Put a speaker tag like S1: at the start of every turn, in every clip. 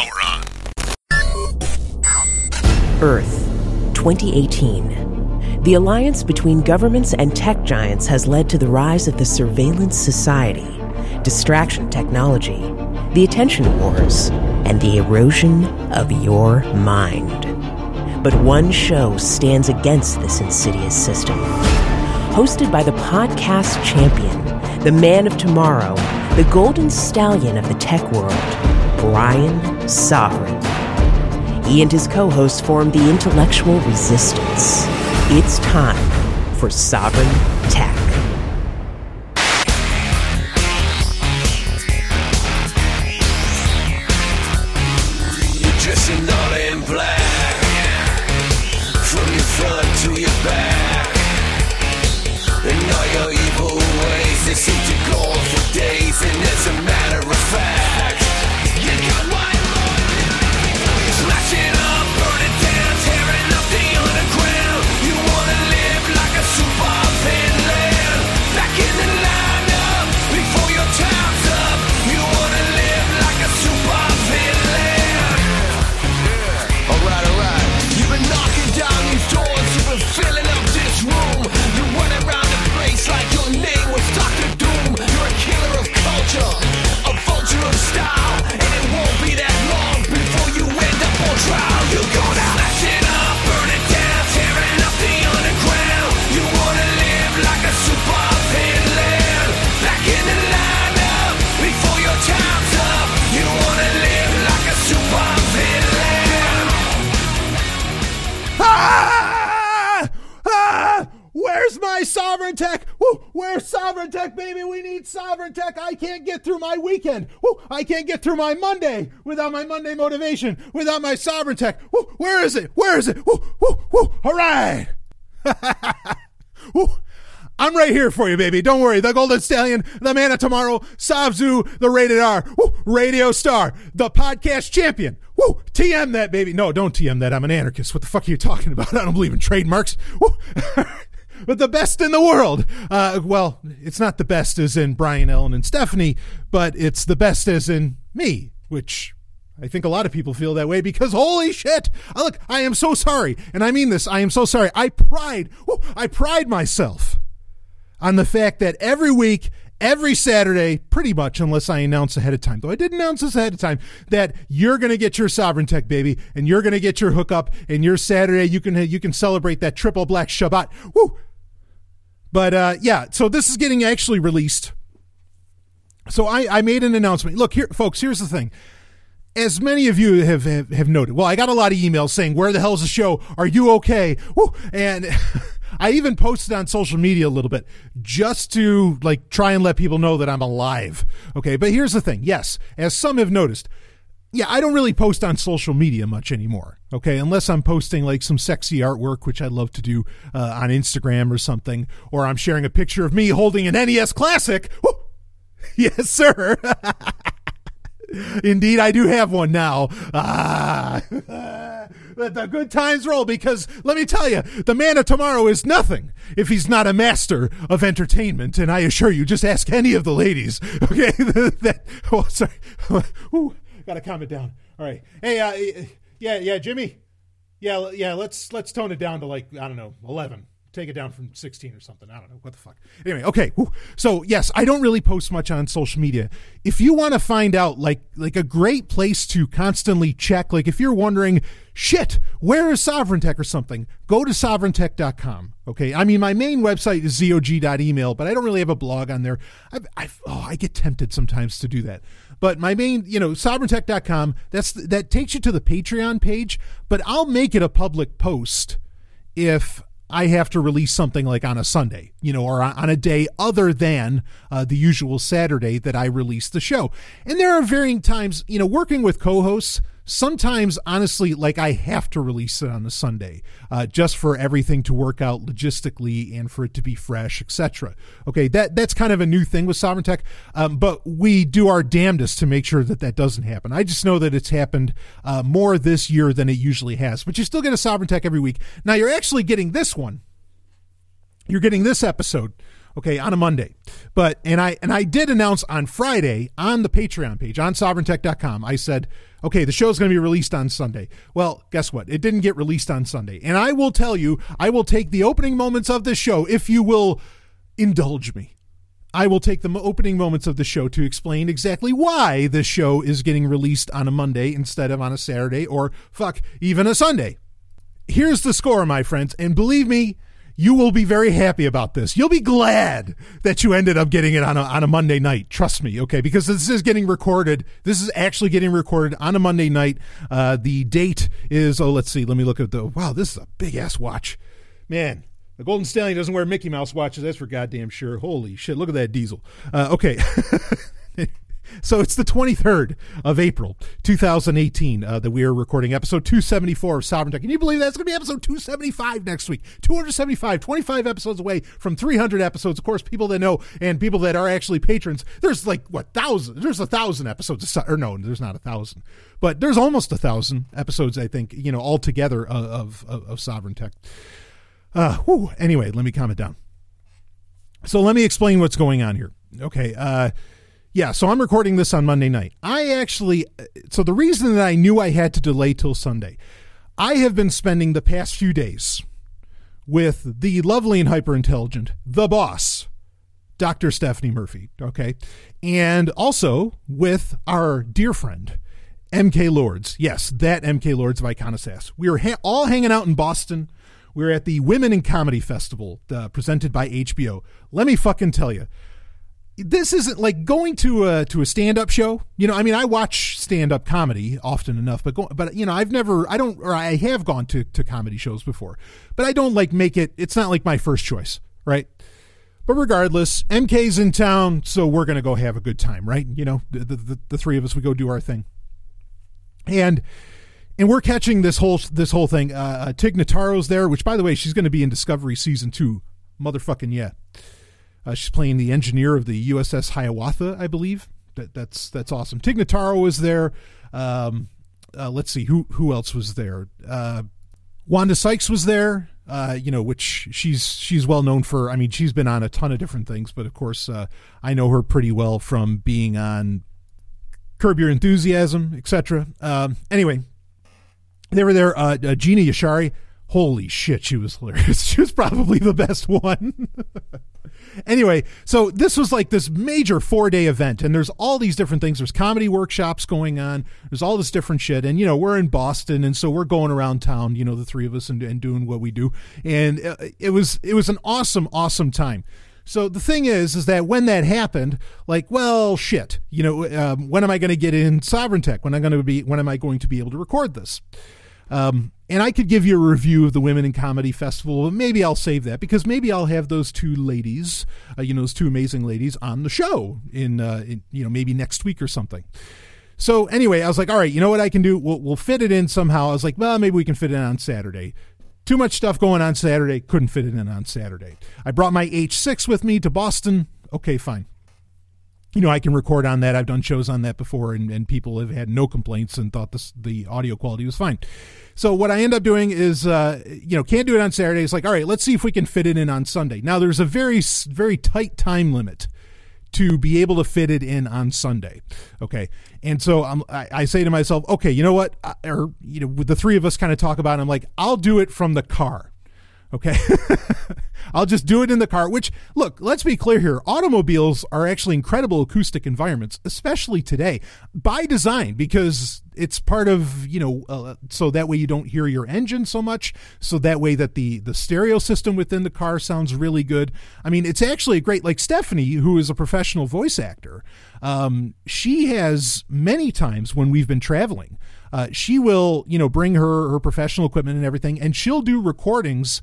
S1: Power on.
S2: Earth, 2018. The alliance between governments and tech giants has led to the rise of the surveillance society, distraction technology, the attention wars, and the erosion of your mind. But one show stands against this insidious system. Hosted by the podcast champion, the man of tomorrow, the golden stallion of the tech world, Brian Sovereign. He and his co hosts form the intellectual resistance. It's time for Sovereign Tech.
S3: Can't get through my Monday without my Monday motivation, without my sovereign tech. Woo! Where is it? Where is it? Woo! Woo! Woo! All right. Woo! I'm right here for you, baby. Don't worry. The Golden Stallion, the Man of Tomorrow, Savzu, the Rated R, woo, Radio Star, the podcast champion. Woo, TM that, baby. No, don't TM that. I'm an anarchist. What the fuck are you talking about? I don't believe in trademarks. But the best in the world. Uh, well, it's not the best as in Brian, Ellen, and Stephanie, but it's the best as in me, which I think a lot of people feel that way because holy shit! Uh, Look, I am so sorry, and I mean this. I am so sorry. I pride, woo, I pride myself on the fact that every week, every Saturday, pretty much, unless I announce ahead of time, though I did announce this ahead of time, that you're going to get your Sovereign Tech baby, and you're going to get your hookup, and your Saturday you can you can celebrate that triple black Shabbat. Woo! But uh, yeah, so this is getting actually released. So I, I made an announcement. Look here, folks. Here's the thing as many of you have, have, have noted, well, I got a lot of emails saying, "Where the hell's the show? Are you okay?" Woo! And I even posted on social media a little bit just to like try and let people know that I'm alive. Okay, but here's the thing. Yes, as some have noticed, yeah, I don't really post on social media much anymore. Okay, unless I'm posting like some sexy artwork, which I love to do uh, on Instagram or something, or I'm sharing a picture of me holding an NES Classic. Woo! Yes, sir. Indeed, I do have one now. Ah. Let the good times roll because let me tell you, the man of tomorrow is nothing if he's not a master of entertainment. And I assure you, just ask any of the ladies. Okay. that, oh, sorry. Ooh, gotta calm it down. All right. Hey, uh, yeah, yeah, Jimmy. Yeah, yeah, let's, let's tone it down to like, I don't know, 11 take it down from 16 or something. I don't know. What the fuck? Anyway, okay. So, yes, I don't really post much on social media. If you want to find out like like a great place to constantly check, like if you're wondering, shit, where is Sovereign Tech or something, go to sovereigntech.com. Okay. I mean, my main website is zog.email, but I don't really have a blog on there. I've, I've, oh, I get tempted sometimes to do that. But my main, you know, sovereigntech.com, that's that takes you to the Patreon page, but I'll make it a public post if I have to release something like on a Sunday, you know, or on a day other than uh, the usual Saturday that I release the show. And there are varying times, you know, working with co hosts, sometimes honestly like i have to release it on a sunday uh, just for everything to work out logistically and for it to be fresh etc okay that that's kind of a new thing with sovereign tech um, but we do our damnedest to make sure that that doesn't happen i just know that it's happened uh, more this year than it usually has but you still get a sovereign tech every week now you're actually getting this one you're getting this episode okay, on a Monday. But and I and I did announce on Friday on the Patreon page on sovereigntech.com. I said, okay, the show's going to be released on Sunday. Well, guess what? It didn't get released on Sunday. And I will tell you, I will take the opening moments of this show if you will indulge me. I will take the opening moments of the show to explain exactly why this show is getting released on a Monday instead of on a Saturday or fuck, even a Sunday. Here's the score, my friends, and believe me, you will be very happy about this. You'll be glad that you ended up getting it on a, on a Monday night. Trust me, okay? Because this is getting recorded. This is actually getting recorded on a Monday night. Uh, the date is, oh, let's see. Let me look at the, wow, this is a big ass watch. Man, the Golden Stallion doesn't wear Mickey Mouse watches. That's for goddamn sure. Holy shit. Look at that diesel. Uh, okay. So it's the 23rd of April, 2018, uh, that we are recording episode 274 of Sovereign Tech. Can you believe that? It's going to be episode 275 next week. 275, 25 episodes away from 300 episodes. Of course, people that know and people that are actually patrons, there's like, what, thousand? There's a thousand episodes. Of, or no, there's not a thousand, but there's almost a thousand episodes, I think, you know, altogether of, of, of Sovereign Tech. Uh, whew, anyway, let me calm it down. So let me explain what's going on here. Okay. Uh, yeah, so I'm recording this on Monday night. I actually, so the reason that I knew I had to delay till Sunday, I have been spending the past few days with the lovely and hyper intelligent, the boss, Dr. Stephanie Murphy, okay? And also with our dear friend, MK Lords. Yes, that MK Lords of Iconosass. We were ha- all hanging out in Boston. We were at the Women in Comedy Festival uh, presented by HBO. Let me fucking tell you, this isn't like going to a to a stand up show. You know, I mean, I watch stand up comedy often enough, but go, but you know, I've never, I don't, or I have gone to to comedy shows before, but I don't like make it. It's not like my first choice, right? But regardless, MK's in town, so we're gonna go have a good time, right? You know, the the, the three of us, we go do our thing, and and we're catching this whole this whole thing. Uh, uh Tig Notaro's there, which by the way, she's to be in Discovery season two. Motherfucking yeah. Uh, she's playing the engineer of the USS Hiawatha, I believe. That, that's that's awesome. Tig Notaro was there. Um, uh, let's see who who else was there. Uh, Wanda Sykes was there. Uh, you know, which she's she's well known for. I mean, she's been on a ton of different things, but of course, uh, I know her pretty well from being on Curb Your Enthusiasm, etc. Um, anyway, they were there. Uh, Gina Yashere. Holy shit, she was hilarious. She was probably the best one. anyway, so this was like this major four day event, and there's all these different things. There's comedy workshops going on. There's all this different shit, and you know we're in Boston, and so we're going around town. You know, the three of us, and, and doing what we do, and uh, it was it was an awesome, awesome time. So the thing is, is that when that happened, like, well, shit, you know, um, when am I going to get in Sovereign Tech? When am I going to be? When am I going to be able to record this? Um, and I could give you a review of the Women in Comedy Festival, but maybe I'll save that because maybe I'll have those two ladies, uh, you know, those two amazing ladies on the show in, uh, in, you know, maybe next week or something. So anyway, I was like, all right, you know what I can do? We'll, we'll fit it in somehow. I was like, well, maybe we can fit it in on Saturday. Too much stuff going on Saturday. Couldn't fit it in on Saturday. I brought my H6 with me to Boston. Okay, fine you know, I can record on that. I've done shows on that before, and, and people have had no complaints and thought this, the audio quality was fine. So what I end up doing is, uh, you know, can't do it on Saturday. It's like, all right, let's see if we can fit it in on Sunday. Now there's a very, very tight time limit to be able to fit it in on Sunday. Okay. And so I'm, I, I say to myself, okay, you know what? I, or, you know, the three of us kind of talk about it. I'm like, I'll do it from the car. Okay. I'll just do it in the car, which, look, let's be clear here. Automobiles are actually incredible acoustic environments, especially today, by design, because it's part of, you know, uh, so that way you don't hear your engine so much. So that way that the, the stereo system within the car sounds really good. I mean, it's actually great. Like Stephanie, who is a professional voice actor, um, she has many times when we've been traveling, uh, she will, you know, bring her, her professional equipment and everything, and she'll do recordings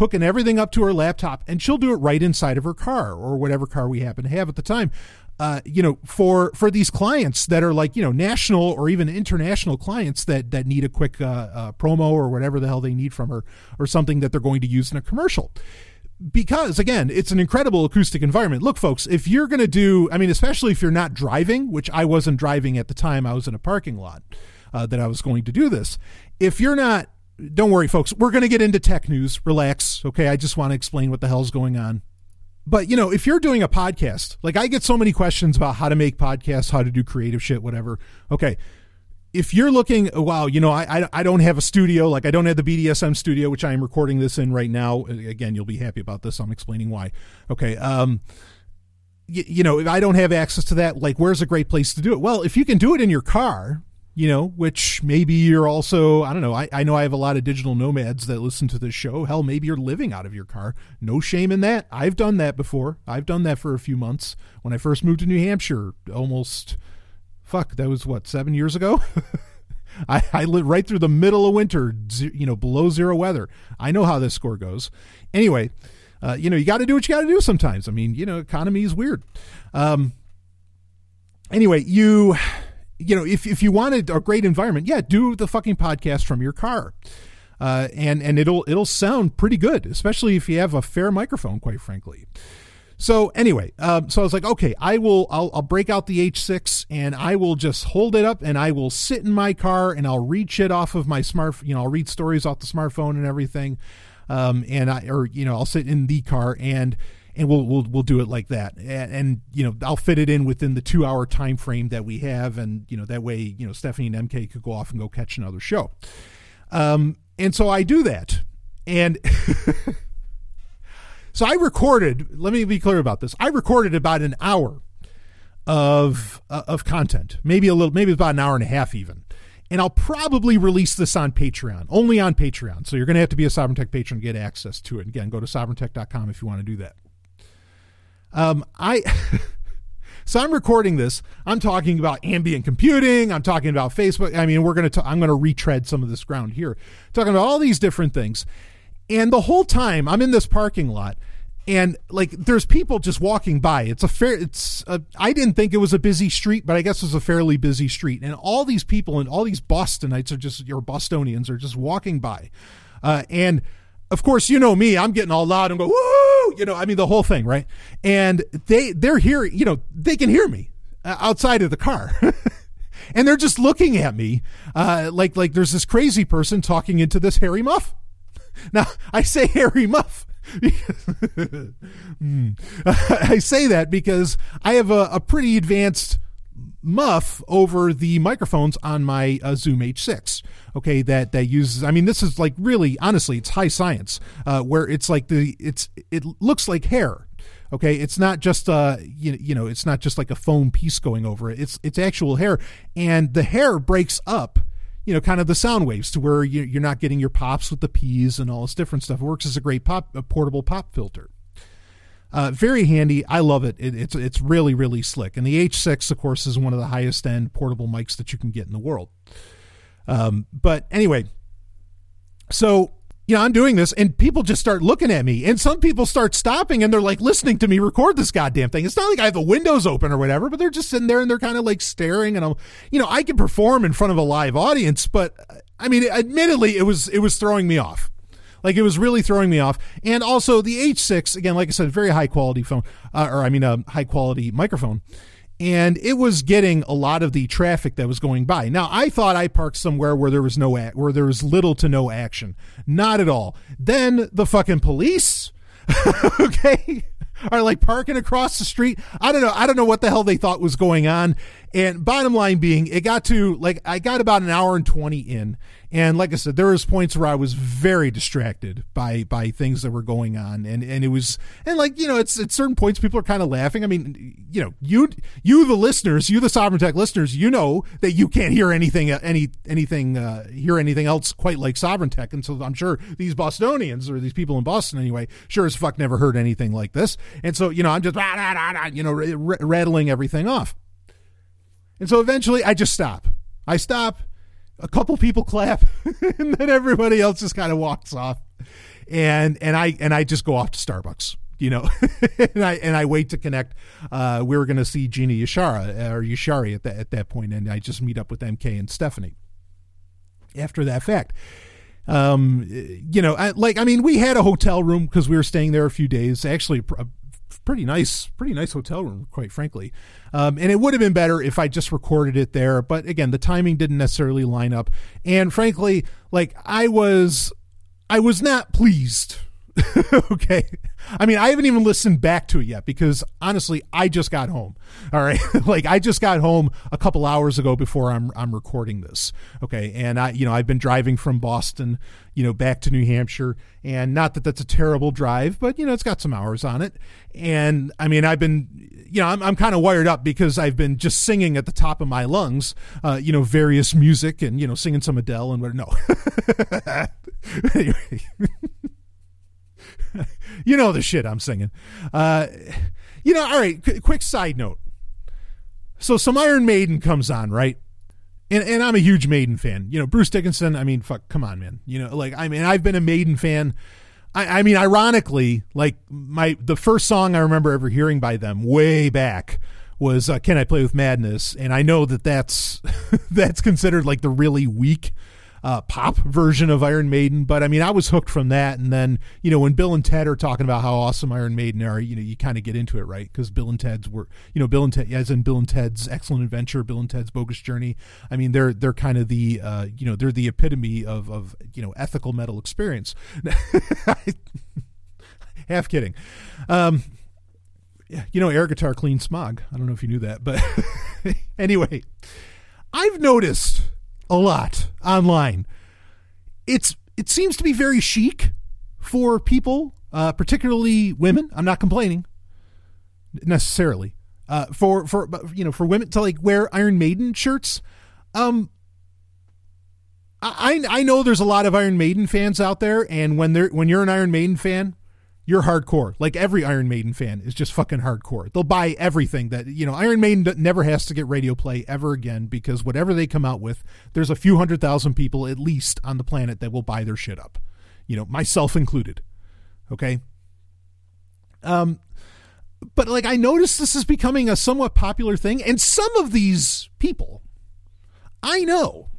S3: hooking everything up to her laptop, and she'll do it right inside of her car or whatever car we happen to have at the time. Uh, you know, for for these clients that are like you know national or even international clients that that need a quick uh, uh, promo or whatever the hell they need from her or something that they're going to use in a commercial because again it's an incredible acoustic environment look folks if you're going to do i mean especially if you're not driving which i wasn't driving at the time i was in a parking lot uh, that i was going to do this if you're not don't worry, folks. We're going to get into tech news. Relax. Okay. I just want to explain what the hell's going on. but you know, if you're doing a podcast, like I get so many questions about how to make podcasts, how to do creative shit, whatever. Okay. If you're looking, wow, you know, I, I, I don't have a studio, like I don't have the BDSM studio, which I am recording this in right now. Again, you'll be happy about this. I'm explaining why. Okay. Um, you, you know, if I don't have access to that, like, where's a great place to do it? Well, if you can do it in your car, you know, which maybe you're also, I don't know, I, I know I have a lot of digital nomads that listen to this show. Hell, maybe you're living out of your car. No shame in that. I've done that before. I've done that for a few months. When I first moved to New Hampshire, almost, fuck, that was what, seven years ago? I, I lived right through the middle of winter, you know, below zero weather. I know how this score goes. Anyway, uh, you know, you got to do what you got to do sometimes. I mean, you know, economy is weird. Um, anyway, you you know, if, if you wanted a great environment, yeah, do the fucking podcast from your car. Uh, and and it'll it'll sound pretty good, especially if you have a fair microphone. Quite frankly. So anyway, um, so I was like, okay, I will I'll, I'll break out the H6 and I will just hold it up and I will sit in my car and I'll read shit off of my smart, you know, I'll read stories off the smartphone and everything, um, and I or you know I'll sit in the car and and we'll we'll we'll do it like that and, and, you know i'll fit it in within the two hour time frame that we have and you know that way you know stephanie and mk could go off and go catch another show um and so i do that and so i recorded let me be clear about this i recorded about an hour of uh, of content maybe a little maybe about an hour and a half even and I'll probably release this on Patreon, only on Patreon. So you're going to have to be a Sovereign Tech patron to get access to it. Again, go to sovereigntech.com if you want to do that. Um, I. so I'm recording this. I'm talking about ambient computing. I'm talking about Facebook. I mean, we're going to. I'm going to retread some of this ground here, talking about all these different things. And the whole time I'm in this parking lot, and like there's people just walking by. It's a fair. It's. I didn't think it was a busy street, but I guess it was a fairly busy street. And all these people and all these Bostonites are just your Bostonians are just walking by, uh, and of course, you know me, I'm getting all loud and go, woo, you know, I mean, the whole thing, right? And they, they're here, you know, they can hear me uh, outside of the car. and they're just looking at me, uh, like, like there's this crazy person talking into this hairy muff. Now, I say hairy muff. mm. I say that because I have a, a pretty advanced muff over the microphones on my uh, Zoom H6. Okay, that that uses. I mean, this is like really, honestly, it's high science. Uh, where it's like the it's it looks like hair. Okay, it's not just uh you, you know it's not just like a foam piece going over it. It's it's actual hair, and the hair breaks up. You know, kind of the sound waves to where you, you're not getting your pops with the P's and all this different stuff. It works as a great pop, a portable pop filter. Uh, very handy. I love it. it. It's it's really really slick. And the H6, of course, is one of the highest end portable mics that you can get in the world. Um, but anyway, so you know I'm doing this, and people just start looking at me, and some people start stopping, and they're like listening to me record this goddamn thing. It's not like I have the windows open or whatever, but they're just sitting there and they're kind of like staring. And I'm, you know, I can perform in front of a live audience, but I mean, admittedly, it was it was throwing me off. Like it was really throwing me off. And also the H6, again, like I said, very high quality phone, uh, or I mean, a high quality microphone. And it was getting a lot of the traffic that was going by. Now, I thought I parked somewhere where there was no act, where there was little to no action. Not at all. Then the fucking police, okay, are like parking across the street. I don't know. I don't know what the hell they thought was going on. And bottom line being, it got to like I got about an hour and twenty in, and like I said, there was points where I was very distracted by by things that were going on, and and it was and like you know, it's at certain points people are kind of laughing. I mean, you know, you you the listeners, you the Sovereign Tech listeners, you know that you can't hear anything any anything uh, hear anything else quite like Sovereign Tech, and so I'm sure these Bostonians or these people in Boston anyway, sure as fuck never heard anything like this, and so you know I'm just you know rattling everything off, and so eventually I just stop. I stop a couple people clap and then everybody else just kind of walks off. And and i and i just go off to starbucks you know? And i and i wait to connect uh we were going to see gina yashara or yashari at that at that point and i just meet up with mk and stephanie. After that fact um you know I, like i mean we had a hotel room because we were staying there a few days. Actually a pretty nice, pretty nice hotel room, quite frankly. Um, and it would have been better if I just recorded it there. But again, the timing didn't necessarily line up. And frankly, like I was, I was not pleased okay. I mean, I haven't even listened back to it yet because honestly, I just got home. All right. like I just got home a couple hours ago before I'm I'm recording this. Okay. And I you know, I've been driving from Boston, you know, back to New Hampshire and not that that's a terrible drive, but you know, it's got some hours on it. And I mean, I've been you know, I'm I'm kind of wired up because I've been just singing at the top of my lungs, uh, you know, various music and you know, singing some Adele and what no. anyway. you know the shit I'm singing. Uh, you know, all right, qu- quick side note. So some Iron Maiden comes on, right? And, and I'm a huge Maiden fan. You know, Bruce Dickinson, I mean, fuck, come on, man. You know, like, I mean, I've been a Maiden fan. I, I mean, ironically, like, my, the first song I remember ever hearing by them way back was uh, "Can I Play with Madness," and I know that that's that's considered like the really weak uh, pop version of Iron Maiden. But I mean, I was hooked from that. And then, you know, when Bill and Ted are talking about how awesome Iron Maiden are, you know, you kind of get into it, right? Because Bill and Ted's were, you know, Bill and Ted, as in Bill and Ted's Excellent Adventure, Bill and Ted's Bogus Journey. I mean, they're they're kind of the, uh, you know, they're the epitome of of you know ethical metal experience. Half kidding. Um, you know, air guitar clean smog. I don't know if you knew that, but anyway, I've noticed a lot online. It's it seems to be very chic for people, uh, particularly women. I'm not complaining necessarily. Uh, for for you know for women to like wear Iron Maiden shirts. Um, I I know there's a lot of Iron Maiden fans out there, and when they're when you're an Iron Maiden fan, you're hardcore. Like every Iron Maiden fan is just fucking hardcore. They'll buy everything that, you know, Iron Maiden never has to get radio play ever again because whatever they come out with, there's a few hundred thousand people at least on the planet that will buy their shit up. You know, myself included. Okay? Um but like I noticed this is becoming a somewhat popular thing and some of these people I know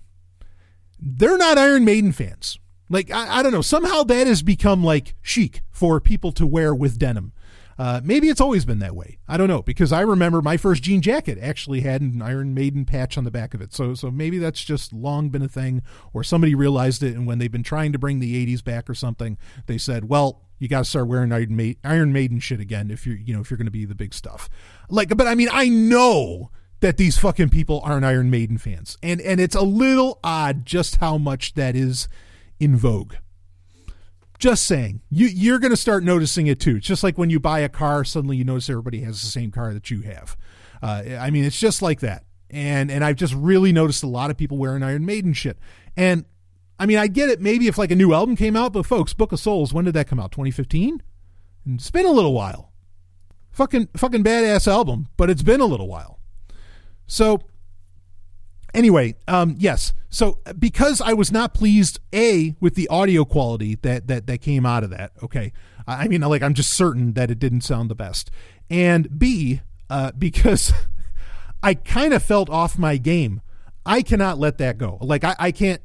S3: they're not Iron Maiden fans. Like I, I, don't know. Somehow that has become like chic for people to wear with denim. Uh, maybe it's always been that way. I don't know because I remember my first jean jacket actually had an Iron Maiden patch on the back of it. So so maybe that's just long been a thing, or somebody realized it, and when they've been trying to bring the '80s back or something, they said, "Well, you got to start wearing Iron, Ma- Iron Maiden shit again if you're you know if you're going to be the big stuff." Like, but I mean, I know that these fucking people aren't Iron Maiden fans, and and it's a little odd just how much that is in vogue. Just saying, you, you're going to start noticing it too. It's just like when you buy a car, suddenly you notice everybody has the same car that you have. Uh, I mean, it's just like that. And and I've just really noticed a lot of people wearing Iron Maiden shit. And I mean, I get it. Maybe if like a new album came out, but folks, Book of Souls, when did that come out? 2015. It's been a little while. Fucking fucking badass album, but it's been a little while. So anyway, um, yes. So because I was not pleased, a with the audio quality that that that came out of that. Okay, I mean, like I'm just certain that it didn't sound the best, and b uh, because I kind of felt off my game. I cannot let that go. Like I, I can't.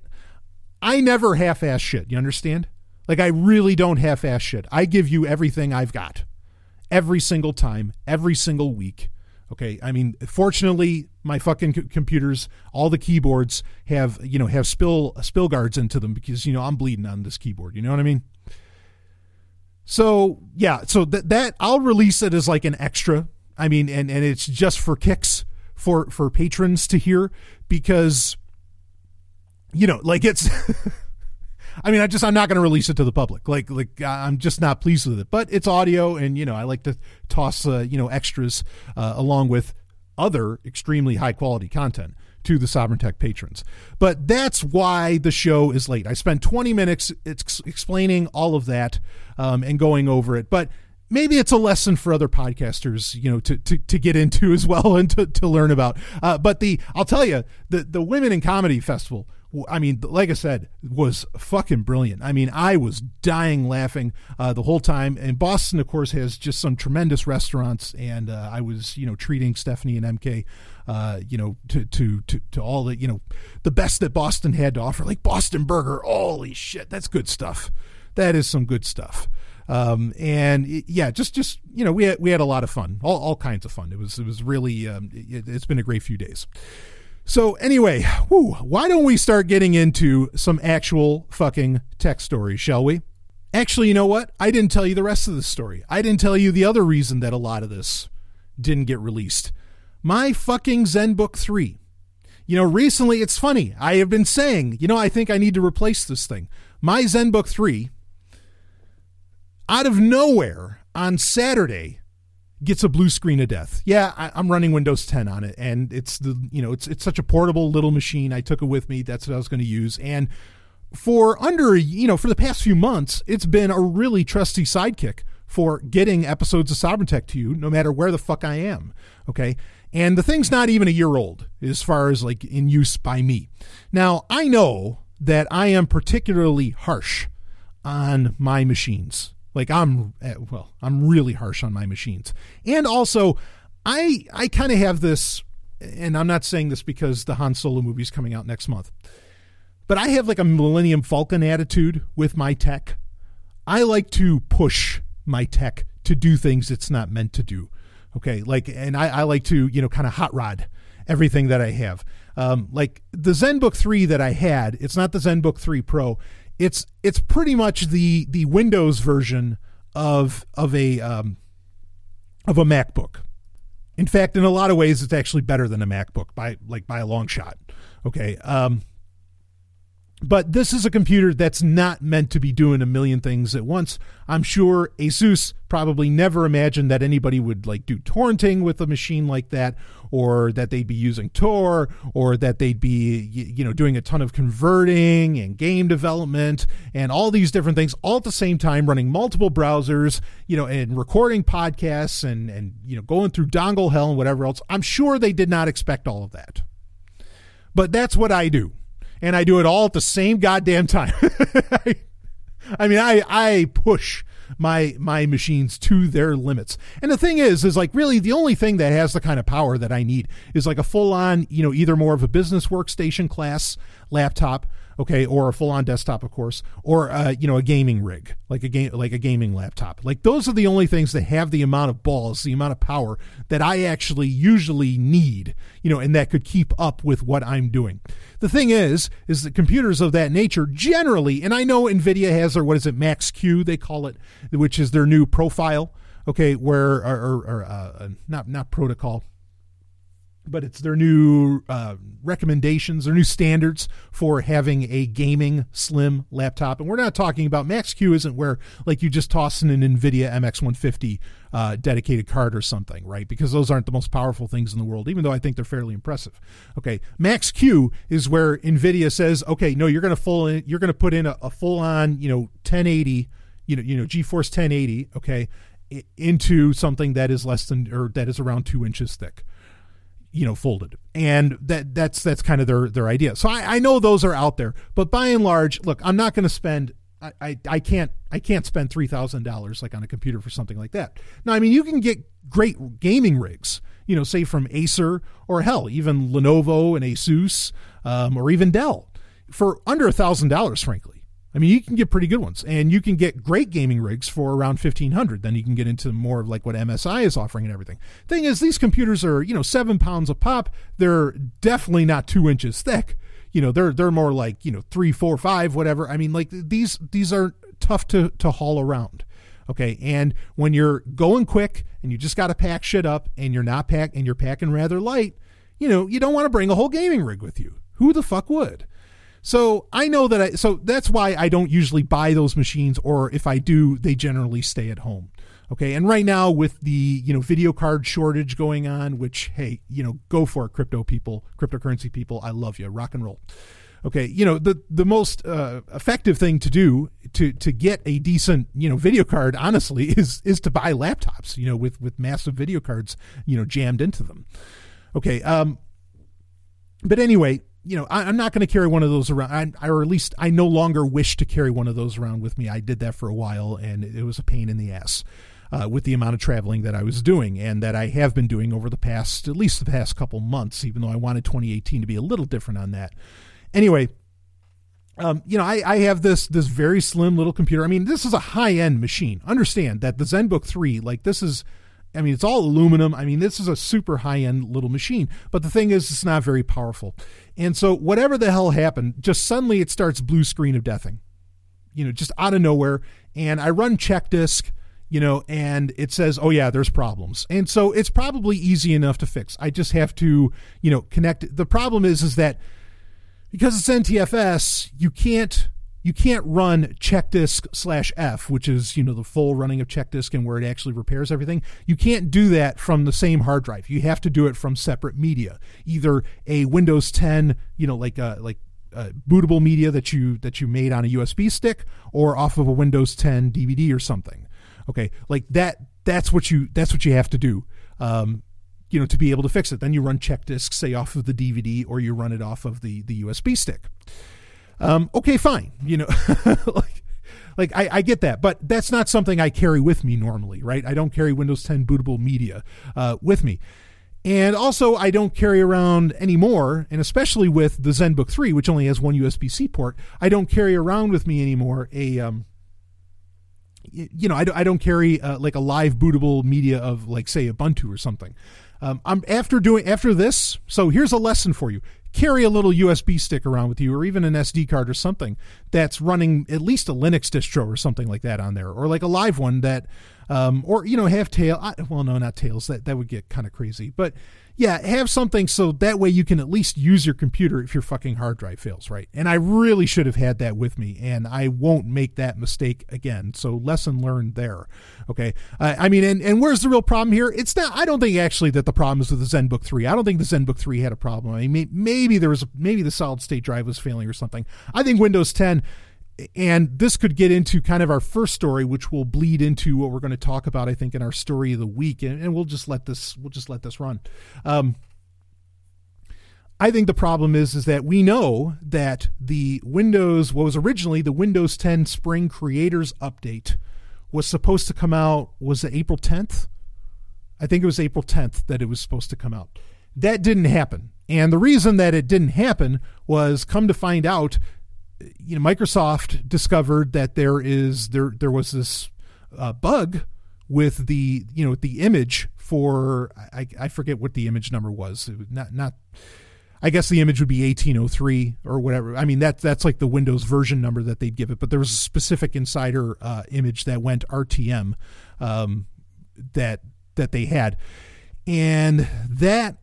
S3: I never half-ass shit. You understand? Like I really don't half-ass shit. I give you everything I've got, every single time, every single week Okay, I mean, fortunately, my fucking computers, all the keyboards have you know have spill spill guards into them because you know I'm bleeding on this keyboard. You know what I mean? So yeah, so that that I'll release it as like an extra. I mean, and and it's just for kicks for for patrons to hear because you know, like it's. I mean, I just I'm not going to release it to the public. Like like I'm just not pleased with it. But it's audio, and you know I like to toss uh, you know extras uh, along with other extremely high quality content to the Sovereign Tech patrons. But that's why the show is late. I spent 20 minutes ex- explaining all of that um, and going over it, but maybe it's a lesson for other podcasters, you know, to, to, to get into as well and to, to learn about. Uh, but the, I'll tell you, the, the Women in Comedy Festival I mean, like I said, was fucking brilliant. I mean, I was dying laughing uh, the whole time. And Boston, of course, has just some tremendous restaurants. And uh, I was, you know, treating Stephanie and MK, uh, you know, to, to to to all the, you know, the best that Boston had to offer, like Boston Burger. Holy shit, that's good stuff. That is some good stuff. Um, and it, yeah, just just you know, we had, we had a lot of fun, all all kinds of fun. It was it was really um, it, it's been a great few days. So anyway, whew, why don't we start getting into some actual fucking tech stories, shall we? Actually, you know what? I didn't tell you the rest of the story. I didn't tell you the other reason that a lot of this didn't get released. My fucking ZenBook 3. You know, recently it's funny. I have been saying, you know, I think I need to replace this thing. My ZenBook 3, out of nowhere on Saturday, gets a blue screen of death. Yeah, I, am running Windows 10 on it, and it's the you know it's it's such a portable little machine. I took it with me. That's what I was going to use, and for under you know for the past few months, it's been a really trusty sidekick for getting episodes of Sovereign Tech to you, no matter where the fuck I am. Okay. And the thing's not even a year old as far as like in use by me. Now, I know that I am particularly harsh on my machines. Like I'm eh, well, I'm really harsh on my machines. And also, I I kind of have this and I'm not saying this because the Han Solo movie is coming out next month. But I have like a Millennium Falcon attitude with my tech. I like to push my tech to do things it's not meant to do. Okay, like, and I, I like to, you know, kind of hot rod everything that I have. Um, like the ZenBook 3 that I had, it's not the ZenBook 3 Pro. It's it's pretty much the the Windows version of of a um, of a MacBook. In fact, in a lot of ways, it's actually better than a MacBook by like by a long shot. Okay. Um, but this is a computer that's not meant to be doing a million things at once. I'm sure Asus probably never imagined that anybody would like do torrenting with a machine like that or that they'd be using Tor or that they'd be you know doing a ton of converting and game development and all these different things all at the same time running multiple browsers, you know, and recording podcasts and and you know going through dongle hell and whatever else. I'm sure they did not expect all of that. But that's what I do and I do it all at the same goddamn time. I mean, I I push my my machines to their limits. And the thing is, is like really the only thing that has the kind of power that I need is like a full on, you know, either more of a business workstation class laptop okay, or a full-on desktop, of course, or uh, you know a gaming rig, like a game, like a gaming laptop. Like those are the only things that have the amount of balls, the amount of power that I actually usually need, you know, and that could keep up with what I'm doing. The thing is, is that computers of that nature generally, and I know NVIDIA has their what is it, Max Q they call it, which is their new profile. Okay, where or, or, or uh, not not protocol but it's their new uh, recommendations, their new standards for having a gaming slim laptop. And we're not talking about Max-Q isn't where like you just toss in an NVIDIA MX150 uh, dedicated card or something, right? Because those aren't the most powerful things in the world, even though I think they're fairly impressive. Okay, Max-Q is where NVIDIA says, okay, no, you're going to full in, you're going to put in a, a full on, you know, 1080, you know, you know, GeForce 1080, okay, into something that is less than or that is around two inches thick you know folded and that that's that's kind of their their idea so i, I know those are out there but by and large look i'm not going to spend I, I, can't I can't spend three thousand dollars like on a computer for something like that. Now I mean you can get great gaming rigs, you know, say from Acer or hell even Lenovo and Asus um, or even Dell for under a thousand dollars, frankly. I mean, you can get pretty good ones, and you can get great gaming rigs for around fifteen hundred. Then you can get into more of like what MSI is offering and everything. Thing is, these computers are you know seven pounds a pop. They're definitely not two inches thick. You know, they're they're more like you know three, four, five, whatever. I mean, like these these are tough to to haul around. Okay, and when you're going quick and you just got to pack shit up, and you're not pack and you're packing rather light, you know, you don't want to bring a whole gaming rig with you. Who the fuck would? So I know that I, so that's why I don't usually buy those machines, or if I do, they generally stay at home. Okay. And right now with the, you know, video card shortage going on, which, hey, you know, go for it, crypto people, cryptocurrency people. I love you. Rock and roll. Okay. You know, the, the most uh, effective thing to do to, to get a decent, you know, video card, honestly, is, is to buy laptops, you know, with, with massive video cards, you know, jammed into them. Okay. Um, but anyway, you know, I, am not going to carry one of those around, I, or at least I no longer wish to carry one of those around with me. I did that for a while, and it was a pain in the ass. Uh, with the amount of traveling that I was doing and that I have been doing over the past, at least the past couple months, even though I wanted 2018 to be a little different on that. Anyway, um, you know, I, I have this this very slim little computer. I mean, this is a high end machine. Understand that the ZenBook 3, like this is I mean, it's all aluminum. I mean, this is a super high end little machine. But the thing is, it's not very powerful. And so, whatever the hell happened, just suddenly it starts blue screen of deathing. You know, just out of nowhere. and I run check disk, you know, and it says, oh yeah, there's problems. And so it's probably easy enough to fix. I just have to, you know, connect. The problem is, is that because it's NTFS, you can't you can't run check disk slash F, which is you know the full running of check disk and where it actually repairs everything. You can't do that from the same hard drive. You have to do it from separate media, either a Windows 10, you know, like like bootable media that you that you made on a USB stick or off of a Windows 10 DVD or something. Okay, like that. That's what you that's what you have to do. Um, you know, to be able to fix it. Then you run check disk, say off of the DVD, or you run it off of the the USB stick. Um, okay, fine. You know, like like I, I, get that, but that's not something I carry with me normally, right? I don't carry Windows 10 bootable media uh, with me. And also, I don't carry around anymore, and especially with the ZenBook 3, which only has one USB C port, I don't carry around with me anymore a, um, you know, I, I don't carry uh, like a live bootable media of, like, say, Ubuntu or something. Um, I'm after doing after this. So here's a lesson for you: carry a little USB stick around with you, or even an SD card or something that's running at least a Linux distro or something like that on there, or like a live one that um, or you know have tail. I, well, no, not tails. That that would get kind of crazy. But yeah, have something so that way you can at least use your computer if your fucking hard drive fails, right? And I really should have had that with me, and I won't make that mistake again. So lesson learned there. Okay, uh, I mean, and and where's the real problem here? It's not. I don't think actually that the problem is with the ZenBook three. I don't think the ZenBook three had a problem. I mean, maybe there was maybe the solid state drive was failing or something. I think Windows 10 and this could get into kind of our first story which will bleed into what we're going to talk about i think in our story of the week and, and we'll just let this we'll just let this run. Um, i think the problem is is that we know that the windows what was originally the windows 10 spring creators update was supposed to come out was it april 10th i think it was april 10th that it was supposed to come out. That didn't happen. And the reason that it didn't happen was come to find out you know, Microsoft discovered that there is there there was this uh, bug with the you know the image for I, I forget what the image number was. was not not I guess the image would be 1803 or whatever. I mean that that's like the Windows version number that they'd give it, but there was a specific insider uh, image that went RTM um, that that they had, and that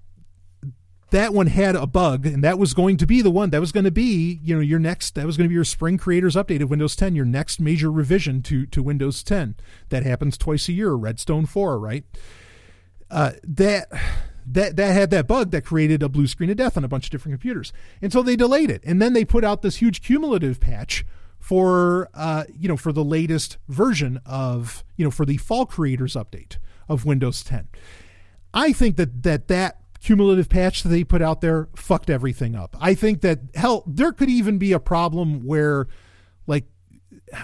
S3: that one had a bug, and that was going to be the one that was going to be, you know, your next. That was going to be your Spring Creators Update of Windows 10, your next major revision to to Windows 10. That happens twice a year. Redstone 4, right? Uh, that that that had that bug that created a blue screen of death on a bunch of different computers, and so they delayed it, and then they put out this huge cumulative patch for uh, you know for the latest version of you know for the fall creators update of Windows 10. I think that that that cumulative patch that they put out there fucked everything up. I think that hell, there could even be a problem where, like,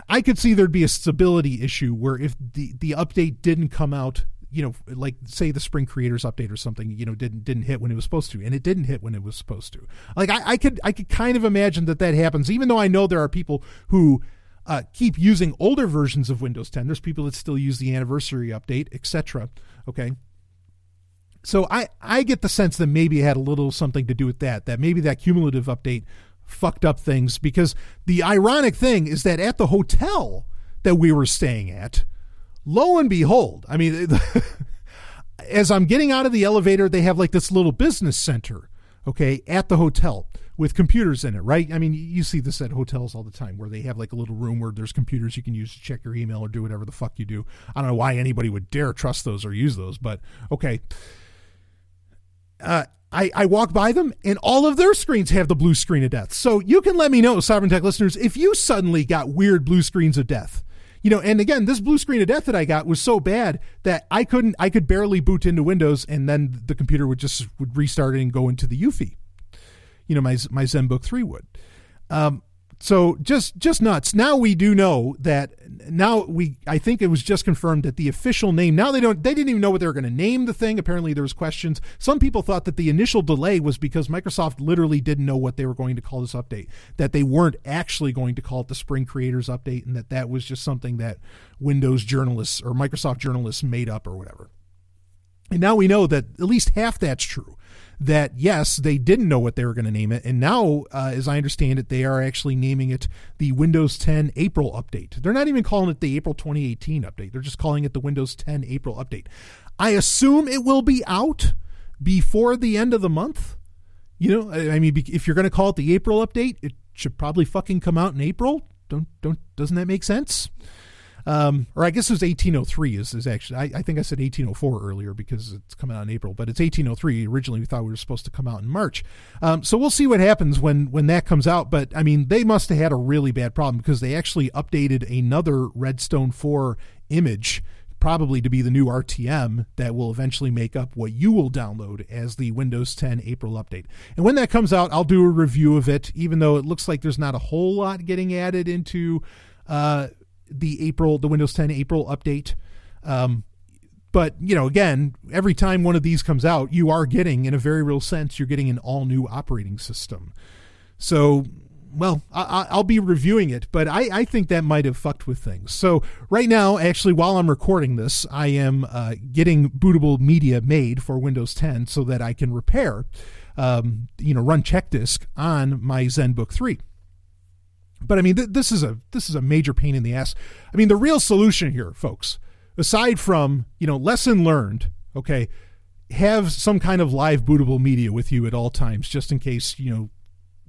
S3: I could see there'd be a stability issue where if the the update didn't come out, you know, like say the Spring Creators update or something, you know, didn't didn't hit when it was supposed to, and it didn't hit when it was supposed to. Like I, I could I could kind of imagine that that happens, even though I know there are people who. Uh, keep using older versions of Windows 10. There's people that still use the anniversary update, etc. Okay, so I, I get the sense that maybe it had a little something to do with that, that maybe that cumulative update fucked up things because the ironic thing is that at the hotel that we were staying at, lo and behold, I mean, as I'm getting out of the elevator, they have like this little business center, okay, at the hotel with computers in it, right? I mean, you see this at hotels all the time where they have like a little room where there's computers you can use to check your email or do whatever the fuck you do. I don't know why anybody would dare trust those or use those, but okay uh, I, I walk by them and all of their screens have the blue screen of death. So you can let me know, Sovereign Tech listeners, if you suddenly got weird blue screens of death. You know, and again, this blue screen of death that I got was so bad that I couldn't, I could barely boot into Windows, and then the computer would just would restart it and go into the UEFI. You know, my my ZenBook three would. Um, so just just nuts. Now we do know that now we I think it was just confirmed that the official name now they don't they didn't even know what they were going to name the thing. Apparently there was questions. Some people thought that the initial delay was because Microsoft literally didn't know what they were going to call this update. That they weren't actually going to call it the Spring Creators Update and that that was just something that Windows journalists or Microsoft journalists made up or whatever. And now we know that at least half that's true that yes, they didn't know what they were going to name it, and now, uh, as I understand it, they are actually naming it the Windows 10 April update. They're not even calling it the April 2018 update. They're just calling it the Windows 10 April update. I assume it will be out before the end of the month. You know, I mean, if you're going to call it the April update, it should probably fucking come out in April. Don't don't doesn't that make sense? Um, or I guess it was 1803 is, is actually, I, I, think I said 1804 earlier because it's coming out in April, but it's 1803. Originally, we thought we were supposed to come out in March. Um, so we'll see what happens when, when that comes out. But I mean, they must have had a really bad problem because they actually updated another Redstone 4 image probably to be the new RTM that will eventually make up what you will download as the Windows 10 April update. And when that comes out, I'll do a review of it, even though it looks like there's not a whole lot getting added into uh, the April, the Windows 10 April update. Um, but you know, again, every time one of these comes out, you are getting, in a very real sense, you're getting an all new operating system. So, well, I, will be reviewing it, but I, I, think that might have fucked with things. So right now, actually, while I'm recording this, I am uh, getting bootable media made for Windows 10 so that I can repair, um, you know, run check disk on my ZenBook 3. But I mean, th- this is a this is a major pain in the ass. I mean, the real solution here, folks, aside from you know lesson learned, okay, have some kind of live bootable media with you at all times, just in case you know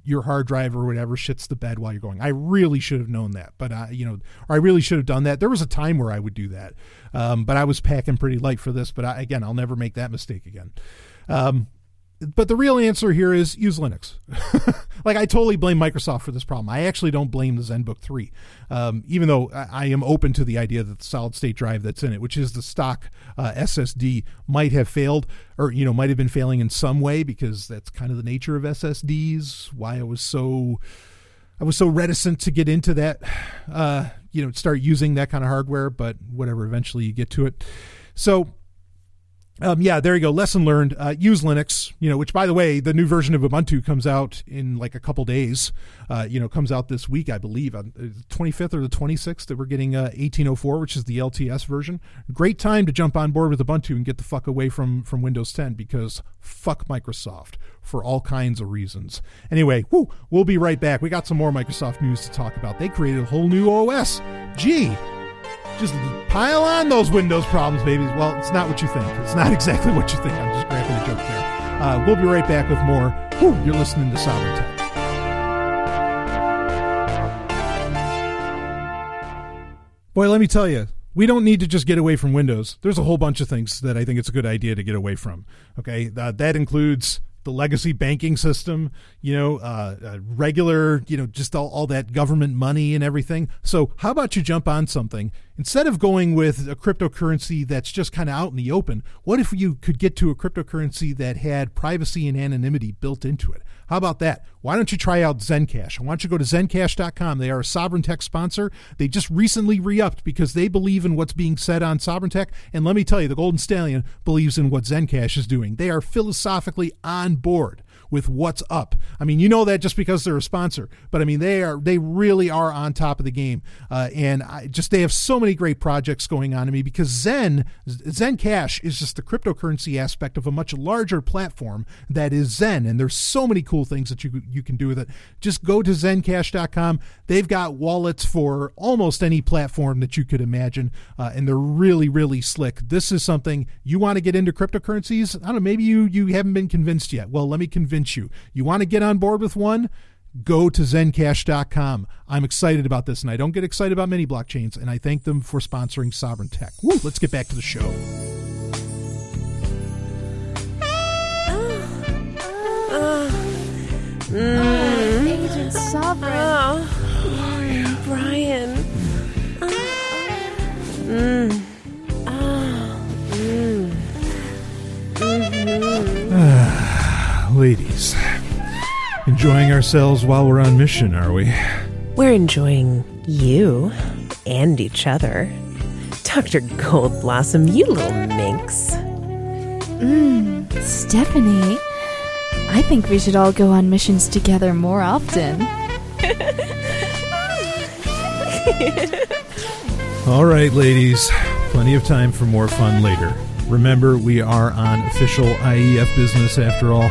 S3: your hard drive or whatever shits the bed while you're going. I really should have known that, but I, you know, or I really should have done that. There was a time where I would do that, um, but I was packing pretty light for this. But I, again, I'll never make that mistake again. Um, but the real answer here is use Linux. like I totally blame Microsoft for this problem. I actually don't blame the ZenBook 3, um, even though I, I, am open to the idea that the solid state drive that's in it, which is the stock uh, SSD, might have failed or you know might have been failing in some way because that's kind of the nature of SSDs. Why I was so I was so reticent to get into that, uh, you know, start using that kind of hardware. But whatever, eventually you get to it. So um, yeah, there you go. Lesson learned. Uh, use Linux. You know, which by the way, the new version of Ubuntu comes out in like a couple days. Uh, you know, comes out this week, I believe, on the 25th or the 26th. That we're getting uh, 1804, which is the LTS version. Great time to jump on board with Ubuntu and get the fuck away from from Windows 10 because fuck Microsoft for all kinds of reasons. Anyway, whoo, we'll be right back. We got some more Microsoft news to talk about. They created a whole new OS. Gee, just pile on those Windows problems, babies. Well, it's not what you think. It's not exactly what you think. I'm just cracking a joke there. Uh, we'll be right back with more. Whew, you're listening to Sovereign Tech. Boy, let me tell you, we don't need to just get away from Windows. There's a whole bunch of things that I think it's a good idea to get away from. Okay, uh, that includes the legacy banking system, you know, uh, uh, regular, you know, just all, all that government money and everything. So, how about you jump on something instead of going with a cryptocurrency that's just kind of out in the open? What if you could get to a cryptocurrency that had privacy and anonymity built into it? How about that? Why don't you try out Zencash? I want you to go to zencash.com. They are a Sovereign Tech sponsor. They just recently re upped because they believe in what's being said on Sovereign Tech. And let me tell you, the Golden Stallion believes in what Zencash is doing. They are philosophically on board with what's up. I mean, you know that just because they're a sponsor, but I mean they are they really are on top of the game, uh, and I just they have so many great projects going on to me because Zen Zen Cash is just the cryptocurrency aspect of a much larger platform that is Zen, and there's so many cool things that you you can do with it. Just go to ZenCash.com. They've got wallets for almost any platform that you could imagine, uh, and they're really really slick. This is something you want to get into cryptocurrencies. I don't know, maybe you you haven't been convinced yet. Well, let me convince convince you. You want to get on board with one? Go to zencash.com. I'm excited about this, and I don't get excited about many blockchains, and I thank them for sponsoring Sovereign Tech. Woo, let's get back to the show.
S1: Mm. Agent Sovereign.
S4: Oh, oh yeah. Brian.
S1: Mm.
S3: Ladies. Enjoying ourselves while we're on mission, are we?
S2: We're enjoying you and each other. Dr. Goldblossom, you little minx.
S1: Mmm, Stephanie. I think we should all go on missions together more often.
S3: all right, ladies. Plenty of time for more fun later. Remember, we are on official IEF business after all.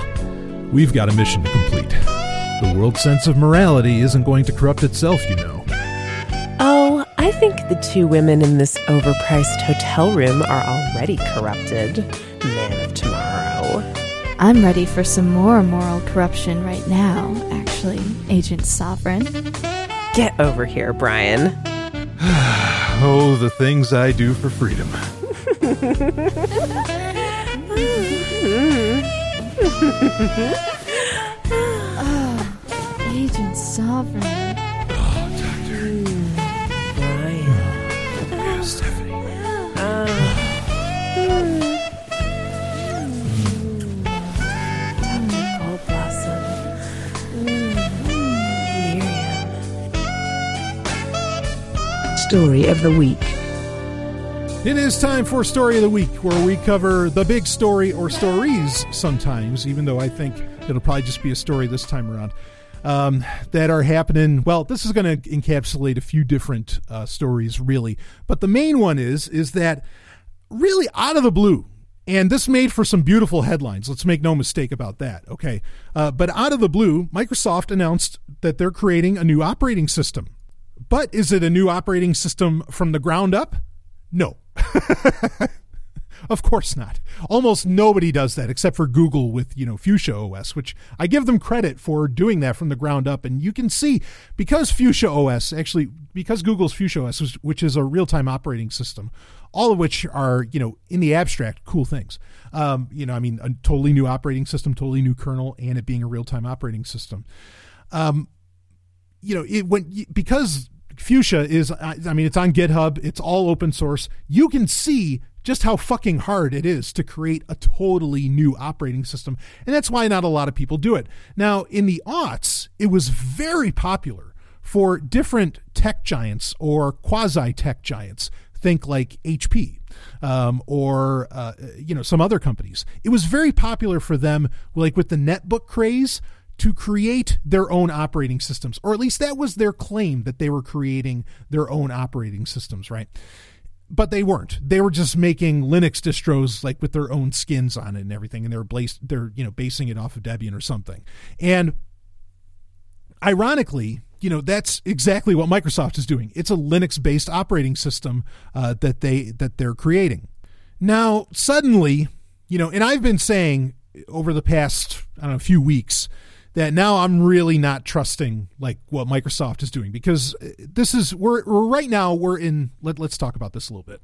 S3: We've got a mission to complete. The world's sense of morality isn't going to corrupt itself, you know.
S4: Oh, I think the two women in this overpriced hotel room are already corrupted. Man of tomorrow.
S1: I'm ready for some more moral corruption right now, actually, Agent Sovereign.
S4: Get over here, Brian.
S3: Oh, the things I do for freedom.
S1: Agent Sovereign.
S4: Brian.
S3: Stephanie.
S4: Dr. Gold Blossom. Miriam.
S2: Story of the week.
S3: It is time for Story of the Week, where we cover the big story or stories sometimes, even though I think it'll probably just be a story this time around, um, that are happening. Well, this is going to encapsulate a few different uh, stories, really. But the main one is, is that really out of the blue, and this made for some beautiful headlines. Let's make no mistake about that. Okay. Uh, but out of the blue, Microsoft announced that they're creating a new operating system. But is it a new operating system from the ground up? No. of course not. Almost nobody does that except for Google with, you know, Fuchsia OS, which I give them credit for doing that from the ground up. And you can see because Fuchsia OS, actually, because Google's Fuchsia OS, which is a real time operating system, all of which are, you know, in the abstract, cool things. Um, you know, I mean, a totally new operating system, totally new kernel, and it being a real time operating system. Um, you know, it when because Fuchsia is, I mean, it's on GitHub, it's all open source. You can see just how fucking hard it is to create a totally new operating system. And that's why not a lot of people do it. Now, in the aughts, it was very popular for different tech giants or quasi tech giants. Think like HP um, or uh, you know some other companies. It was very popular for them, like with the netbook craze, to create their own operating systems, or at least that was their claim that they were creating their own operating systems, right? But they weren't. They were just making Linux distros like with their own skins on it and everything, and they were blas- they're you know basing it off of Debian or something. And ironically, you know that's exactly what Microsoft is doing. It's a Linux-based operating system uh, that they that they're creating. Now, suddenly, you know, and I've been saying over the past I don't know few weeks that now I'm really not trusting like what Microsoft is doing because uh, this is we're, we're right now we're in let, let's talk about this a little bit.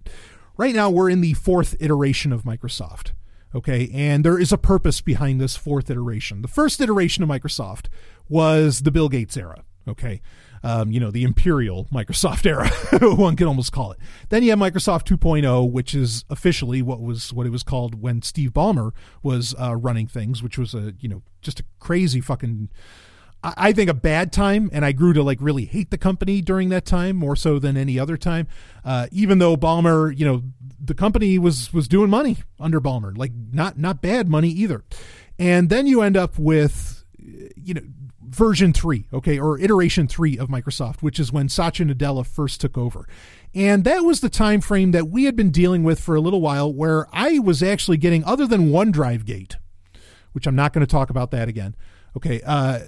S3: Right now we're in the fourth iteration of Microsoft. Okay, and there is a purpose behind this fourth iteration. The first iteration of Microsoft was the Bill Gates era. Okay, um, you know the imperial Microsoft era, one can almost call it. Then you have Microsoft 2.0, which is officially what was what it was called when Steve Ballmer was uh, running things, which was a you know just a crazy fucking. I, I think a bad time, and I grew to like really hate the company during that time more so than any other time. Uh, even though Ballmer, you know, the company was was doing money under Ballmer, like not not bad money either. And then you end up with, you know, version three, okay, or iteration three of Microsoft, which is when Satya Nadella first took over. And that was the time frame that we had been dealing with for a little while where I was actually getting, other than OneDrive Gate, which I'm not going to talk about that again. Okay, uh,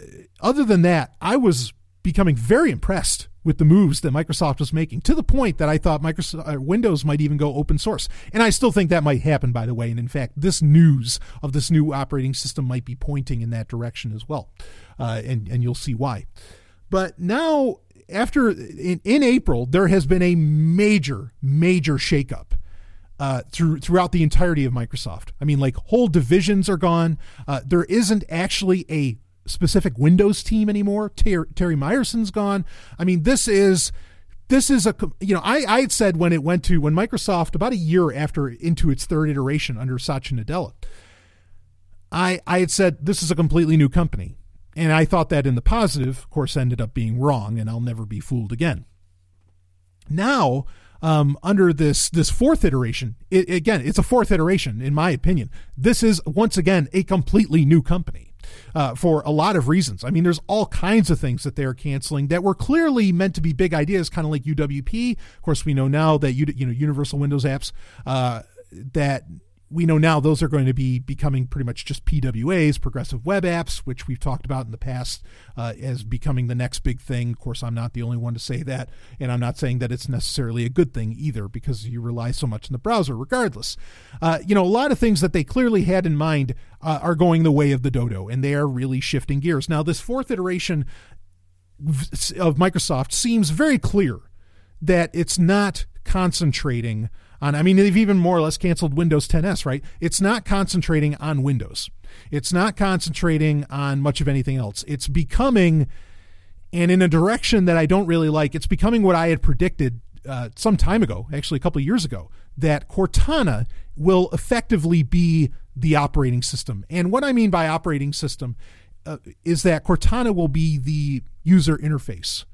S3: other than that, I was becoming very impressed with the moves that Microsoft was making to the point that I thought Microsoft uh, Windows might even go open source. And I still think that might happen, by the way. And in fact, this news of this new operating system might be pointing in that direction as well. Uh, and, and you'll see why. But now, after in, in April, there has been a major, major shakeup. Uh, through throughout the entirety of Microsoft. I mean, like whole divisions are gone. Uh, there isn't actually a specific Windows team anymore. Ter- Terry Myerson's gone. I mean, this is this is a you know I I had said when it went to when Microsoft about a year after into its third iteration under Satya Nadella, I I had said this is a completely new company, and I thought that in the positive, of course, ended up being wrong, and I'll never be fooled again. Now. Um, under this this fourth iteration, it, again, it's a fourth iteration in my opinion. This is once again a completely new company uh, for a lot of reasons. I mean, there's all kinds of things that they're canceling that were clearly meant to be big ideas, kind of like UWP. Of course, we know now that you you know Universal Windows apps uh, that we know now those are going to be becoming pretty much just PWAs, progressive web apps, which we've talked about in the past uh, as becoming the next big thing. Of course, I'm not the only one to say that, and I'm not saying that it's necessarily a good thing either because you rely so much in the browser, regardless. Uh, you know, a lot of things that they clearly had in mind uh, are going the way of the dodo, and they are really shifting gears. Now, this fourth iteration of Microsoft seems very clear that it's not concentrating on I mean they've even more or less canceled Windows 10s, right? It's not concentrating on Windows. It's not concentrating on much of anything else. It's becoming and in a direction that I don't really like. It's becoming what I had predicted uh, some time ago, actually a couple of years ago, that Cortana will effectively be the operating system. And what I mean by operating system uh, is that Cortana will be the user interface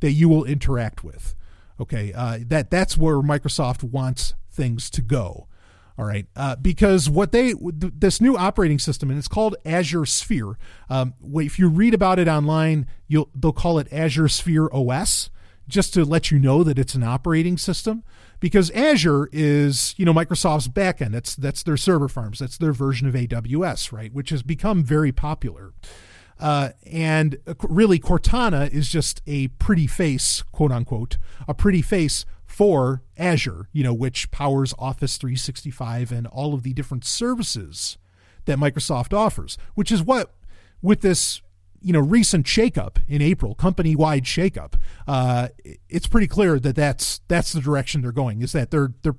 S3: that you will interact with. Okay, uh, that that's where Microsoft wants things to go. All right, uh, because what they this new operating system and it's called Azure Sphere. Um, if you read about it online, you'll they'll call it Azure Sphere OS, just to let you know that it's an operating system. Because Azure is you know Microsoft's backend. That's that's their server farms. That's their version of AWS, right? Which has become very popular. Uh, and really, Cortana is just a pretty face, quote unquote, a pretty face for Azure, you know, which powers Office 365 and all of the different services that Microsoft offers, which is what, with this, you know, recent shakeup in April, company-wide shakeup, uh, it's pretty clear that that's that's the direction they're going. Is that they're they're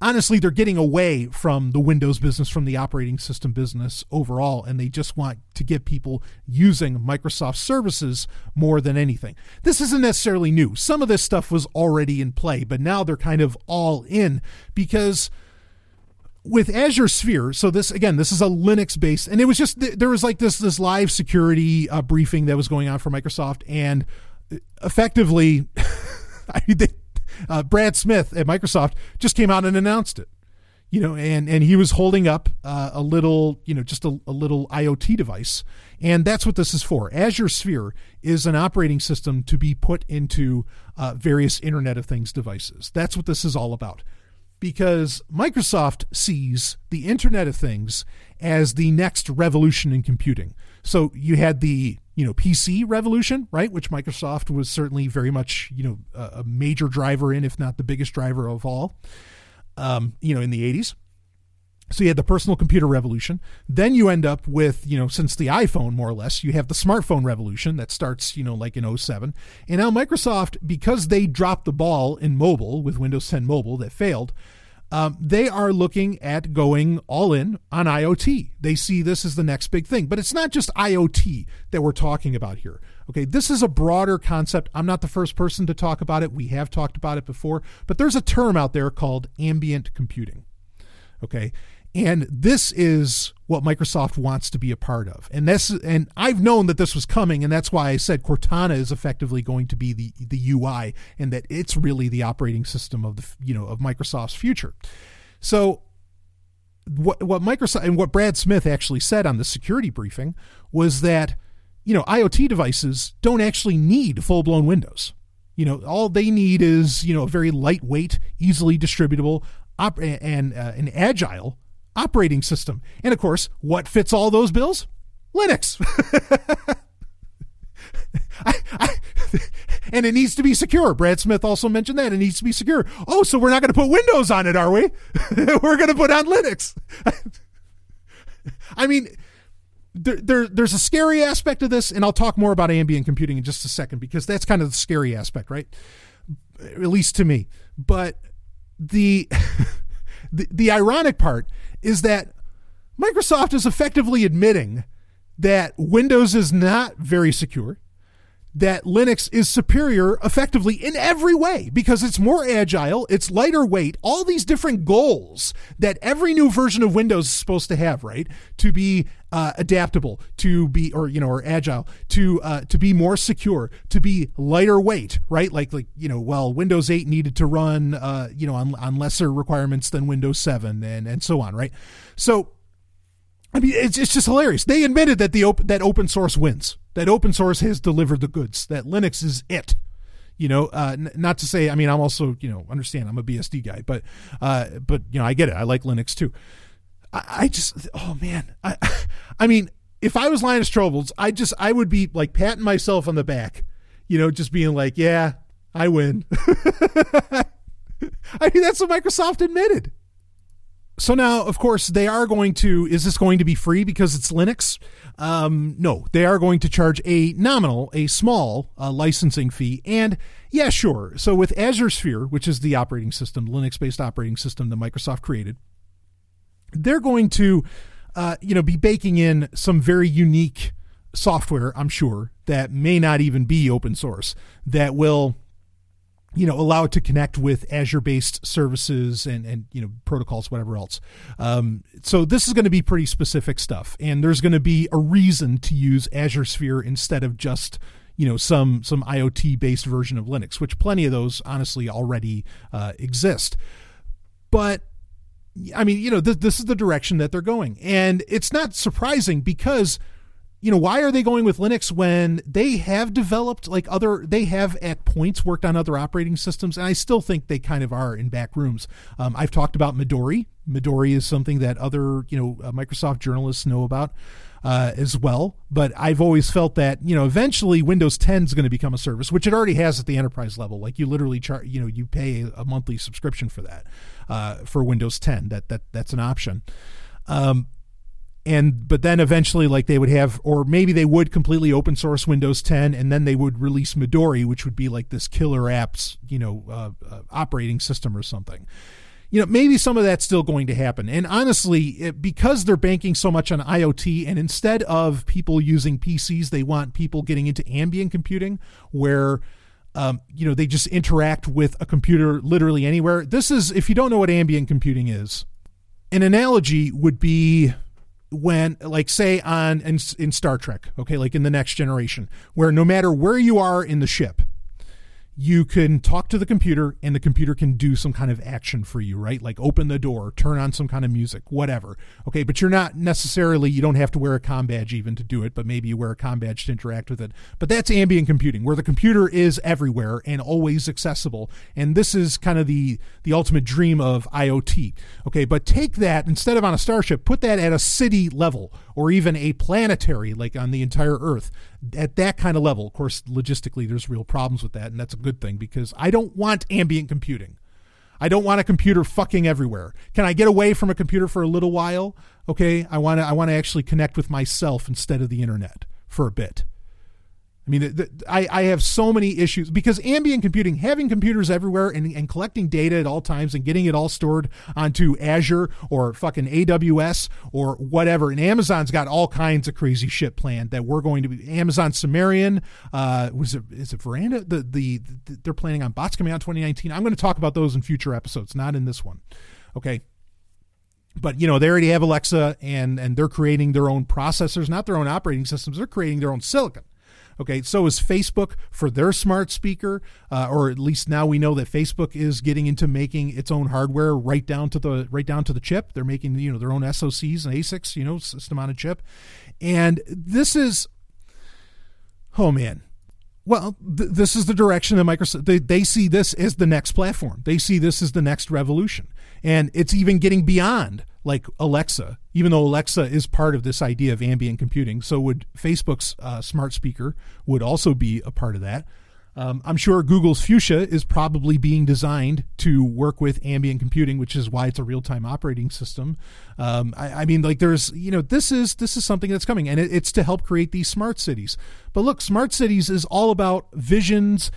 S3: honestly, they're getting away from the Windows business, from the operating system business overall, and they just want to get people using Microsoft services more than anything. This isn't necessarily new. Some of this stuff was already in play, but now they're kind of all in because with Azure Sphere, so this again, this is a Linux based, and it was just there was like this this live security uh, briefing that was going on for Microsoft, and effectively, I mean, they uh, Brad Smith at Microsoft just came out and announced it. You know, and and he was holding up uh, a little, you know, just a, a little IoT device, and that's what this is for. Azure Sphere is an operating system to be put into uh, various Internet of Things devices. That's what this is all about because Microsoft sees the Internet of Things as the next revolution in computing. So you had the you know PC revolution, right? Which Microsoft was certainly very much you know a, major driver in, if not the biggest driver of all. Um, you know, in the '80s. So you had the personal computer revolution. Then you end up with, you know, since the iPhone more or less, you have the smartphone revolution that starts, you know, like in 07. And now Microsoft, because they dropped the ball in mobile with Windows 10 Mobile that failed, um, they are looking at going all in on IoT. They see this as the next big thing. But it's not just IoT that we're talking about here. Okay, this is a broader concept. I'm not the first person to talk about it. We have talked about it before, but there's a term out there called ambient computing. Okay, and this is what Microsoft wants to be a part of. And this and I've known that this was coming and that's why I said Cortana is effectively going to be the the UI and that it's really the operating system of the you know of Microsoft's future. So what what Microsoft and what Brad Smith actually said on the security briefing was that you know IoT devices don't actually need full-blown Windows. You know, all they need is, you know, a very lightweight, easily distributable op- and uh, an agile operating system. And of course, what fits all those bills? Linux. I, I, and it needs to be secure. Brad Smith also mentioned that it needs to be secure. Oh, so we're not going to put Windows on it, are we? we're going to put on Linux. I mean, there, there, there's a scary aspect of this, and I'll talk more about ambient computing in just a second because that's kind of the scary aspect, right? At least to me. But the the, the ironic part is that Microsoft is effectively admitting that Windows is not very secure, that Linux is superior effectively in every way because it's more agile, it's lighter weight, all these different goals that every new version of Windows is supposed to have, right? To be uh, adaptable, to be or you know or agile, to uh, to be more secure, to be lighter weight, right? Like like you know, well, Windows 8 needed to run uh, you know on, on lesser requirements than Windows 7 and and so on, right? So I mean, it's, it's just hilarious. They admitted that the op- that open source wins. That open source has delivered the goods. That Linux is it. You know, uh, n- not to say. I mean, I'm also you know understand I'm a BSD guy, but uh, but you know I get it. I like Linux too. I, I just oh man, I I mean, if I was Linus Torvalds, I just I would be like patting myself on the back, you know, just being like, yeah, I win. I mean, that's what Microsoft admitted. So now, of course, they are going to. Is this going to be free because it's Linux? Um, no, they are going to charge a nominal, a small uh, licensing fee. And yeah, sure. So with Azure Sphere, which is the operating system, Linux based operating system that Microsoft created, they're going to, uh, you know, be baking in some very unique software, I'm sure, that may not even be open source, that will you know allow it to connect with azure based services and and you know protocols whatever else. Um, so this is going to be pretty specific stuff and there's going to be a reason to use azure sphere instead of just you know some some iot based version of linux which plenty of those honestly already uh, exist. But i mean you know th- this is the direction that they're going and it's not surprising because you know why are they going with linux when they have developed like other they have at points worked on other operating systems and i still think they kind of are in back rooms. Um, i've talked about midori. Midori is something that other you know uh, microsoft journalists know about uh, as well. But i've always felt that you know eventually windows 10 is going to become a service which it already has at the enterprise level. Like you literally charge you know you pay a monthly subscription for that uh, for windows 10 that that that's an option. Um, and but then eventually like they would have or maybe they would completely open source windows 10 and then they would release midori which would be like this killer apps you know uh, uh, operating system or something. You know maybe some of that's still going to happen. And honestly it, because they're banking so much on iot and instead of people using pcs they want people getting into ambient computing where um, you know they just interact with a computer literally anywhere. This is if you don't know what ambient computing is an analogy would be when like say on in, in Star Trek, okay, like in the next generation, where no matter where you are in the ship, you can talk to the computer and the computer can do some kind of action for you, right? Like open the door, turn on some kind of music, whatever. Okay, but you're not necessarily, you don't have to wear a com badge even to do it, but maybe you wear a com badge to interact with it. But that's ambient computing, where the computer is everywhere and always accessible. And this is kind of the, the ultimate dream of IoT. Okay, but take that, instead of on a starship, put that at a city level or even a planetary, like on the entire Earth, at that kind of level. Of course, logistically, there's real problems with that, and that's a good thing because I don't want ambient computing. I don't want a computer fucking everywhere. Can I get away from a computer for a little while? Okay, I want to I want to actually connect with myself instead of the internet for a bit. I mean, the, the, I, I have so many issues because ambient computing, having computers everywhere and, and collecting data at all times and getting it all stored onto Azure or fucking AWS or whatever. And Amazon's got all kinds of crazy shit planned that we're going to be. Amazon Sumerian, uh, was it, is it Veranda? The, the, the, they're planning on bots coming out 2019. I'm going to talk about those in future episodes, not in this one. Okay but you know they already have alexa and and they're creating their own processors not their own operating systems they're creating their own silicon Okay, so is Facebook for their smart speaker, uh, or at least now we know that Facebook is getting into making its own hardware right down to the right down to the chip. They're making you know their own SoCs and ASICs, you know, system on a chip, and this is, oh man, well, th- this is the direction that Microsoft they, they see this as the next platform. They see this as the next revolution, and it's even getting beyond like Alexa, even though Alexa is part of this idea of ambient computing. So would Facebook's uh, smart speaker would also be a part of that. Um, I'm sure Google's Fuchsia is probably being designed to work with ambient computing, which is why it's a real-time operating system. Um, I, I, mean, like there's, you know, this is this is something that's coming, and it, it's to help create these smart cities. But look, smart cities is all about visions,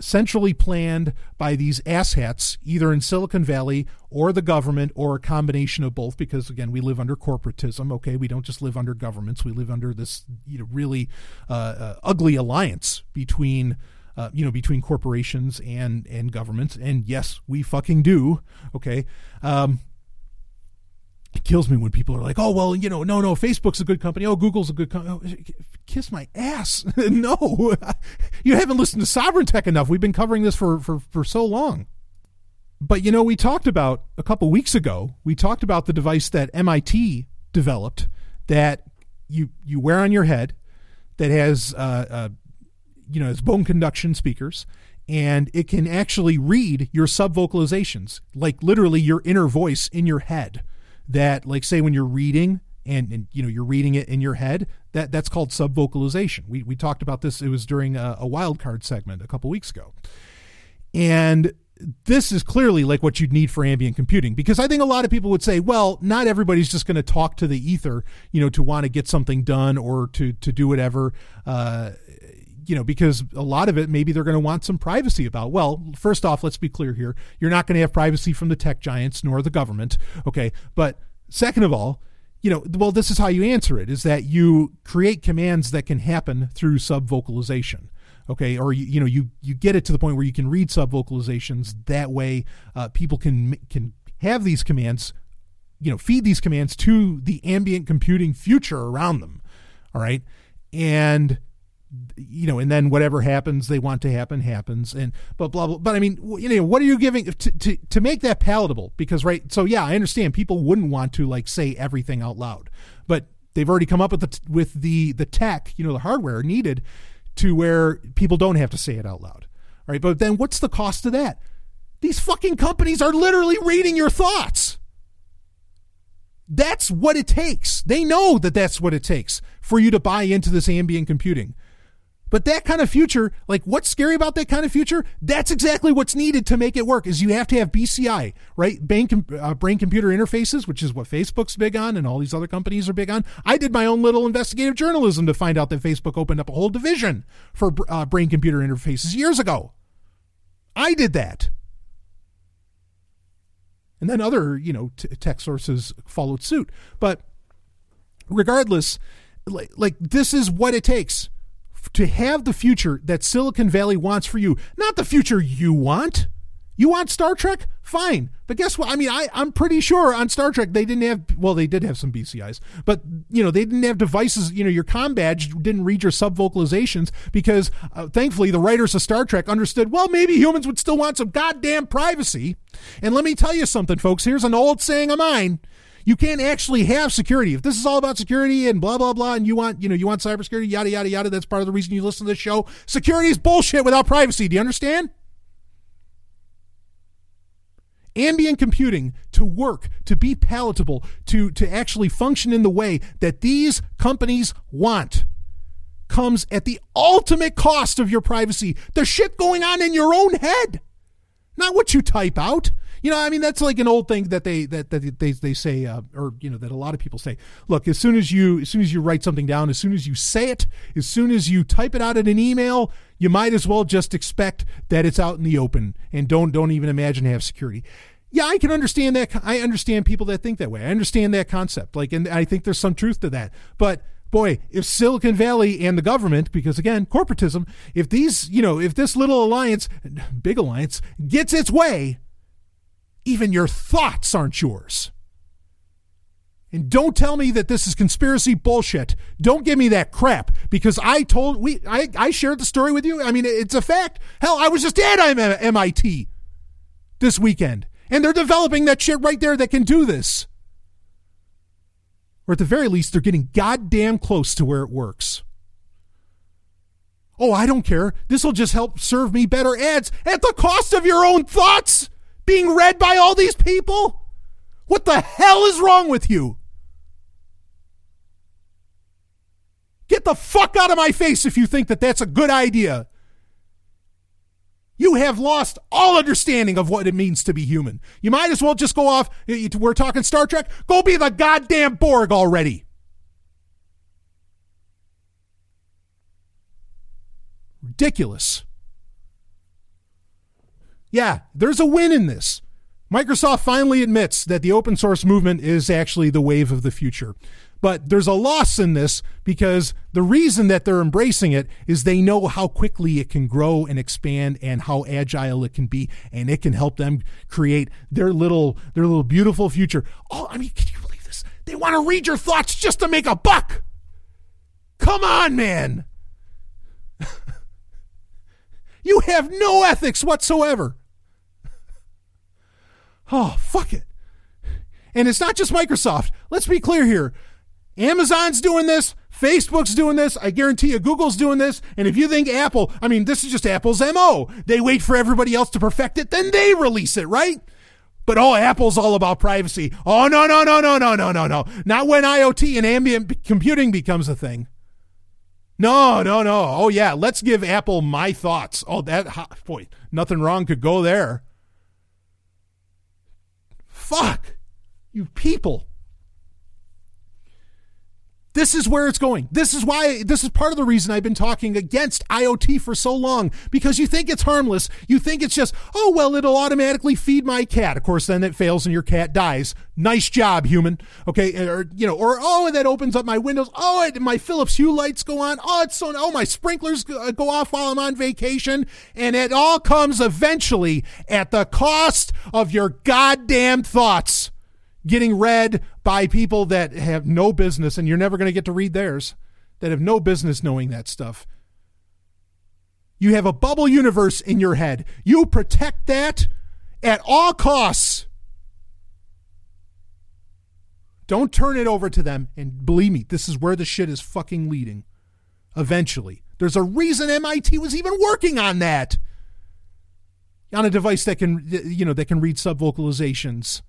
S3: centrally planned by these asshats, either in Silicon Valley or the government or a combination of both, because again, we live under corporatism. Okay, we don't just live under governments; we live under this you know really uh, uh, ugly alliance between. Uh, you know, between corporations and and governments, and yes, we fucking do. Okay, um, it kills me when people are like, "Oh well, you know, no, no, Facebook's a good company. Oh, Google's a good company." Oh, kiss my ass. no, you haven't listened to Sovereign Tech enough. We've been covering this for for for so long. But you know, we talked about a couple weeks ago. We talked about the device that MIT developed that you you wear on your head that has uh, uh, you know, it's bone conduction speakers and it can actually read your subvocalizations, like literally your inner voice in your head. That, like, say when you're reading and, and you know you're reading it in your head, that that's called subvocalization. We we talked about this. It was during a, a wild card segment a couple weeks ago, and this is clearly like what you'd need for ambient computing because I think a lot of people would say, well, not everybody's just going to talk to the ether, you know, to want to get something done or to to do whatever. Uh, you know, because a lot of it maybe they're going to want some privacy about. Well, first off, let's be clear here. You're not going to have privacy from the tech giants nor the government. Okay. But second of all, you know, well, this is how you answer it is that you create commands that can happen through subvocalization okay or you, you know you you get it to the point where you can read sub vocalizations that way uh, people can can have these commands you know feed these commands to the ambient computing future around them all right and you know and then whatever happens they want to happen happens and but blah blah but i mean you know what are you giving to, to to make that palatable because right so yeah i understand people wouldn't want to like say everything out loud but they've already come up with the with the the tech you know the hardware needed to where people don't have to say it out loud. All right, but then what's the cost of that? These fucking companies are literally reading your thoughts. That's what it takes. They know that that's what it takes for you to buy into this ambient computing. But that kind of future, like what's scary about that kind of future? That's exactly what's needed to make it work. Is you have to have BCI, right? Brain, uh, brain computer interfaces, which is what Facebook's big on, and all these other companies are big on. I did my own little investigative journalism to find out that Facebook opened up a whole division for uh, brain computer interfaces years ago. I did that, and then other you know t- tech sources followed suit. But regardless, like, like this is what it takes to have the future that Silicon Valley wants for you, not the future you want. You want Star Trek? Fine. But guess what? I mean, I, I'm pretty sure on Star Trek they didn't have, well, they did have some BCIs, but, you know, they didn't have devices. You know, your com badge didn't read your sub vocalizations because uh, thankfully the writers of Star Trek understood, well, maybe humans would still want some goddamn privacy. And let me tell you something, folks. Here's an old saying of mine you can't actually have security. If this is all about security and blah blah blah, and you want you know you want cybersecurity, yada yada yada, that's part of the reason you listen to this show. Security is bullshit without privacy. Do you understand? ambient computing to work, to be palatable, to, to actually function in the way that these companies want comes at the ultimate cost of your privacy. The shit going on in your own head, not what you type out. You know, I mean, that's like an old thing that they that, that they they say, uh, or you know, that a lot of people say. Look, as soon as you as soon as you write something down, as soon as you say it, as soon as you type it out in an email, you might as well just expect that it's out in the open and don't don't even imagine have security. Yeah, I can understand that. I understand people that think that way. I understand that concept. Like, and I think there's some truth to that. But boy, if Silicon Valley and the government, because again, corporatism, if these, you know, if this little alliance, big alliance, gets its way, even your thoughts aren't yours. And don't tell me that this is conspiracy bullshit. Don't give me that crap because I told we I, I shared the story with you. I mean, it's a fact. Hell, I was just at MIT this weekend, and they're developing that shit right there that can do this. Or at the very least, they're getting goddamn close to where it works. Oh, I don't care. This will just help serve me better ads at the cost of your own thoughts being read by all these people? What the hell is wrong with you? Get the fuck out of my face if you think that that's a good idea. You have lost all understanding of what it means to be human. You might as well just go off. We're talking Star Trek. Go be the goddamn Borg already. Ridiculous. Yeah, there's a win in this. Microsoft finally admits that the open source movement is actually the wave of the future. But there's a loss in this because the reason that they're embracing it is they know how quickly it can grow and expand and how agile it can be and it can help them create their little their little beautiful future. Oh, I mean, can you believe this? They want to read your thoughts just to make a buck. Come on, man. you have no ethics whatsoever. Oh, fuck it. And it's not just Microsoft. Let's be clear here. Amazon's doing this. Facebook's doing this. I guarantee you Google's doing this. And if you think Apple, I mean, this is just Apple's MO. They wait for everybody else to perfect it, then they release it, right? But oh, Apple's all about privacy. Oh, no, no, no, no, no, no, no, no. Not when IoT and ambient computing becomes a thing. No, no, no. Oh, yeah. Let's give Apple my thoughts. Oh, that, boy, nothing wrong could go there. Fuck. You people. This is where it's going. This is why, this is part of the reason I've been talking against IoT for so long because you think it's harmless. You think it's just, oh, well, it'll automatically feed my cat. Of course, then it fails and your cat dies. Nice job, human. Okay. Or, you know, or, oh, that opens up my windows. Oh, it, my Philips Hue lights go on. Oh, it's so, oh, my sprinklers go off while I'm on vacation. And it all comes eventually at the cost of your goddamn thoughts getting read by people that have no business, and you're never going to get to read theirs, that have no business knowing that stuff. You have a bubble universe in your head. You protect that at all costs. Don't turn it over to them. And believe me, this is where the shit is fucking leading. Eventually. There's a reason MIT was even working on that. On a device that can you know that can read subvocalizations.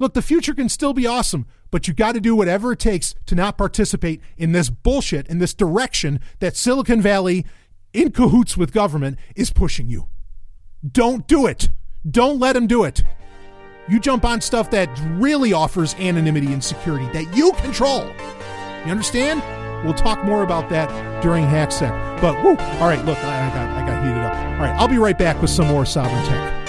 S3: Look, the future can still be awesome, but you got to do whatever it takes to not participate in this bullshit, in this direction that Silicon Valley, in cahoots with government, is pushing you. Don't do it. Don't let them do it. You jump on stuff that really offers anonymity and security that you control. You understand? We'll talk more about that during HackSec. But woo, all right, look, I, got I got heated up. All right, I'll be right back with some more sovereign tech.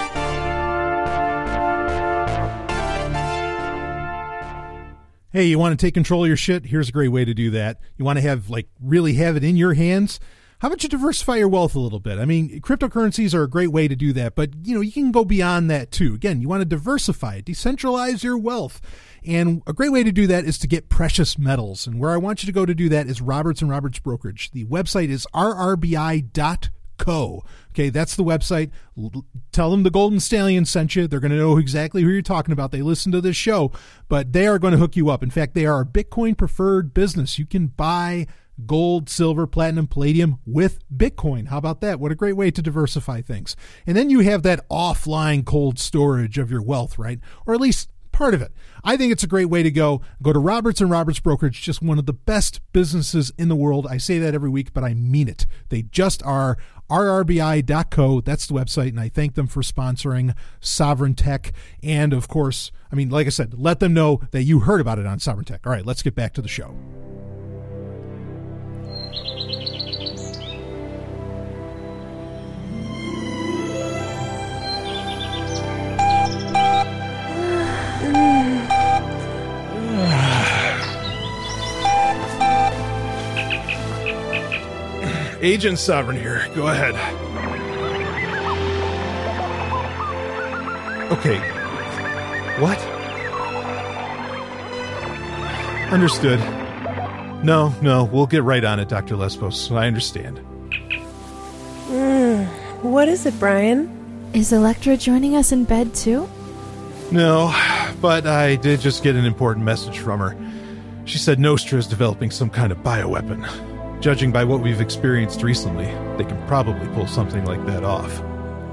S3: Hey, you want to take control of your shit? Here's a great way to do that. You want to have like really have it in your hands? How about you diversify your wealth a little bit? I mean, cryptocurrencies are a great way to do that, but you know, you can go beyond that too. Again, you want to diversify decentralize your wealth. And a great way to do that is to get precious metals. And where I want you to go to do that is Roberts and Roberts Brokerage. The website is rrbi.com Co. Okay, that's the website. L- tell them the Golden Stallion sent you. They're going to know exactly who you're talking about. They listen to this show, but they are going to hook you up. In fact, they are a Bitcoin preferred business. You can buy gold, silver, platinum, palladium with Bitcoin. How about that? What a great way to diversify things. And then you have that offline cold storage of your wealth, right? Or at least part of it. I think it's a great way to go. Go to Roberts and Roberts Brokerage, just one of the best businesses in the world. I say that every week, but I mean it. They just are rrbi.co. That's the website, and I thank them for sponsoring Sovereign Tech. And of course, I mean, like I said, let them know that you heard about it on Sovereign Tech. All right, let's get back to the show. Agent Sovereign here. Go ahead. Okay. What? Understood. No, no, we'll get right on it, Dr. Lesbos. I understand.
S4: Mm, what is it, Brian?
S1: Is Electra joining us in bed too?
S3: No, but I did just get an important message from her. She said Nostra is developing some kind of bioweapon. Judging by what we've experienced recently, they can probably pull something like that off.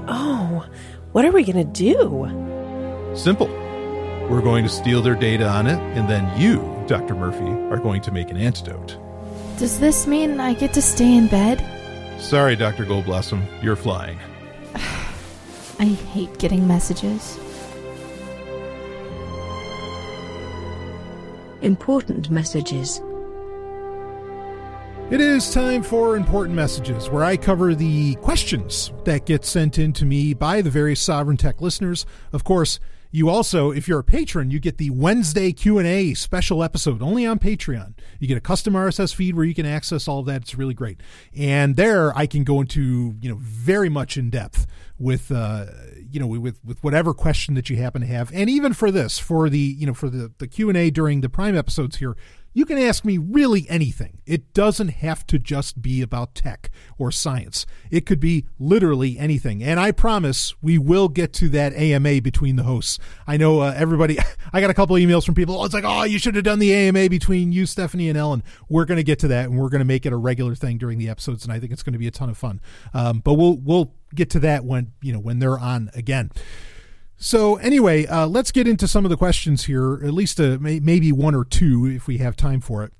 S4: Oh, what are we going to do?
S3: Simple. We're going to steal their data on it, and then you, Dr. Murphy, are going to make an antidote.
S1: Does this mean I get to stay in bed?
S3: Sorry, Dr. Goldblossom, you're flying.
S1: I hate getting messages.
S5: Important messages.
S3: It is time for important messages where I cover the questions that get sent in to me by the various Sovereign Tech listeners. Of course, you also, if you're a patron, you get the Wednesday Q&A special episode only on Patreon. You get a custom RSS feed where you can access all of that. It's really great. And there I can go into, you know, very much in depth with uh, you know with with whatever question that you happen to have and even for this for the you know for the the q&a during the prime episodes here You can ask me really anything. It doesn't have to just be about tech or science. It could be literally anything. And I promise we will get to that AMA between the hosts. I know uh, everybody, I got a couple emails from people. Oh, it's like, oh, you should have done the AMA between you, Stephanie, and Ellen. We're going to get to that and we're going to make it a regular thing during the episodes. And I think it's going to be a ton of fun. Um, but we'll, we'll get to that when, you know, when they're on again. So anyway, uh, let's get into some of the questions here. At least uh, may, maybe one or two if we have time for it.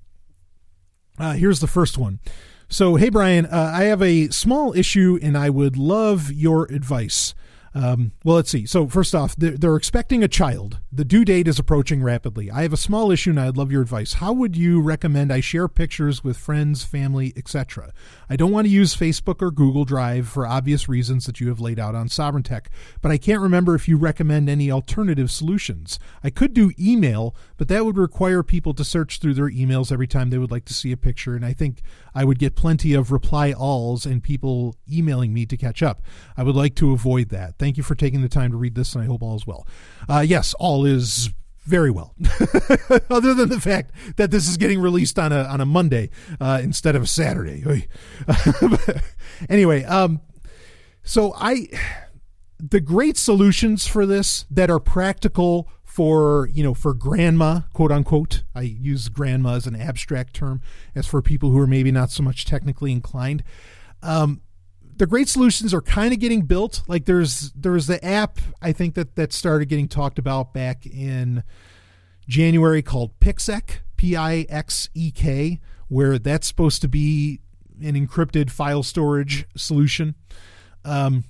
S3: Uh, here's the first one. So hey Brian, uh, I have a small issue and I would love your advice. Um, well, let's see. So, first off, they're, they're, expecting a child. The due date is approaching rapidly. I have a small issue and I'd love your advice. How would you recommend I share pictures with friends, family, etc.? I don't want to use Facebook or Google Drive for obvious reasons that you have laid out on Sovereign Tech, but I can't remember if you recommend any alternative solutions. I could do email, but that would require people to search through their emails every time they would like to see a picture, and I think I would get plenty of reply alls and people emailing me to catch up. I would like to avoid that. Thank you for taking the time to read this, and I hope all is well. Uh, yes, all is very well. Other than the fact that this is getting released on a on a Monday uh, instead of a Saturday. anyway, um, so I the great solutions for this that are practical for you know for grandma quote unquote i use grandma as an abstract term as for people who are maybe not so much technically inclined um, the great solutions are kind of getting built like there's there's the app i think that that started getting talked about back in january called pixek p-i-x-e-k where that's supposed to be an encrypted file storage solution um,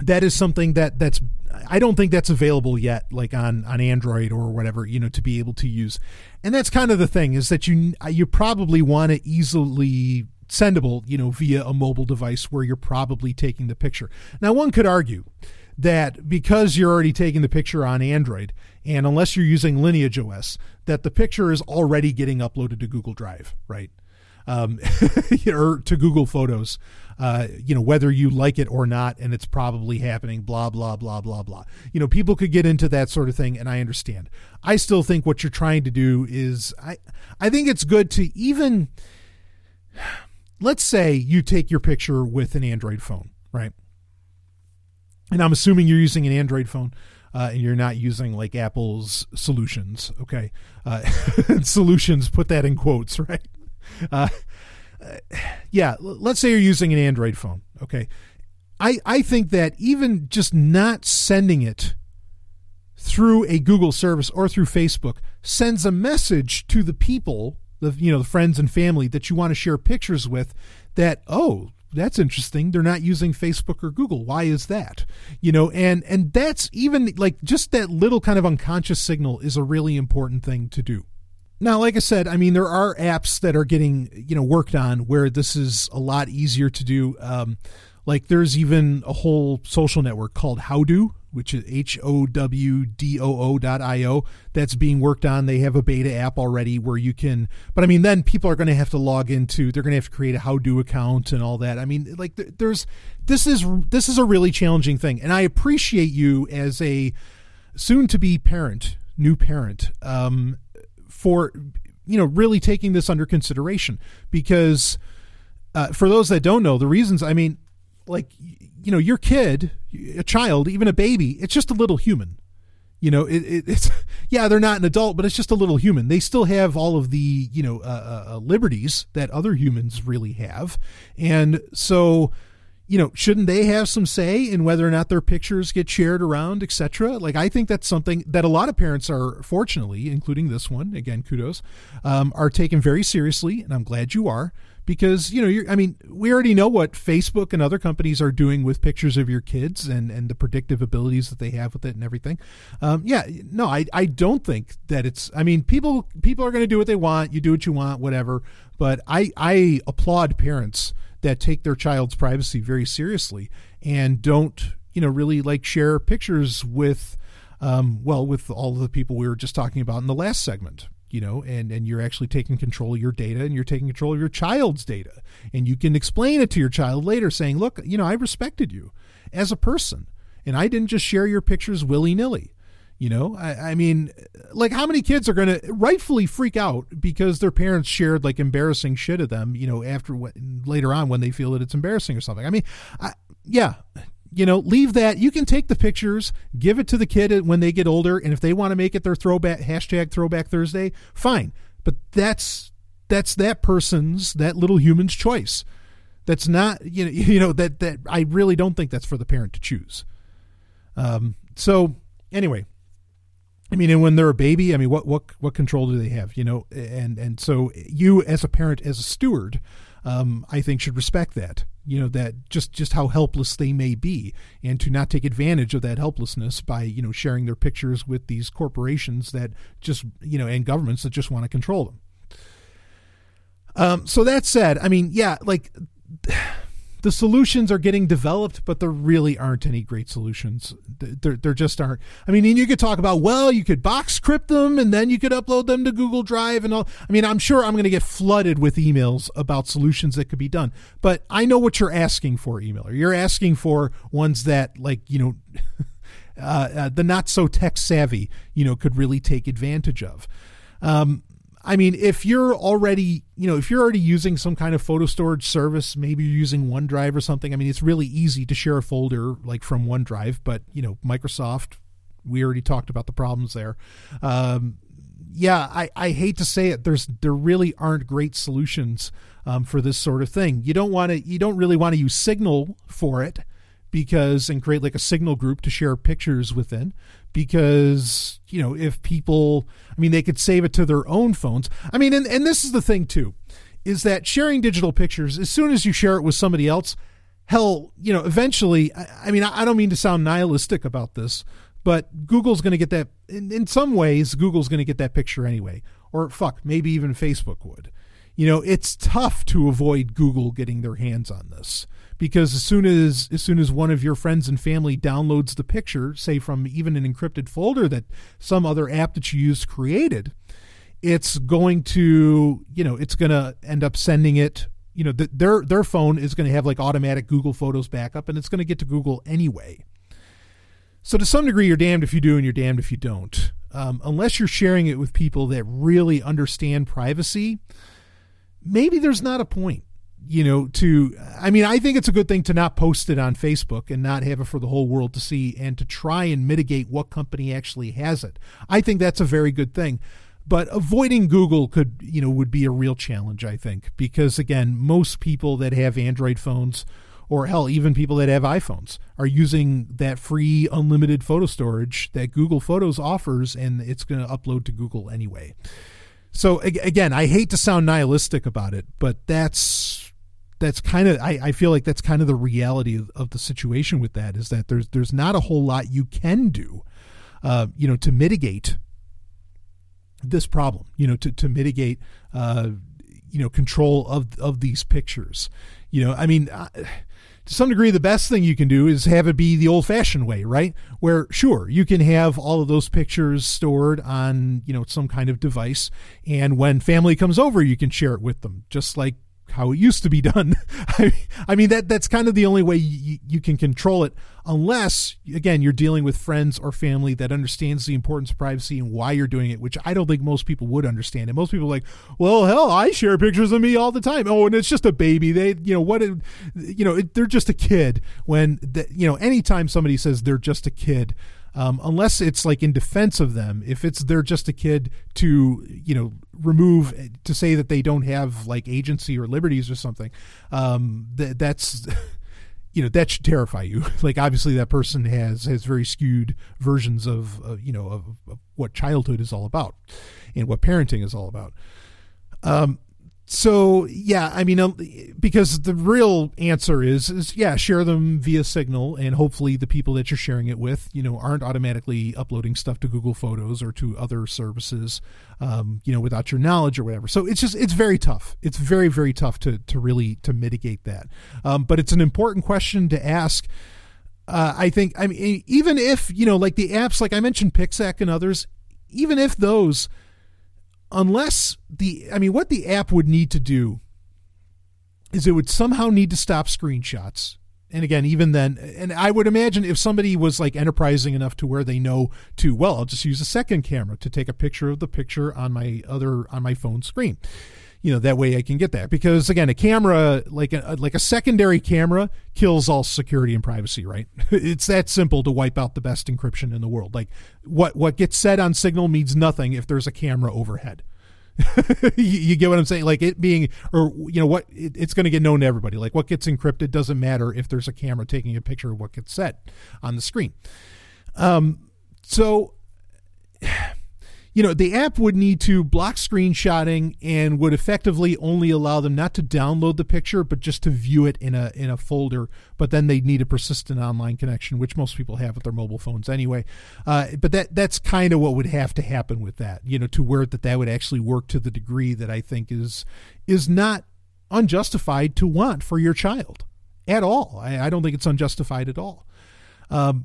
S3: that is something that that's I don't think that's available yet, like on on Android or whatever, you know, to be able to use. And that's kind of the thing is that you you probably want to easily sendable, you know, via a mobile device where you're probably taking the picture. Now, one could argue that because you're already taking the picture on Android, and unless you're using Lineage OS, that the picture is already getting uploaded to Google Drive, right? Um, or to Google Photos uh, you know, whether you like it or not, and it's probably happening, blah, blah, blah, blah, blah. You know, people could get into that sort of thing, and I understand. I still think what you're trying to do is, I, I think it's good to even, let's say you take your picture with an Android phone, right? And I'm assuming you're using an Android phone. Uh, and you're not using like Apple's solutions, okay? Uh, solutions, put that in quotes, right? Uh, yeah, let's say you're using an Android phone. Okay. I, I think that even just not sending it through a Google service or through Facebook sends a message to the people, the you know, the friends and family that you want to share pictures with that, oh, that's interesting. They're not using Facebook or Google. Why is that? You know, and and that's even like just that little kind of unconscious signal is a really important thing to do. Now, like I said, I mean, there are apps that are getting, you know, worked on where this is a lot easier to do. Um, like there's even a whole social network called Howdoo, which is H O W D O O dot I O, that's being worked on. They have a beta app already where you can, but I mean, then people are going to have to log into, they're going to have to create a Howdoo account and all that. I mean, like there's, this is, this is a really challenging thing. And I appreciate you as a soon to be parent, new parent, um, for you know really taking this under consideration because uh, for those that don't know the reasons i mean like you know your kid a child even a baby it's just a little human you know it, it, it's yeah they're not an adult but it's just a little human they still have all of the you know uh, uh, uh liberties that other humans really have and so you know, shouldn't they have some say in whether or not their pictures get shared around, etc.? Like, I think that's something that a lot of parents are, fortunately, including this one, again, kudos, um, are taken very seriously, and I'm glad you are because you know, I mean, we already know what Facebook and other companies are doing with pictures of your kids and and the predictive abilities that they have with it and everything. Um, yeah, no, I I don't think that it's. I mean, people people are going to do what they want. You do what you want, whatever. But I I applaud parents that take their child's privacy very seriously and don't you know really like share pictures with um, well with all of the people we were just talking about in the last segment you know and and you're actually taking control of your data and you're taking control of your child's data and you can explain it to your child later saying look you know i respected you as a person and i didn't just share your pictures willy-nilly You know, I, I mean, like how many kids are going to rightfully freak out because their parents shared like embarrassing shit of them, you know, after what later on when they feel that it's embarrassing or something. I mean, I, yeah, you know, leave that. You can take the pictures, give it to the kid when they get older, and if they want to make it their throwback hashtag Throwback Thursday, fine. But that's that's that person's that little human's choice. That's not you know you know that that I really don't think that's for the parent to choose. Um. So anyway, I mean, and when they're a baby, I mean, what what what control do they have? You know, and and so you as a parent, as a steward, um, I think should respect that. You know that just just how helpless they may be, and to not take advantage of that helplessness by you know sharing their pictures with these corporations that just you know and governments that just want to control them. Um, so that said, I mean, yeah, like the solutions are getting developed, but there really aren't any great solutions. There, there just aren't. I mean, and you could talk about, well, you could box crypt them and then you could upload them to Google Drive and all. I mean, I'm sure I'm going to get flooded with emails about solutions that could be done, but I know what you're asking for, emailer. You're asking for ones that, like, you know, uh, uh, the not so tech savvy, you know, could really take advantage of. Um, I mean, if you're already, you know, if you're already using some kind of photo storage service, maybe you're using OneDrive or something. I mean, it's really easy to share a folder like from OneDrive, but you know, Microsoft, we already talked about the problems there. Um, yeah, I, I hate to say it. There's there really aren't great solutions um, for this sort of thing. You don't want to. You don't really want to use Signal for it because and create like a Signal group to share pictures within because you know if people i mean they could save it to their own phones. I mean and, and this is the thing too is that sharing digital pictures as soon as you share it with somebody else hell you know eventually i, I mean I, I, don't mean to sound nihilistic about this but google's going to get that in, in some ways google's going to get that picture anyway. Or fuck maybe even facebook would. You know it's tough to avoid google getting their hands on this because as soon as as soon as one of your friends and family downloads the picture, say from even an encrypted folder that some other app that you use created, it's going to you know it's going to end up sending it. You know, the, their their phone is going to have like automatic Google Photos backup, and it's going to get to Google anyway. So to some degree, you're damned if you do, and you're damned if you don't. Um, unless you're sharing it with people that really understand privacy, maybe there's not a point you know, to, I mean, I think it's a good thing to not post it on Facebook and not have it for the whole world to see and to try and mitigate what company actually has it. I think that's a very good thing. But avoiding Google could, you know, would be a real challenge, I think, because again, most people that have Android phones or hell, even people that have iPhones are using that free unlimited photo storage that Google Photos offers, and it's going to upload to Google anyway. So again, I hate to sound nihilistic about it, but that's that's kind of I, I feel like that's kind of the reality of, of, the situation with that is that there's there's not a whole lot you can do uh, you know to mitigate this problem you know to, to mitigate uh, you know control of of these pictures. You know I mean to some degree the best thing you can do is have it be the old fashioned way right? Where sure you can have all of those pictures stored on you know some kind of device and when family comes over you can share it with them just like how it used to be done. I, mean that that's kind of the only way you, you can control it, unless again you're dealing with friends or family that understands the importance of privacy and why you're doing it, which I don't think most people would understand. And most people are like, well, hell, I share pictures of me all the time. Oh, and it's just a baby. They, you know, what, you know, they're just a kid. When the, you know, anytime somebody says they're just a kid um, unless it's like in defense of them if it's they're just a kid to you know remove to say that they don't have like agency or liberties or something um, th- that's you know that should terrify you. Like obviously that person has has very skewed versions of uh, you know of, of, what childhood is all about and what parenting is all about. Um so yeah i mean um, because the real answer is is yeah share them via signal and hopefully the people that you're sharing it with you know aren't automatically uploading stuff to google photos or to other services um, you know without your knowledge or whatever. So it's just it's very tough. It's very very tough to to really to mitigate that. Um, but it's an important question to ask. Uh, i think i mean even if you know like the apps like i mentioned pixek and others even if those unless the I mean what the app would need to do is it would somehow need to stop screenshots And again, even then, and I would imagine if somebody was like enterprising enough to where they know to, well, I'll just use a second camera to take a picture of the picture on my other on my phone screen. You know, that way I can get that because again, a camera like a like a secondary camera kills all security and privacy, right? It's that simple to wipe out the best encryption in the world. Like what what gets said on Signal means nothing if there's a camera overhead. you, you, get what I'm saying? Like it being, or you know what, it, it's going to get known to everybody. Like what gets encrypted doesn't matter if there's a camera taking a picture of what gets said on the screen. Um, so you know, the app would need to block screenshotting and would effectively only allow them not to download the picture, but just to view it in a in a folder. But then they'd need a persistent online connection, which most people have with their mobile phones anyway. Uh, but that that's kind of what would have to happen with that, you know, to where that that would actually work to the degree that I think is is not unjustified to want for your child at all. I, I don't think it's unjustified at all. Um,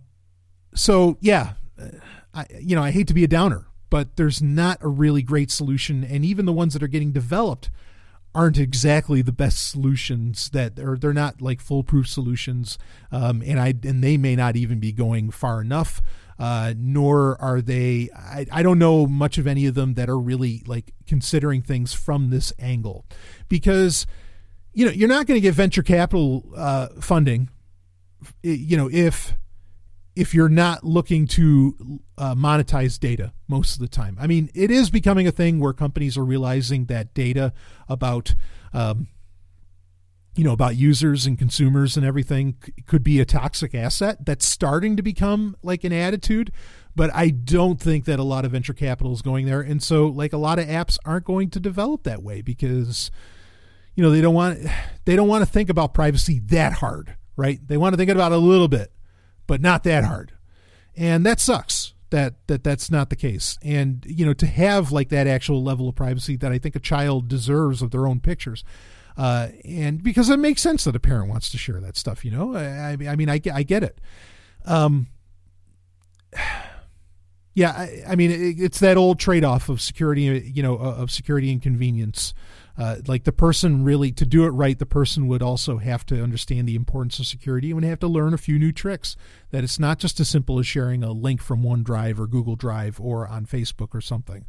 S3: so yeah, uh, I, you know, I hate to be a downer but there's not a really great solution. And even the ones that are getting developed aren't exactly the best solutions that or they're not like foolproof solutions um, and I and they may not even be going far enough uh, nor are they I, I don't know much of any of them that are really like considering things from this angle because you know you're not going to get venture capital uh, funding you know if if you're not looking to uh, monetize data most of the time. I mean, it is becoming a thing where companies are realizing that data about, um, you know, about users and consumers and everything could be a toxic asset. That's starting to become like an attitude, but I don't think that a lot of venture capital is going there. And so, like, a lot of apps aren't going to develop that way because, you know, they don't want they don't want to think about privacy that hard, right? They want to think about it a little bit but not that hard. And that sucks that that that's not the case. And you know, to have like that actual level of privacy that I think a child deserves of their own pictures. Uh, and because it makes sense that a parent wants to share that stuff, you know, I, I mean, I, I get it. Um, yeah, I, I mean, it, it's that old trade-off of security, you know, of security and convenience. Uh, like the person really to do it right, the person would also have to understand the importance of security and would have to learn a few new tricks. That it's not just as simple as sharing a link from OneDrive or Google Drive or on Facebook or something.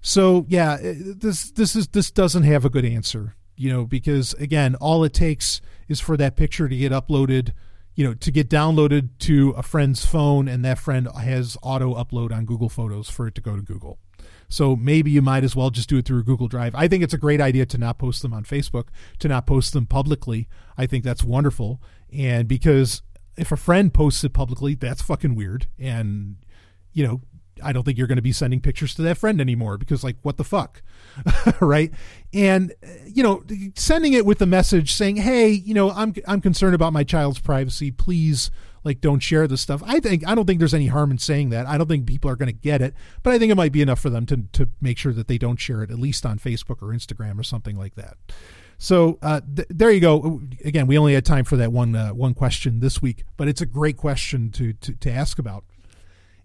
S3: So yeah, this this is this doesn't have a good answer, you know, because again, all it takes is for that picture to get uploaded you know to get downloaded to a friend's phone and that friend has auto upload on Google Photos for it to go to Google. So maybe you might as well just do it through Google Drive. I think it's a great idea to not post them on Facebook, to not post them publicly. I think that's wonderful. And because if a friend posts it publicly, that's fucking weird. And, you know, I don't think you're going to be sending pictures to that friend anymore because, like, what the fuck? right. And, you know, sending it with a message saying, hey, you know, I'm, I'm concerned about my child's privacy. Please like don't share this stuff. I think I don't think there's any harm in saying that. I don't think people are going to get it, but I think it might be enough for them to to make sure that they don't share it at least on Facebook or Instagram or something like that. So uh, th- there you go. Again, we only had time for that one uh, one question this week, but it's a great question to, to to ask about.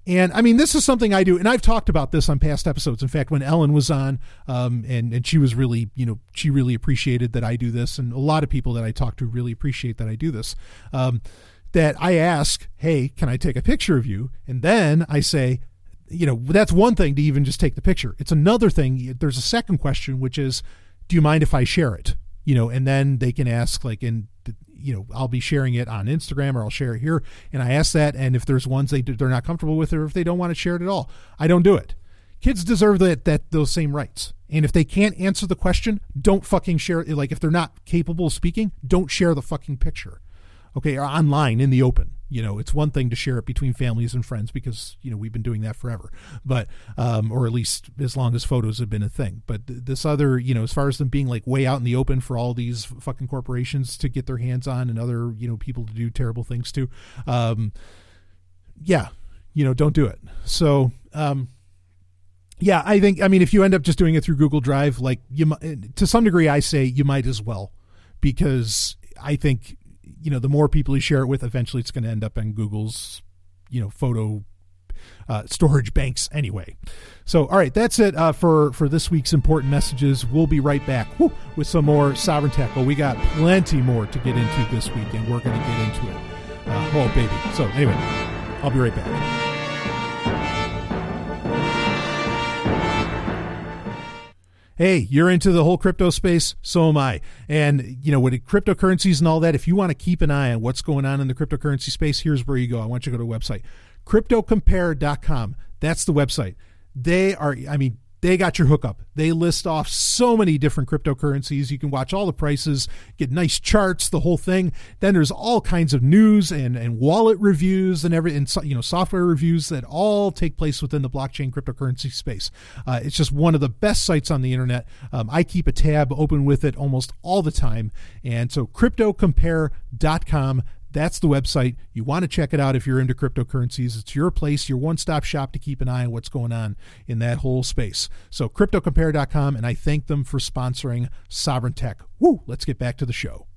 S3: And I mean, this is something I do, and I've talked about this on past episodes. In fact, when Ellen was on, um, and and she was really, you know, she really appreciated that I do this, and a lot of people that I talk to really appreciate that I do this. Um, that I ask, hey, can I take a picture of you? And then I say, you know, that's one thing to even just take the picture. It's another thing. There's a second question, which is, do you mind if I share it? You know, and then they can ask, like, in, you know, I'll be sharing it on Instagram or I'll share it here. And I ask that. And if there's ones they, they're not comfortable with or if they don't want to share it at all, I don't do it. Kids deserve that, that those same rights. And if they can't answer the question, don't fucking share it. Like, if they're not capable of speaking, don't share the fucking picture okay, online in the open. You know, it's one thing to share it between families and friends because you know we've been doing that forever, but um, or at least as long as photos have been a thing. But th- this other, you know, as far as them being like way out in the open for all these fucking corporations to get their hands on and other you know people to do terrible things to, um, yeah, you know, don't do it. So. Um, yeah, I think I mean if you end up just doing it through Google Drive, like you to some degree, I say you might as well, because I think you know, the more people you share it with, eventually it's going to end up in Google's, you know, photo uh, storage banks anyway. So, all right, that's it uh, for for this week's important messages. We'll be right back whew, with some more sovereign tech. Well, we got plenty more to get into this week, and we're going to get into it. Uh, oh, baby. So, anyway, I'll be right back. Hey, you're into the whole crypto space, so am I. And you know, with cryptocurrencies and all that, if you want to keep an eye on what's going on in the cryptocurrency space, here's where you go. I want you to go to a website, cryptocompare.com. That's the website. They are, I mean, they got your hookup. They list off so many different cryptocurrencies. You can watch all the prices, get nice charts, the whole thing. Then there's all kinds of news and, and wallet reviews and every and you know software reviews that all take place within the blockchain cryptocurrency space. Uh, it's just one of the best sites on the internet. Um, I keep a tab open with it almost all the time. And so cryptocompare.com. That's the website. You want to check it out if you're into cryptocurrencies. It's your place, your one stop shop to keep an eye on what's going on in that whole space. So, cryptocompare.com, and I thank them for sponsoring Sovereign Tech. Woo! Let's get back to the show.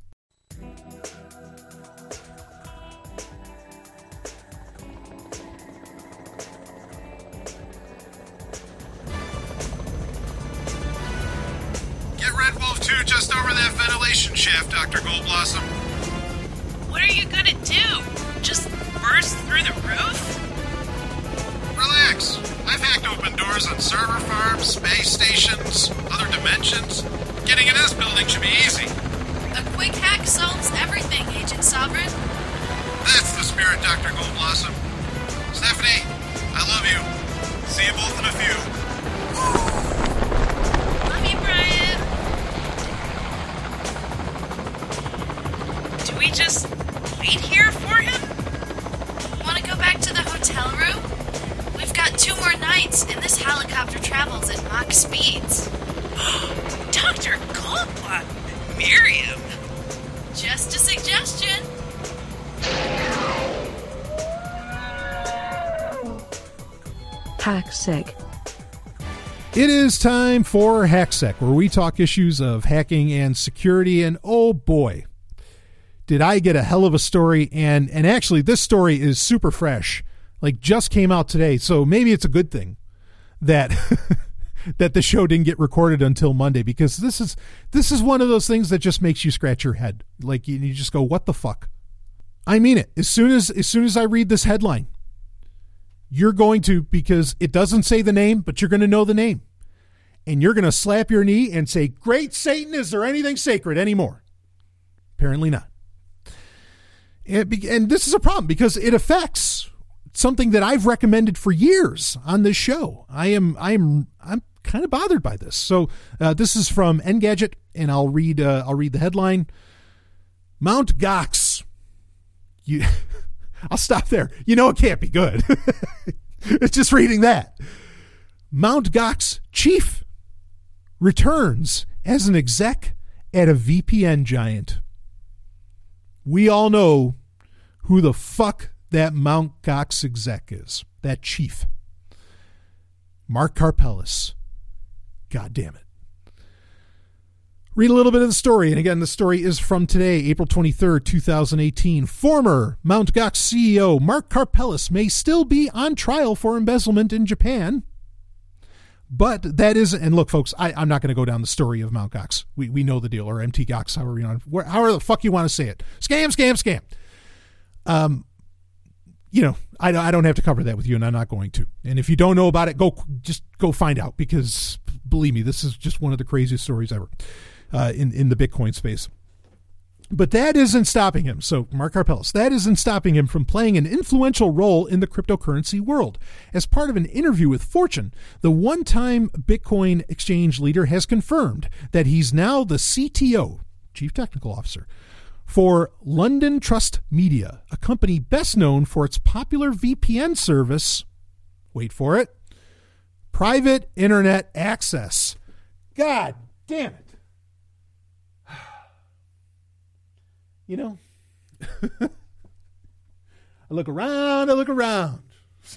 S3: It is time for HackSec, where we talk issues of hacking and security. And oh boy, did I get a hell of a story. And, and actually, this story is super fresh, like just came out today. So maybe it's a good thing that. that the show didn't get recorded until Monday because this is this is one of those things that just makes you scratch your head. Like you, you just go, "What the fuck?" I mean it. As soon as as soon as I read this headline, you're going to because it doesn't say the name, but you're going to know the name. And you're going to slap your knee and say, "Great Satan, is there anything sacred anymore?" Apparently not. And, be- and this is a problem because it affects something that I've recommended for years on this show. I am I am I'm kind of bothered by this. So uh, this is from Engadget, and I'll read uh, I'll read the headline. Mount Gox. You, I'll stop there. You know it can't be good. it's just reading that. Mount Gox chief returns as an exec at a VPN giant. We all know who the fuck that Mount Gox exec is. That chief. Mark Karpelès. God damn it. Read a little bit of the story. And again, the story is from today, April 23rd, 2018. Former Mt. Gox CEO Mark Karpelès may still be on trial for embezzlement in Japan. But that is, and look, folks, I, I'm not going to go down the story of Mt. Gox. We, we know the deal, or MT Gox, however, you know, however the fuck you want to say it. Scam, scam, scam. Um, you know, I, I don't have to cover that with you, and I'm not going to. And if you don't know about it, go just go find out because believe me, this is just one of the craziest stories ever uh, in in the Bitcoin space. But that isn't stopping him. So, Mark Karpelès, that isn't stopping him from playing an influential role in the cryptocurrency world. As part of an interview with Fortune, the one time Bitcoin exchange leader has confirmed that he's now the CTO, Chief Technical Officer, for London Trust Media, a company best known for its popular VPN service. Wait for it private internet access. God damn it. You know, I look around, I look around.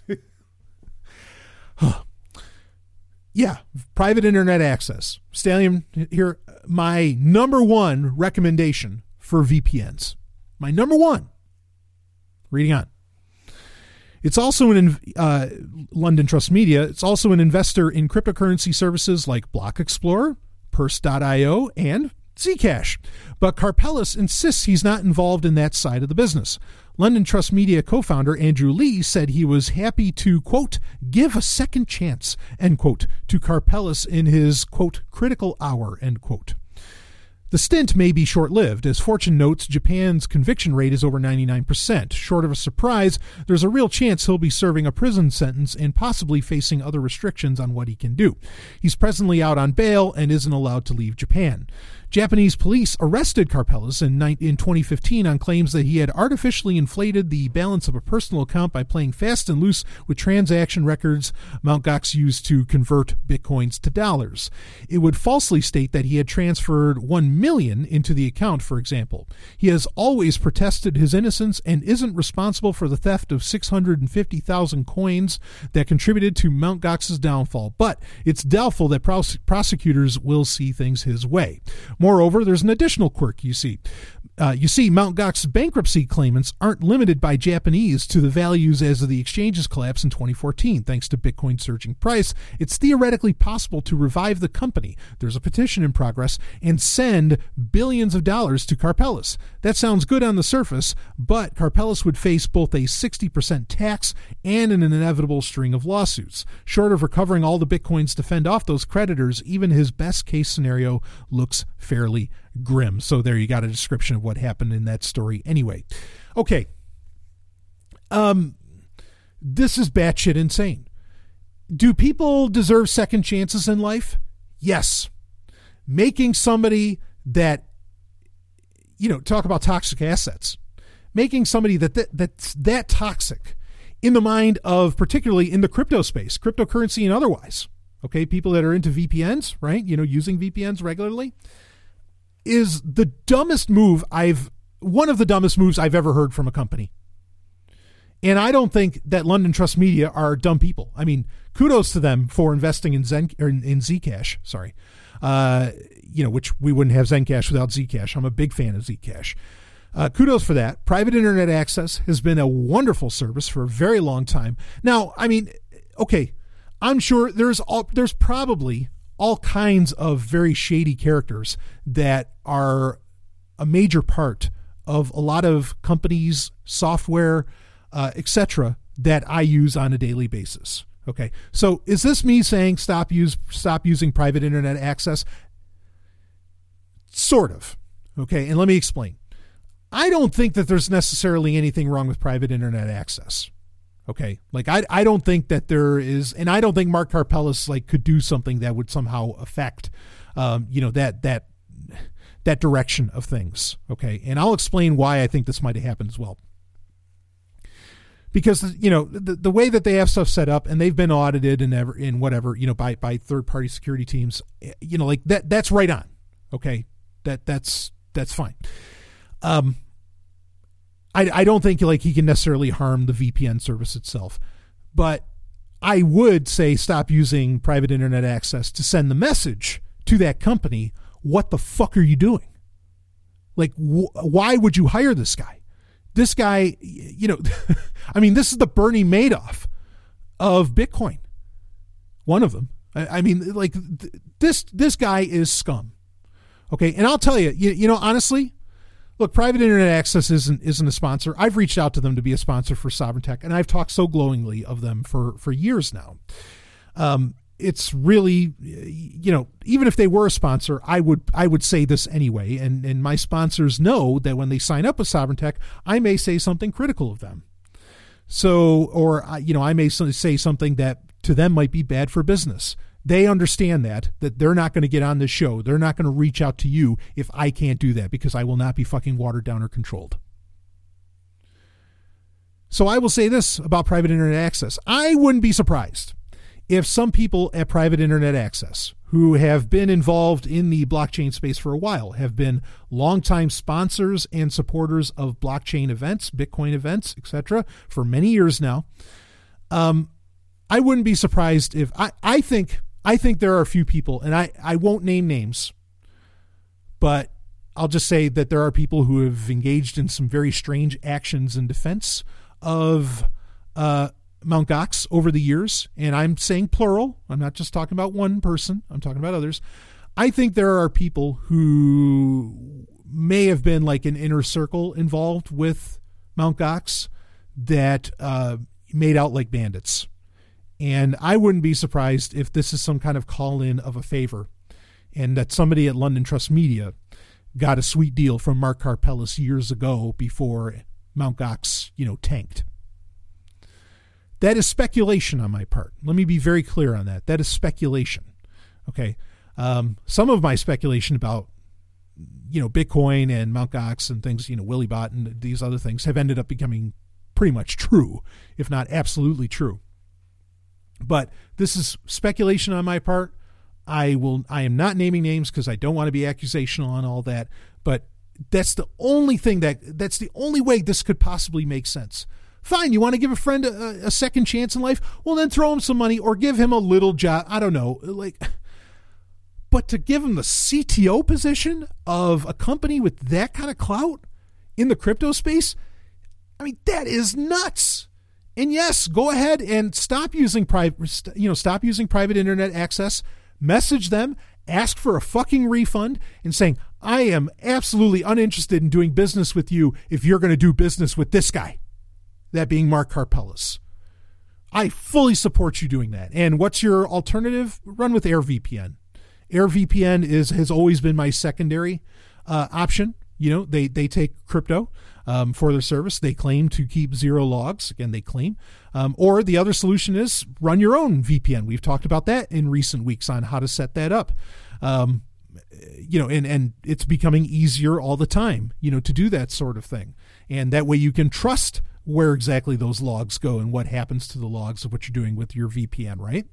S3: yeah, private internet access. Stallion, here, my number one recommendation for VPNs. My number one. Reading on. It's also an uh, London Trust Media. It's also an investor in cryptocurrency services like Block Explorer, Purse.io, and Zcash. But Karpelès insists he's not involved in that side of the business. London Trust Media co founder Andrew Lee said he was happy to, quote, give a second chance, end quote, to Karpelès in his, quote, critical hour, end quote. The stint may be short lived. As Fortune notes, Japan's conviction rate is over 99%. Short of a surprise, there's a real chance he'll be serving a prison sentence and possibly facing other restrictions on what he can do. He's presently out on bail and isn't allowed to leave Japan. Japanese police arrested Karpelès in, in 2015 on claims that he had artificially inflated the balance of a personal account by playing fast and loose with transaction records Mt. Gox used to convert bitcoins to dollars. It would falsely state that he had transferred 1 million into the account, for example. He has always protested his innocence and isn't responsible for the theft of 650,000 coins that contributed to Mt. Gox's downfall, but it's doubtful that pros- prosecutors will see things his way. Moreover, there's an additional quirk you see. Uh, you see, Mt. Gox's bankruptcy claimants aren't limited by Japanese to the values as of the exchange's collapse in 2014. Thanks to Bitcoin's surging price, it's theoretically possible to revive the company. There's a petition in progress and send billions of dollars to Karpelès. That sounds good on the surface, but Karpelès would face both a 60% tax and an inevitable string of lawsuits. Short of recovering all the Bitcoins to fend off those creditors, even his best case scenario looks fairly grim. So there you got a description of what happened in that story anyway. Okay. Um this is batshit insane. Do people deserve second chances in life? Yes. Making somebody that you know, talk about toxic assets. Making somebody that, that that's that toxic in the mind of particularly in the crypto space, cryptocurrency and otherwise. Okay, people that are into VPNs, right? You know, using VPNs regularly is the dumbest move I've one of the dumbest moves I've ever heard from a company. And I don't think that London Trust Media are dumb people. I mean, kudos to them for investing in Zen or in, in Zcash. Sorry, uh, you know, which we wouldn't have Zencash without Zcash. I'm a big fan of Zcash. Uh, kudos for that. Private internet access has been a wonderful service for a very long time. Now, I mean, okay, I'm sure there's all, there's probably all kinds of very shady characters that are a major part of a lot of companies, software, uh, etc. that I use on a daily basis. Okay, so is this me saying stop use stop using private internet access? Sort of. Okay, and let me explain. I don't think that there's necessarily anything wrong with private internet access. Okay, like I I don't think that there is, and I don't think Mark Karpelès like could do something that would somehow affect, um, you know that that that direction of things. Okay, and I'll explain why I think this might have happened as well. Because you know the, the way that they have stuff set up, and they've been audited and ever in whatever you know by by third party security teams, eh, you know like that that's right on. Okay, that that's that's fine. Um, I, I don't think like he can necessarily harm the VPN service itself, but I would say stop using private internet access to send the message to that company. What the fuck are you doing? Like, wh- why would you hire this guy? This guy, you know, I mean, this is the Bernie Madoff of Bitcoin. One of them. I, I mean, like th- this this guy is scum. Okay, and I'll tell you, you, you know, honestly, look, private internet access isn't isn't a sponsor. I've reached out to them to be a sponsor for Sovereign Tech, and I've talked so glowingly of them for for years now. Um, it's really, you know, even if they were a sponsor, I would I would say this anyway, and and my sponsors know that when they sign up with Sovereign Tech, I may say something critical of them. So, or you know, I may say something that to them might be bad for business they understand that that they're not going to get on this show. They're not going to reach out to you if i can't do that because i will not be fucking watered down or controlled. So i will say this about private internet access. I wouldn't be surprised if some people at private internet access who have been involved in the blockchain space for a while have been longtime sponsors and supporters of blockchain events bitcoin events etc for many years now. Um, i wouldn't be surprised if i, I think I think there are a few people, and I, I won't name names, but I'll just say that there are people who have engaged in some very strange actions in defense of uh, Mount Gox over the years, and I'm saying plural. I'm not just talking about one person. I'm talking about others. I think there are people who may have been like an inner circle involved with Mount Gox that uh, made out like bandits. And I wouldn't be surprised if this is some kind of call in of a favor and that somebody at London Trust Media got a sweet deal from Mark Karpelès years ago before Mount Gox, you know, tanked. That is speculation on my part. Let me be very clear on that. That is speculation. Okay. Um, some of my speculation about you know Bitcoin and Mount Gox and things, you know Willybot and these other things have ended up becoming pretty much true, if not absolutely true. But this is speculation on my part. I will. I am not naming names because I don't want to be accusational on all that. But that's the only thing that that's the only way this could possibly make sense. Fine, you want to give a friend a, a second chance in life? Well, then throw him some money or give him a little job. I don't know, like but to give him the CTO position of a company with that kind of clout in the crypto space, I mean, that is nuts. And yes, go ahead and stop using private, you know, stop using private internet access. Message them, ask for a fucking refund, and saying, "I am absolutely uninterested in doing business with you if you're going to do business with this guy." That being Mark Karpelès. I fully support you doing that. And what's your alternative? Run with AirVPN. AirVPN is has always been my secondary uh, option. You know, they they take crypto um, for their service. They claim to keep zero logs. Again, they claim. Um, or the other solution is run your own VPN. We've talked about that in recent weeks on how to set that up. Um, you know, and and it's becoming easier all the time. You know, to do that sort of thing, and that way you can trust where exactly those logs go and what happens to the logs of what you're doing with your VPN, right?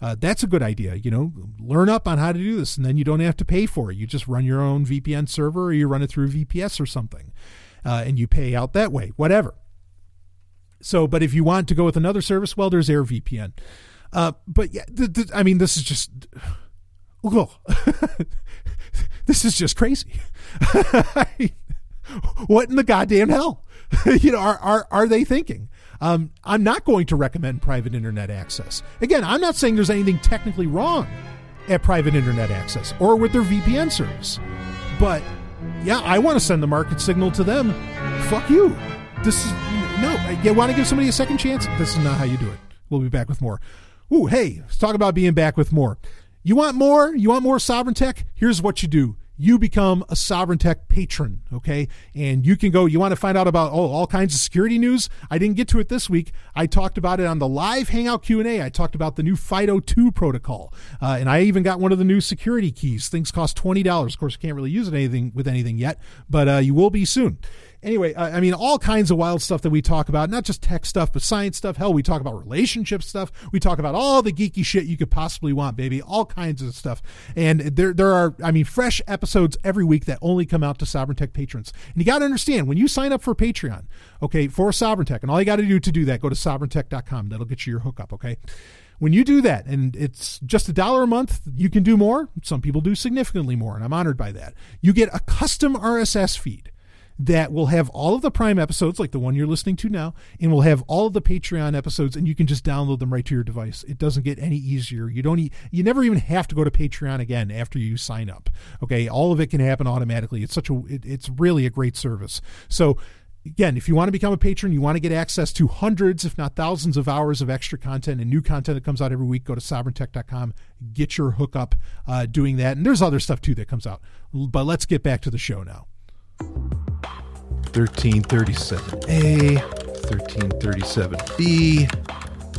S3: Uh, that's a good idea. You know, learn up on how to do this, and then you don't have to pay for it. You just run your own VPN server, or you run it through VPS or something, uh, and you pay out that way. Whatever. So, but if you want to go with another service, well, there's AirVPN. Uh, but yeah, th- th- I mean, this is just. This is just crazy. what in the goddamn hell? you know, are, are, are they thinking? Um, I'm not going to recommend private internet access. Again, I'm not saying there's anything technically wrong at private internet access or with their VPN service. But yeah, I want to send the market signal to them. Fuck you. This is no. You want to give somebody a second chance? This is not how you do it. We'll be back with more. Ooh, hey, let's talk about being back with more. You want more? You want more sovereign tech? Here's what you do you become a Sovereign Tech patron, okay? And you can go, you want to find out about oh, all kinds of security news? I didn't get to it this week. I talked about it on the live Hangout Q&A. I talked about the new FIDO2 protocol. Uh, and I even got one of the new security keys. Things cost $20. Of course, you can't really use it anything with anything yet, but uh, you will be soon anyway, I mean, all kinds of wild stuff that we talk about, not just tech stuff, but science stuff. Hell, we talk about relationship stuff. We talk about all the geeky shit you could possibly want, baby. All kinds of stuff. And there, there are, I mean, fresh episodes every week that only come out to Sovereign Tech patrons. And you got to understand when you sign up for Patreon, okay, for Sovereign Tech, and all you got to do to do that, go to sovereigntech.com. That'll get you your hookup, okay? when you do that and it's just a dollar a month you can do more some people do significantly more and i'm honored by that you get a custom rss feed that will have all of the Prime episodes, like the one you're listening to now, and will have all of the Patreon episodes, and you can just download them right to your device. It doesn't get any easier. You don't, e- you never even have to go to Patreon again after you sign up. Okay, all of it can happen automatically. It's such a, it, it's really a great service. So again, if you want to become a patron, you want to get access to hundreds, if not thousands, of hours of extra content and new content that comes out every week, go to sovereigntech.com, get your hookup uh, doing that. And there's other stuff too that comes out. But let's get back to the show now. 1337A, 1337B,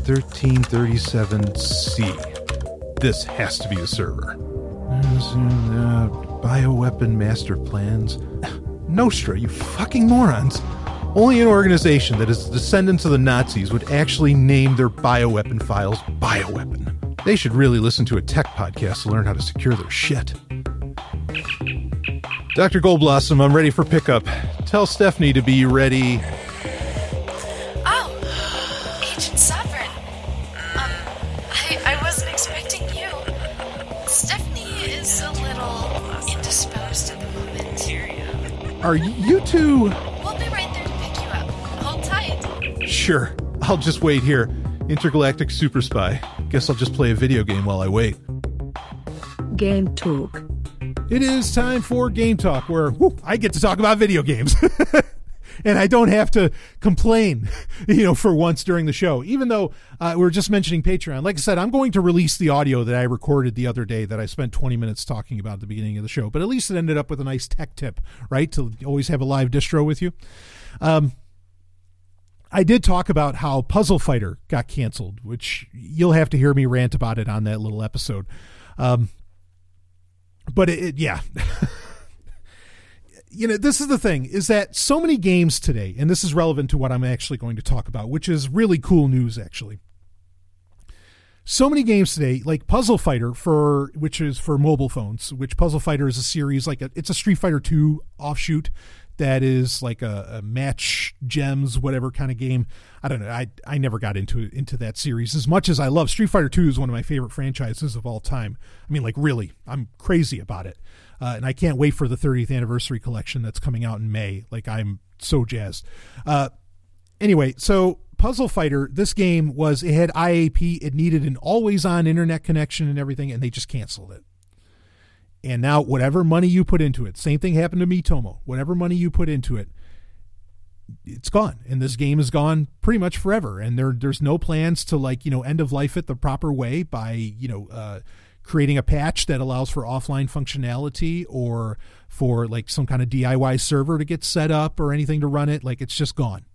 S3: 1337C. This has to be a server. Uh, bioweapon master plans. Nostra, you fucking morons. Only an organization that is descendants of the Nazis would actually name their bioweapon files bioweapon. They should really listen to a tech podcast to learn how to secure their shit. Dr. Goldblossom, I'm ready for pickup. Tell Stephanie to be ready.
S6: Oh, Agent Sovereign. Um, I, I wasn't expecting you. Stephanie is a little indisposed at the moment.
S3: Are you two.
S6: We'll be right there to pick you up. Hold tight.
S3: Sure. I'll I'll just wait here. Intergalactic Super Spy. Guess I'll just play a video game while I wait.
S5: Game Talk.
S3: It is time for Game Talk, where whew, I get to talk about video games. and I don't have to complain, you know, for once during the show. Even though uh, we are just mentioning Patreon, like I said, I'm going to release the audio that I recorded the other day that I spent 20 minutes talking about at the beginning of the show. But at least it ended up with a nice tech tip, right? To always have a live distro with you. Um, I did talk about how Puzzle Fighter got canceled, which you'll have to hear me rant about it on that little episode. Um, but it, it yeah. you know, this is the thing is that so many games today, and this is relevant to what I'm actually going to talk about, which is really cool news actually. So many games today, like Puzzle Fighter for which is for mobile phones, which Puzzle Fighter is a series like a, it's a Street Fighter 2 offshoot that is like a, a, match gems whatever kind of game. I don't know. I I never got into into that series as much as I love Street Fighter 2 is one of my favorite franchises of all time. I mean like really, I'm crazy about it. Uh, and I can't wait for the 30th anniversary collection that's coming out in May. Like I'm so jazzed. Uh, anyway, so Puzzle Fighter, this game was it had IAP, it needed an always on internet connection and everything, and they just canceled it. And now whatever money you put into it, same thing happened to Miitomo. Whatever money you put into it, it's gone and this game is gone pretty much forever and there there's no plans to like you know end of life it the proper way by you know uh, creating a patch that allows for offline functionality or for like some kind of DIY server to get set up or anything to run it. Like it's just gone.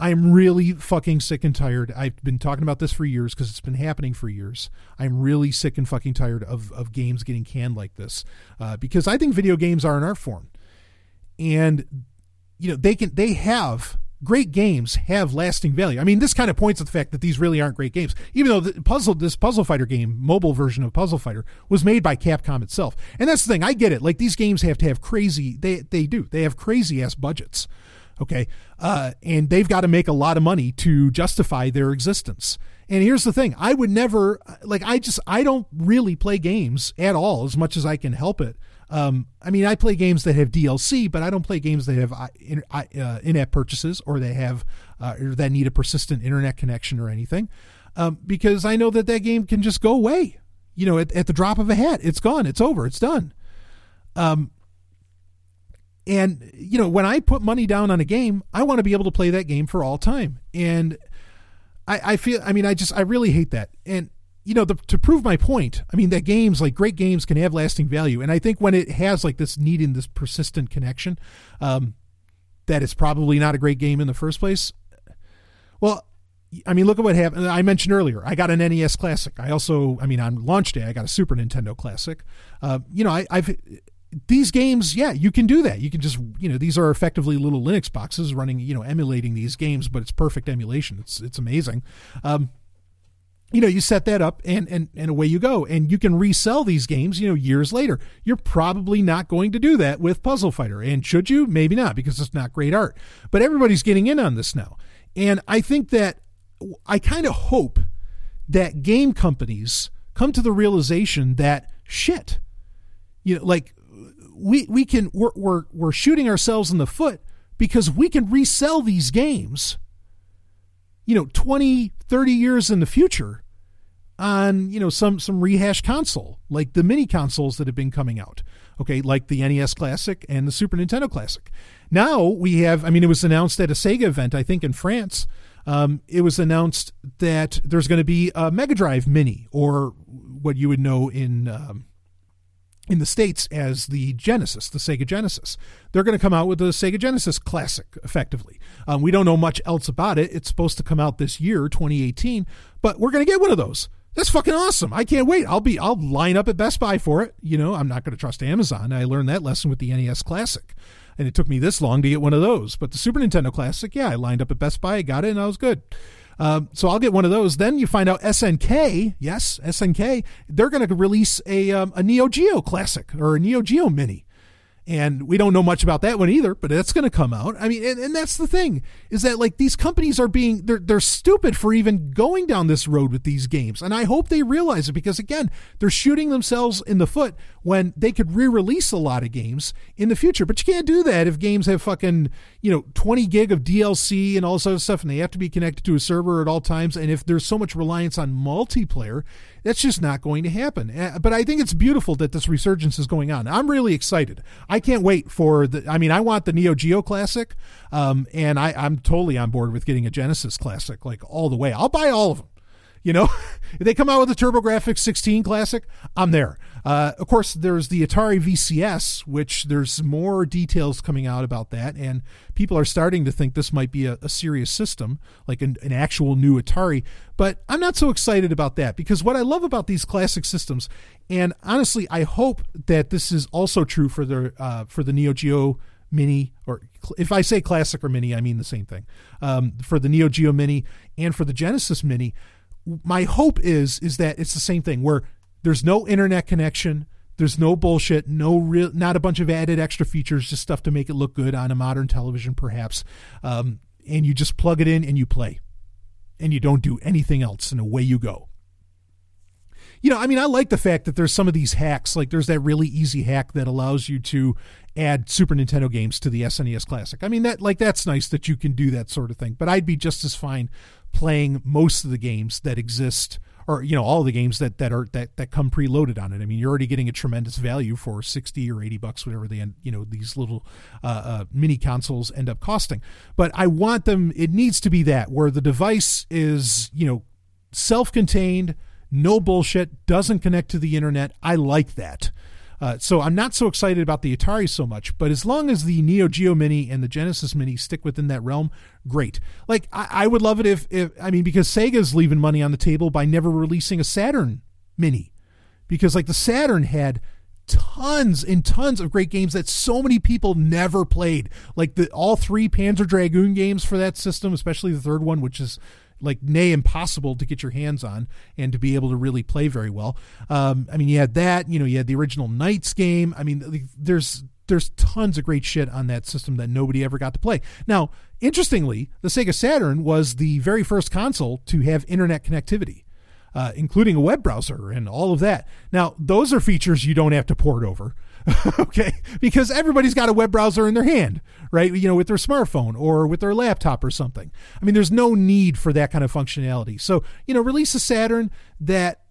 S3: I'm really fucking sick and tired. I've been talking about this for years because it's been happening for years. I'm really sick and fucking tired of, of games getting canned like this uh, because I think video games are an art form. And, you know, they can, they have great games have lasting value. I mean, this kind of points to the fact that these really aren't great games. Even though the puzzle, this Puzzle Fighter game, mobile version of Puzzle Fighter, was made by Capcom itself. And that's the thing. I get it. Like these games have to have crazy. They they do. They have crazy ass budgets. Okay, uh, and they've got to make a lot of money to justify their existence. And here's the thing: I would never like. I just I don't really play games at all as much as I can help it. Um, I mean, I play games that have DLC, but I don't play games that have uh, uh, in-app purchases or they have uh, or that need a persistent internet connection or anything, um, because I know that that game can just go away. You know, at, at, the drop of a hat, it's gone, it's over, it's done. Um, and you know, when I put money down on a game, I want to be able to play that game for all time. And I, I feel, I mean, I just, I really hate that. And you know, the, to prove my point, I mean, that games like great games can have lasting value, and I think when it has like this need needing this persistent connection, um, that it's probably not a great game in the first place. Well, I mean, look at what happened. I mentioned earlier, I got an NES Classic. I also, I mean, on launch day, I got a Super Nintendo Classic. Uh, you know, I, I've these games, yeah, you can do that. You can just, you know, these are effectively little Linux boxes running, you know, emulating these games, but it's perfect emulation. It's it's amazing. Um, you know, you set that up and, and, and away you go. And you can resell these games, you know, years later. You're probably not going to do that with Puzzle Fighter. And should you? Maybe not, because it's not great art. But everybody's getting in on this now. And I think that I kind of hope that game companies come to the realization that shit, you know, like we we can we're we're, we're shooting ourselves in the foot because we can resell these games you know 20 30 years in the future on you know some some rehash console like the mini consoles that have been coming out. Okay like the NES classic and the Super Nintendo classic. Now we have I mean it was announced at a Sega event I think in France. Um, it was announced that there's going to be a Mega Drive Mini or what you would know in um, in the states as the Genesis, the Sega Genesis. They're going to come out with the Sega Genesis Classic, effectively. Um, we don't know much else about it. It's supposed to come out this year, 2018, but we're going to get one of those. That's fucking awesome. I can't wait. I'll be I'll line up at Best Buy for it. You know, I'm not going to trust Amazon. I learned that lesson with the NES Classic. And it took me this long to get one of those. But the Super Nintendo Classic, yeah, I lined up at Best Buy, I got it, and I was good. Um, so I'll get one of those. Then you find out SNK, yes, SNK, they're going to release a, um, a Neo Geo Classic or a Neo Geo Mini. And we don't know much about that one either but that's going to come out i mean and, and that's the thing is that like these companies are being they're, they're stupid for even going down this road with these games and i hope they realize it because again they're shooting themselves in the foot when they could re-release a lot of games in the future but you can't do that if games have fucking you know 20 gig of dlc and all this other stuff and they have to be connected to a server at all times and if there's so much reliance on multiplayer that's just not going to happen. Uh, But I think it's beautiful that this resurgence is going on. I'm really excited. Can't wait for the. I mean, I want the Neo Geo Classic, um, and I, I'm totally on board with getting a Genesis Classic, like all the way. I'll buy all of them. You know, if they come out with a TurboGrafx 16 Classic, I'm there. Uh, of course, there's the Atari VCS, which there's more details coming out about that, and people are starting to think this might be a, a serious system, like an, an actual new Atari. But I'm not so excited about that because what I love about these classic systems, and honestly, I hope that this is also true for the uh, for the Neo Geo Mini, or if I say classic or mini, I mean the same thing. Um, for the Neo Geo Mini and for the Genesis Mini, my hope is is that it's the same thing where there's no internet connection there's no bullshit no real not a bunch of added extra features just stuff to make it look good on a modern television perhaps um, and you just plug it in and you play and you don't do anything else and away you go you know, I mean, I like the fact that there's some of these hacks. Like, there's that really easy hack that allows you to add Super Nintendo games to the SNES Classic. I mean, that like that's nice that you can do that sort of thing. But I'd be just as fine playing most of the games that exist, or you know, all the games that that are that that come preloaded on it. I mean, you're already getting a tremendous value for sixty or eighty bucks, whatever they end. You know, these little uh, uh, mini consoles end up costing. But I want them. It needs to be that where the device is, you know, self-contained no bullshit, doesn't connect to the internet. I like that. Uh, so I'm not so excited about the Atari so much, but as long as the Neo Geo Mini and the Genesis Mini stick within that realm, great. Like I, I would love it if, if I mean because Sega's leaving money on the table by never releasing a Saturn Mini, because like the Saturn had tons and tons of great games that so many people never played. Like the all three Panzer Dragoon games for that system, especially the third one, which is like nay impossible to get your hands on and to be able to really play very well. Um, I mean, you had that. You know, you had the original NiGHTS game. I mean, there's there's tons of great shit on that system that nobody ever got to play. Now, interestingly, the Sega Saturn was the very first console to have internet connectivity. Uh, including a web browser and all of that. Now, those are features you don't have to port over. okay because everybody's got a web browser in their hand right you know with their smartphone or with their laptop or something i mean there's no need for that kind of functionality so you know release a saturn that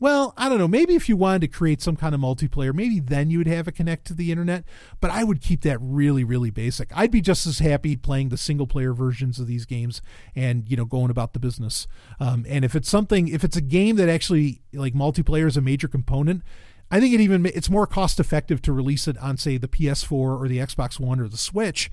S3: well, I don't know. Maybe if you wanted to create some kind of multiplayer, maybe then you would have a connect to the internet. But I would keep that really, really basic. I'd be just as happy playing the single player versions of these games and you know going about the business. Um, and if it's something, if it's a game that actually like multiplayer is a major component, I think it even it's more cost effective to release it on say the PS4 or the Xbox One or the Switch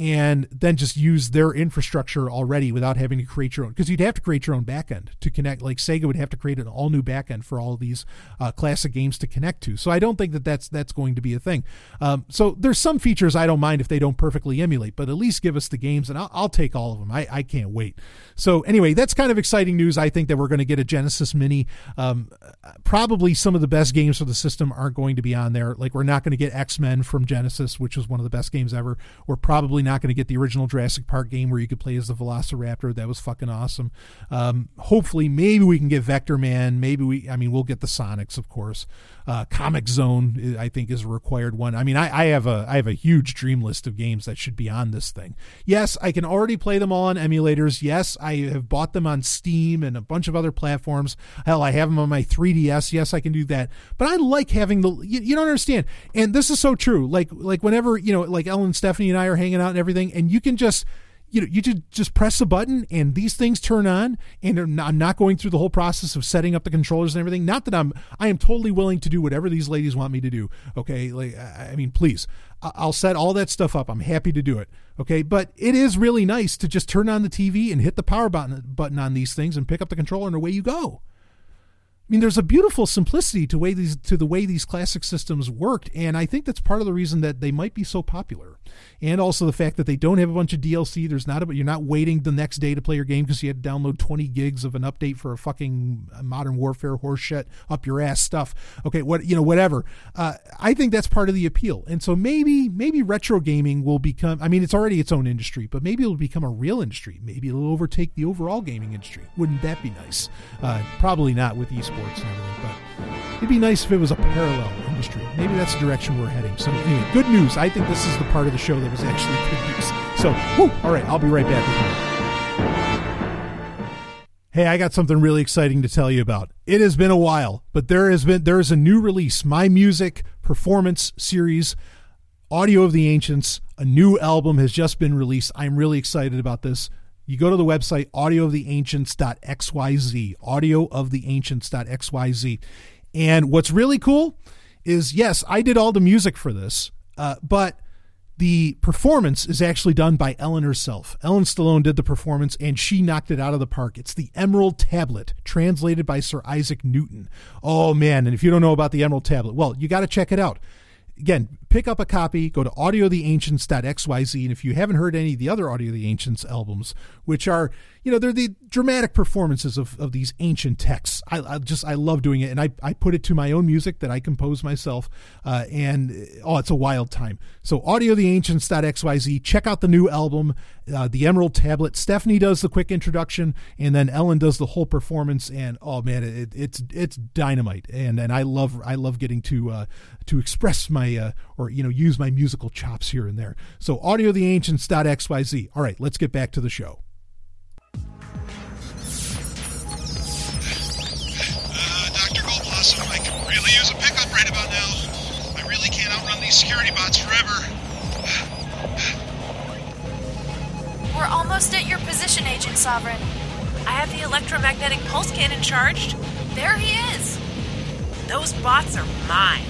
S3: and then just use their infrastructure already without having to create your own because you'd have to create your own backend to connect like sega would have to create an all new backend for all these uh, classic games to connect to. So i don't think that that's that's going to be a thing. Um, so there's some features i don't mind if they don't perfectly emulate but at least give us the games and i'll, I'll take all of them I, I can't wait. So anyway that's kind of exciting news. I think that we're going to get a genesis mini. Um, probably some of the best games for the system aren't going to be on there. Like we're not going to get x-men from genesis which was one of the best games ever. We're probably not going to get the original Jurassic Park game where you could play as the Velociraptor. That was fucking awesome. Um, hopefully, maybe we can get Vectorman. Maybe we, I mean, we'll get the Sonics, of course. Uh, Comix Zone, I think, is a required one. I mean, I, I have a I have a huge dream list of games that should be on this thing. Yes, I can already play them all on emulators. Yes, I have bought them on Steam and a bunch of other platforms. Hell, I have them on my 3DS. Yes, I can do that. But I like having the. You, you don't understand, and this is so true. Like like whenever you know, like Ellen, Stephanie, and I are hanging out and everything, and you can just you know, you just just press a button and these things turn on, and I'm not going through the whole process of setting up the controllers and everything. Not that I'm, I am totally willing to do whatever these ladies want me to do. Okay, like I mean, please, I'll set all that stuff up. I'm happy to do it. Okay, but it is really nice to just turn on the TV and hit the power button button on these things and pick up the controller and away you go. Mean, there's a beautiful simplicity to way these to the way these classic systems worked, and I think that's part of the reason that they might be so popular. And also the fact that they don't have a bunch of DLC. There's not a, you're not waiting the next day to play your game because you had to download 20 gigs of an update for a fucking Modern Warfare horseshit up your ass stuff. Okay, what you know, whatever. Uh, I think that's part of the appeal, and so maybe maybe retro gaming will become. I mean, it's already its own industry, but maybe it'll become a real industry. Maybe it'll overtake the overall gaming industry. Wouldn't that be nice? Uh, probably not with esports and everything, but it'd be nice if it was a parallel industry. Maybe that's the direction we're heading. So anyway, good news. I think this is the part of the show that was actually good news. So, whew, all right, I'll be right back with more. Hey, I got something really exciting to tell you about. It has been a while, but there has been there is a new release, My Music Performance Series, Audio of the Ancients. A new album has just been released. I'm really excited about this you go to the website audiooftheancients.xyz, audiooftheancients.xyz. And what's really cool is yes, I did all the music for this, uh, but the performance is actually done by Ellen herself. Ellen Stallone did the performance and she knocked it out of the park. It's the Emerald Tablet, translated by Sir Isaac Newton. Oh man, and if you don't know about the Emerald Tablet, well, you got to check it out again, pick up a copy, go to audiotheancients.xyz. And if you haven't heard any of the other Audio the Ancients albums, which are, you know, they're the dramatic performances of, of these ancient texts. I, I just, I love doing it. And I, I put it to my own music that I compose myself. Uh, and, oh, it's a wild time. So audiotheancients.xyz, check out the new album, uh, The Emerald Tablet. Stephanie does the quick introduction and then Ellen does the whole performance. And, oh man, it, it's, it's dynamite. And, and I love, I love getting to, uh, to express my, uh, or, you know, use my musical chops here and there. So audiotheancients.xyz. All right, let's get back to the show.
S7: Uh, I could really use a pickup right about now. I really can't outrun these security bots forever.
S6: We're almost at your position, Agent Sovryn.
S4: I have the electromagnetic pulse cannon charged.
S6: There he is.
S4: Those bots are mine.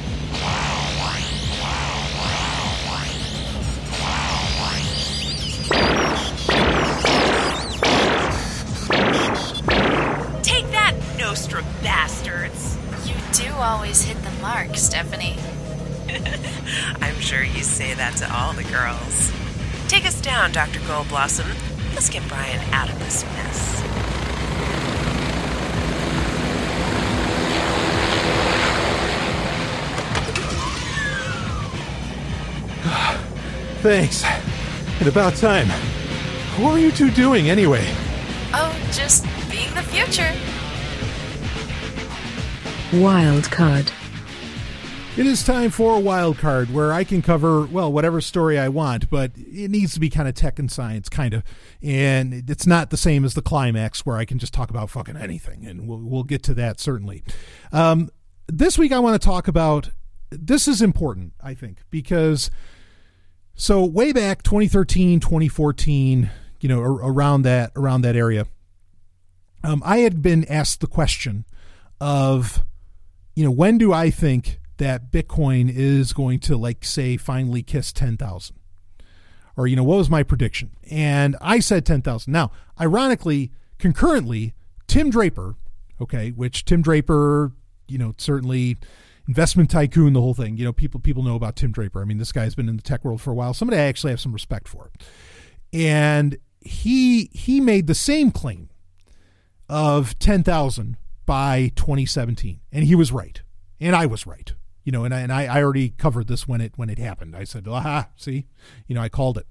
S4: Take that, Nostra bastards!
S6: You do always hit the mark, Stephanie.
S4: I'm sure you say that to all the girls. Take us down, Dr. Goldblossom. Let's get Brian out of this mess.
S3: Thanks. And about time. What were you two doing anyway?
S6: Oh, just being the future.
S5: Wild card.
S3: It is time for a wild card where I can cover, well, whatever story I want, but it needs to be kind of tech and science, kind of. And it's not the same as the climax where I can just talk about fucking anything. And we'll, we'll get to that certainly. Um, this week I want to talk about this is important, I think, because so way back 2013, 2014, you know, around that around that area, um, I had been asked the question of, you know, when do I think that Bitcoin is going to like say finally kiss 10,000? Or you know, what was my prediction? And I said 10,000. Now, ironically, concurrently, Tim Draper, okay, which Tim Draper, you know, certainly investment tycoon, the whole thing. You know, people people know about Tim Draper. I mean, this guy's been in the tech world for a while. Somebody I actually have some respect for. And he he made the same claim of 10,000 by 2017 and he was right. And I was right. You know, and I, and I, I already covered this when it when it happened. I said, "Aha, see? You know, I called it."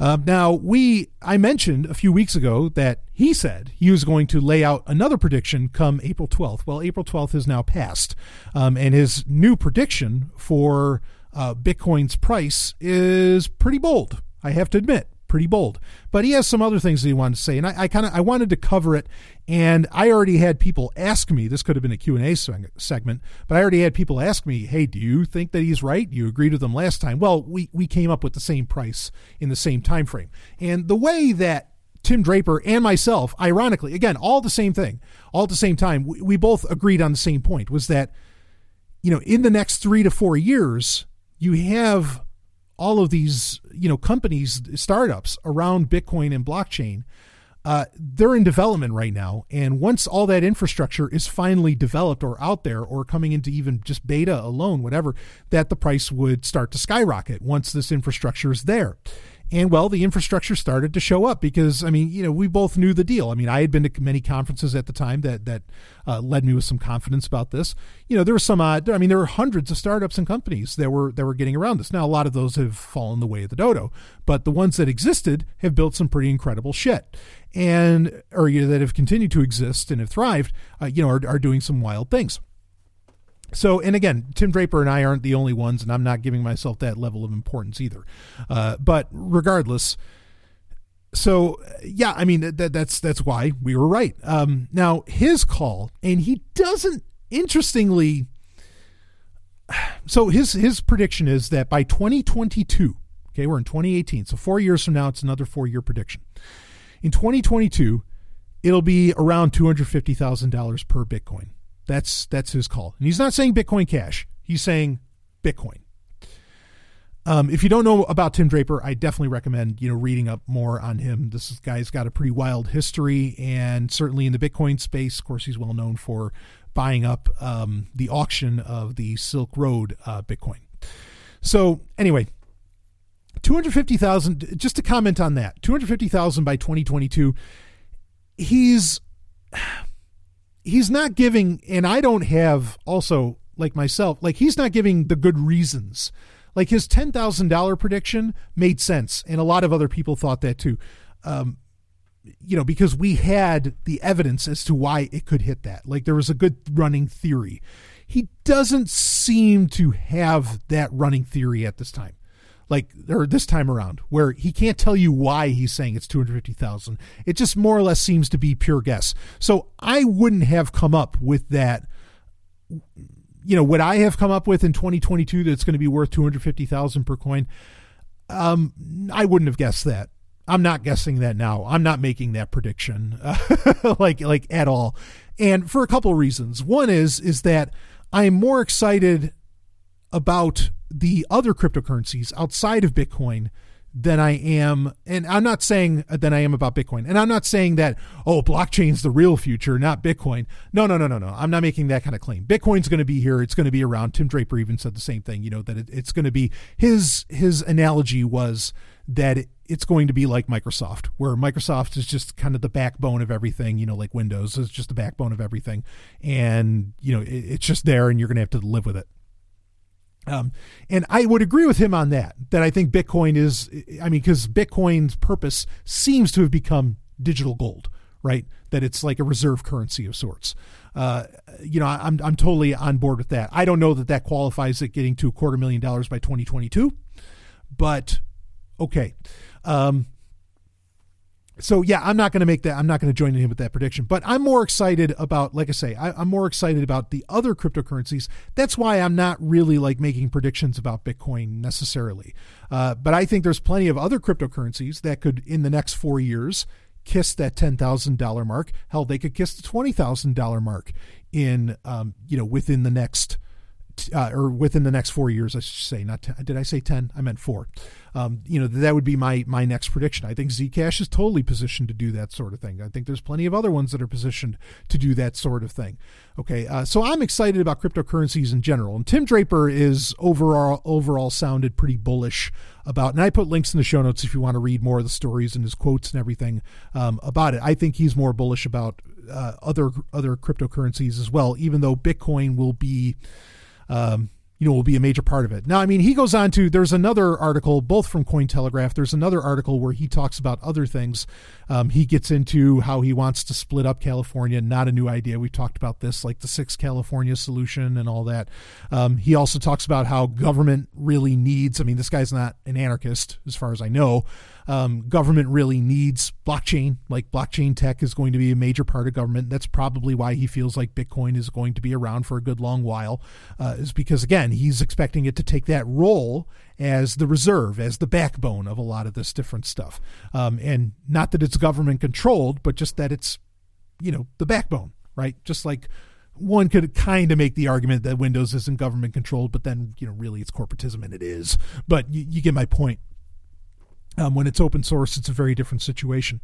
S3: Um, now, we I mentioned a few weeks ago that he said he was going to lay out another prediction come April 12th. Well, April 12th has now passed, um, and his new prediction for uh, Bitcoin's price is pretty bold. I have to admit, pretty bold. But he has some other things that he wanted to say, and I, I kind of I wanted to cover it. And I already had people ask me. This could have been a Q and A segment, but I already had people ask me, "Hey, do you think that he's right? You agreed with him last time." Well, we we came up with the same price in the same time frame, and the way that Tim Draper and myself, ironically, again, all the same thing, all at the same time, we, we both agreed on the same point was that, you know, in the next three to four years, you have all of these you know companies startups around bitcoin and blockchain uh, they're in development right now. And once all that infrastructure is finally developed or out there or coming into even just beta alone, whatever, that the price would start to skyrocket once this infrastructure is there. And well, the infrastructure started to show up because I mean, you know, we both knew the deal. I mean, I had been to many conferences at the time that that uh, led me with some confidence about this. You know, there were some. Uh, I mean, there were hundreds of startups and companies that were that were getting around this. Now, a lot of those have fallen the way of the dodo, but the ones that existed have built some pretty incredible shit, and or you know, that have continued to exist and have thrived. Uh, you know, are, are doing some wild things. So, and again, Tim Draper and I aren't the only ones, and I'm not giving myself that level of importance either. Uh, but regardless, so yeah, I mean that that's that's why we were right. Um, now his call, and he doesn't. Interestingly, so his his prediction is that by 2022, okay, we're in 2018, so four years from now, it's another four year prediction. In 2022, it'll be around two hundred fifty thousand dollars per Bitcoin. That's that's his call, and he's not saying Bitcoin Cash. He's saying Bitcoin. Um, if you don't know about Tim Draper, I definitely recommend you know reading up more on him. This guy's got a pretty wild history, and certainly in the Bitcoin space, of course, he's well known for buying up um, the auction of the Silk Road uh, Bitcoin. So anyway, two hundred fifty thousand. Just to comment on that, two hundred fifty thousand by twenty twenty two. He's he's not giving, and I don't have also like myself, like he's not giving the good reasons. Like his ten thousand dollar prediction made sense, and a lot of other people thought that too. Um, you know, because we had the evidence as to why it could hit that. Like there was a good running theory. He doesn't seem to have that running theory at this time like or this time around where he can't tell you why he's saying it's 250,000 it just more or less seems to be pure guess. So i wouldn't have come up with that you know would i have come up with in 2022 that it's going to be worth 250,000 per coin? Um i wouldn't have guessed that. I'm not guessing that now. I'm not making that prediction like like at all. And for a couple of reasons. One is is that i'm more excited about the other cryptocurrencies outside of Bitcoin than I am, and I'm not saying uh, than I am about Bitcoin. And I'm not saying that, oh, blockchain's the real future, not Bitcoin. No, no, no, no, no. I'm not making that kind of claim. Bitcoin's going to be here. It's going to be around. Tim Draper even said the same thing, you know, that it, it's going to be his, his analogy was that it, it's going to be like Microsoft, where Microsoft is just kind of the backbone of everything, you know, like Windows is just the backbone of everything. And, you know, it, it's just there and you're going to have to live with it. Um, and I would agree with him on that, that I think Bitcoin is, I mean, because Bitcoin's purpose seems to have become digital gold, right? That it's like a reserve currency of sorts. Uh, you know, I'm, I'm totally on board with that. I don't know that that qualifies it getting to a quarter million dollars by 2022, but okay. Um, so yeah, I'm not going to make that. I'm not going to join in with that prediction. But I'm more excited about, like I say, I, am more excited about the other cryptocurrencies. That's why I'm not really like making predictions about Bitcoin necessarily. Uh, but I think there's plenty of other cryptocurrencies that could, in the next four years, kiss that ten thousand dollar mark. Hell, they could kiss the twenty thousand dollar mark in, um, you know, within the next. Uh, or within the next four years, I should say. Not 10, did I say ten? I meant four um, you know, that would be my my next prediction. I think Zcash is totally positioned to do that sort of thing. I think there's plenty of other ones that are positioned to do that sort of thing. Okay, uh, so I'm excited about cryptocurrencies in general, and Tim Draper is overall overall sounded pretty bullish about. And I put links in the show notes if you want to read more of the stories and his quotes and everything um, about it. I think he's more bullish about uh, other other cryptocurrencies as well, even though Bitcoin will be. Um, you know, will be a major part of it. Now, I mean, he goes on to, there's another article, both from Cointelegraph, there's another article where he talks about other things. Um, he gets into how he wants to split up California, not a new idea. We talked about this, like the six California solution and all that. Um, he also talks about how government really needs, I mean, this guy's not an anarchist, as far as I know, um, government really needs blockchain. Like blockchain tech is going to be a major part of government. That's probably why he feels like Bitcoin is going to be around for a good long while, uh, is because, again, he's expecting it to take that role as the reserve, as the backbone of a lot of this different stuff. Um, and not that it's government controlled, but just that it's, you know, the backbone, right? Just like one could kind of make the argument that Windows isn't government controlled, but then, you know, really it's corporatism and it is. But you, you get my point. Um, when it's open source, it's a very different situation,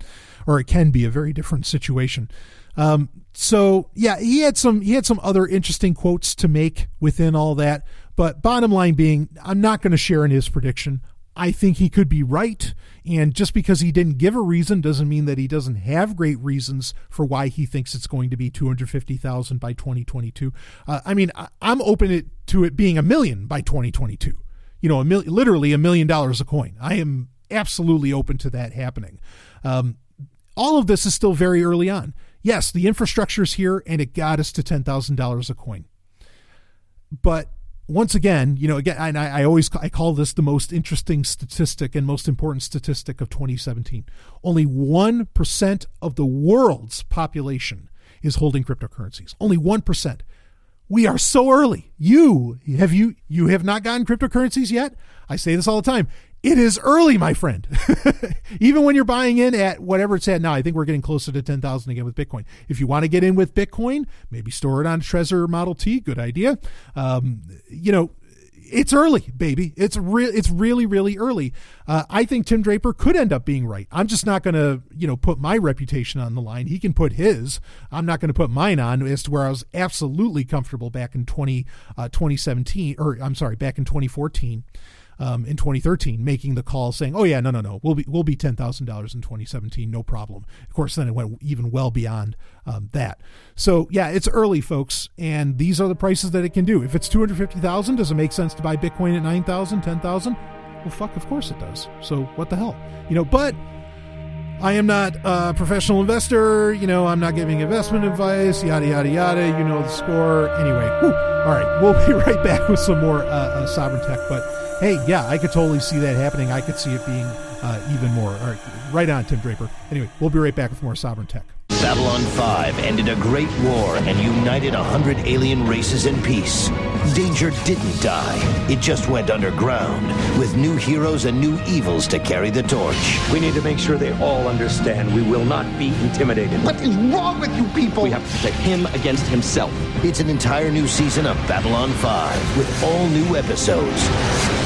S3: or it can be a very different situation. Um, so yeah, he had some he had some other interesting quotes to make within all that. But bottom line being, I'm not going to share in his prediction. I think he could be right. And just because he didn't give a reason doesn't mean that he doesn't have great reasons for why he thinks it's going to be 250,000 by 2022. Uh, I mean, I, am open to it being a million by 2022. You know, a mil- literally a million dollars a coin. I am absolutely open to that happening. Um, all of this is still very early on. Yes, the infrastructure is here and it got us to $10,000 a coin. But once again, you know, again, and I, I, always I call this the most interesting statistic and most important statistic of 2017. Only one percent of the world's population is holding cryptocurrencies. Only one percent. We are so early. You have you you have not gotten cryptocurrencies yet. I say this all the time. It is early, my friend. Even when you're buying in at whatever it's at now, I think we're getting closer to 10,000 again with Bitcoin. If you want to get in with Bitcoin, maybe store it on Trezor Model T. Good idea. Um, you know, it's early, baby. It's real. It's really, really early. Uh, I think Tim Draper could end up being right. I'm just not going to, you know, put my reputation on the line. He can put his. I'm not going to put mine on as to where I was absolutely comfortable back in 20, uh, 2017, or I'm sorry, back in 2014 um, in 2013 making the call saying, "Oh yeah, no, no, no, we'll be we'll be ten thousand dollars in 2017, no problem." Of course, then it went even well beyond um, that. So yeah, it's early, folks, and these are the prices that it can do. If it's 250,000, does it make sense to buy Bitcoin at 9,000, 10,000? Well, fuck, of course it does. So what the hell, you know? But I am not a professional investor. You know, I'm not giving investment advice, yada, yada, yada. You know the score. Anyway, whew. all right, we'll be right back with some more uh, uh, sovryn tech. But hey, yeah, I could totally see that happening. I could see it being uh, even more. All right, right on, Tim Draper. Anyway, we'll be right back with more sovryn tech.
S8: Babylon 5 ended a great war and united a hundred alien races in peace. Danger didn't die. It just went underground, with new heroes and new evils to carry the torch.
S9: We need to make sure they all understand we will not be intimidated.
S10: What is wrong with you people?
S9: We have to protect him against himself.
S8: It's an entire new season of Babylon 5 with all new episodes.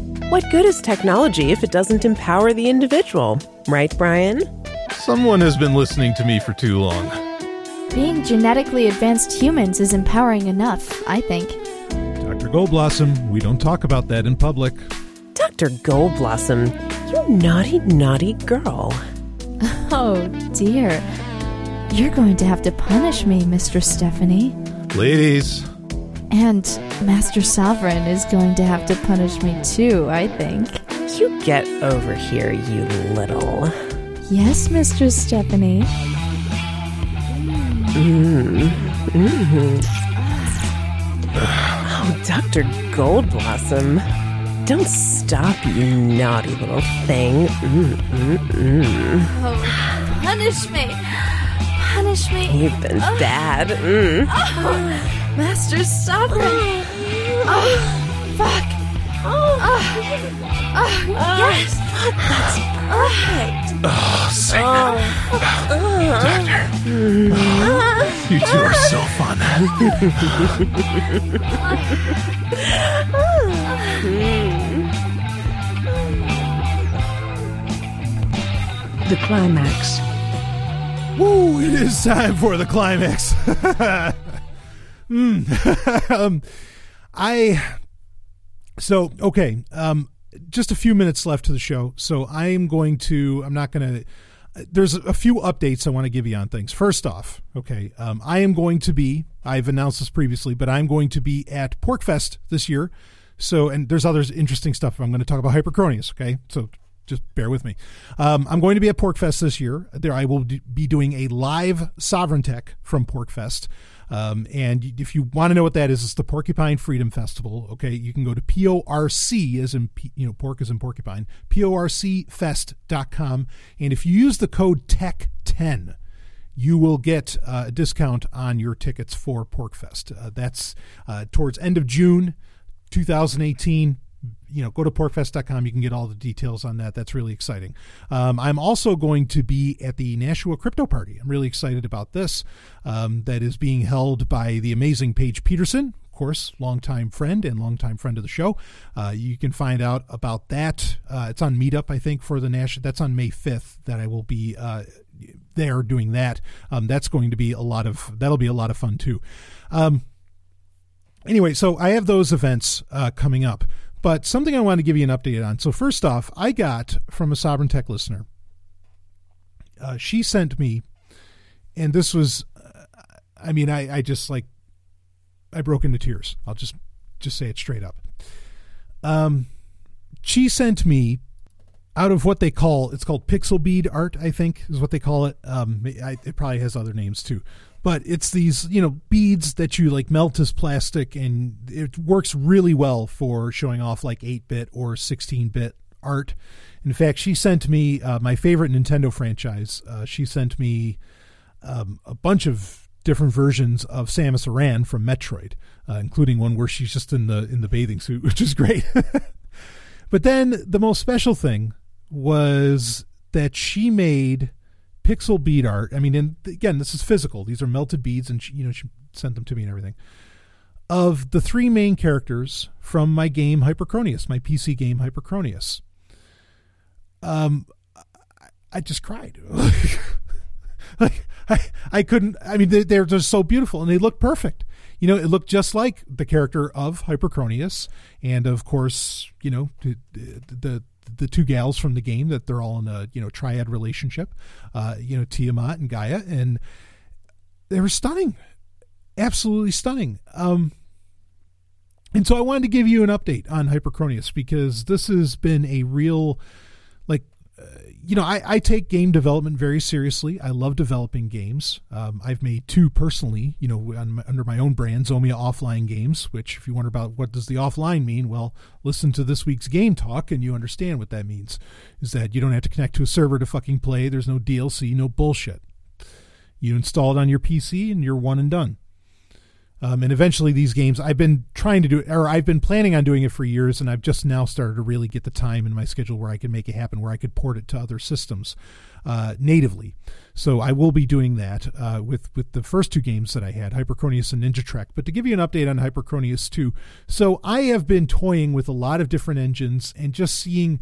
S4: What good is technology if it doesn't empower the individual? Right, Brian?
S11: Someone has been listening to me for too long.
S1: Being genetically advanced humans is empowering enough, I think.
S3: Dr. Goldblossom, we don't talk about that in public.
S4: Dr. Goldblossom, you naughty, naughty girl.
S1: Oh, dear. You're going to have to punish me, Mr. Stephanie.
S11: Ladies.
S1: And Master Sovryn is going to have to punish me too, I think.
S4: You get over here, you little.
S1: Yes, Mr. Stephanie.
S4: Mm. Mm. Oh, Dr. Goldblossom. Don't stop, you naughty little thing. Mm-mm-mm.
S1: Oh, punish me. Punish me.
S4: You've been oh. bad. Mm.
S1: Oh, Master Sovryn. Oh, ah, fuck. Oh, oh, yes.
S4: That's perfect.
S11: Oh, Signal. Oh. Doctor. You two are so fun.
S5: the climax.
S3: Woo! It is time for the climax. mm. um, I so okay. Um, just a few minutes left to the show, so I am going to. I'm not going to. There's a few updates I want to give you on things. First off, okay, um, I am going to be. I've announced this previously, but I'm going to be at PorcFest this year. So, and there's other interesting stuff. I'm going to talk about Hyperchronius. Okay, so just bear with me. Um, I'm going to be at PorcFest this year. There, I will be doing a live Sovryn Tech from PorcFest. Um, and if you want to know what that is, it's the Porcupine Freedom Festival. Okay, you can go to PORC, as in, you know, pork as in porcupine, PORCfest.com. And if you use the code TECH10, you will get uh, a discount on your tickets for PorcFest. Uh, that's uh, towards end of June 2018 you know, go to porcfest.com. You can get all the details on that. That's really exciting. Um, I'm also going to be at the Nashua Crypto Party. I'm really excited about this. Um, that is being held by the amazing Paige Peterson, of course, longtime friend and longtime friend of the show. Uh, you can find out about that. Uh, it's on Meetup, I think, for the Nash. That's on May 5th that I will be uh, there doing that. Um, that's going to be a lot of that'll be a lot of fun too. Um, anyway, so I have those events uh, coming up. But something I want to give you an update on. So, first off, I got from a Sovryn Tech listener, uh, she sent me, and this was, uh, I mean, I, I just like, I broke into tears. I'll just, just say it straight up. Um, she sent me out of what they call, it's called pixel bead art, I think is what they call it. Um, it probably has other names too but it's these you know beads that you like melt as plastic and it works really well for showing off like 8-bit or 16-bit art. In fact she sent me uh, my favorite nintendo franchise. Uh, she sent me um, a bunch of different versions of samus aran from metroid uh, including one where she's just in the in the bathing suit which is great. But then the most special thing was that she made pixel bead art. I mean, and again, this is physical. These are melted beads, and she, you know she sent them to me and everything. Of the three main characters from my game Hyperchronius, my PC game Hyperchronius. Um, I just cried. like I, I couldn't. I mean, they, they're just so beautiful, and they look perfect. You know, it looked just like the character of Hyperchronius, and of course, you know, the, the the two gals from the game that they're all in a you know triad relationship, uh, you know Tiamat and Gaia, and they were stunning, absolutely stunning. Um, and so I wanted to give you an update on Hyperchronius because this has been a real you know, I, I, take game development very seriously. I love developing games. Um, I've made two personally, you know, my, under my own brand, Zomia Offline Games. Which, if you wonder about what does the offline mean, well, listen to this week's game talk, and you understand what that means. Is that you don't have to connect to a server to fucking play. There's no DLC, no bullshit. You install it on your PC, and you're one and done. Um, and eventually, these games I've been trying to do, or I've been planning on doing it for years, and I've just now started to really get the time in my schedule where I can make it happen, where I could port it to other systems uh, natively. So I will be doing that uh, with with the first two games that I had, Hyperchronius and Ninja Trek. But to give you an update on Hyperchronius 2, so I have been toying with a lot of different engines and just seeing.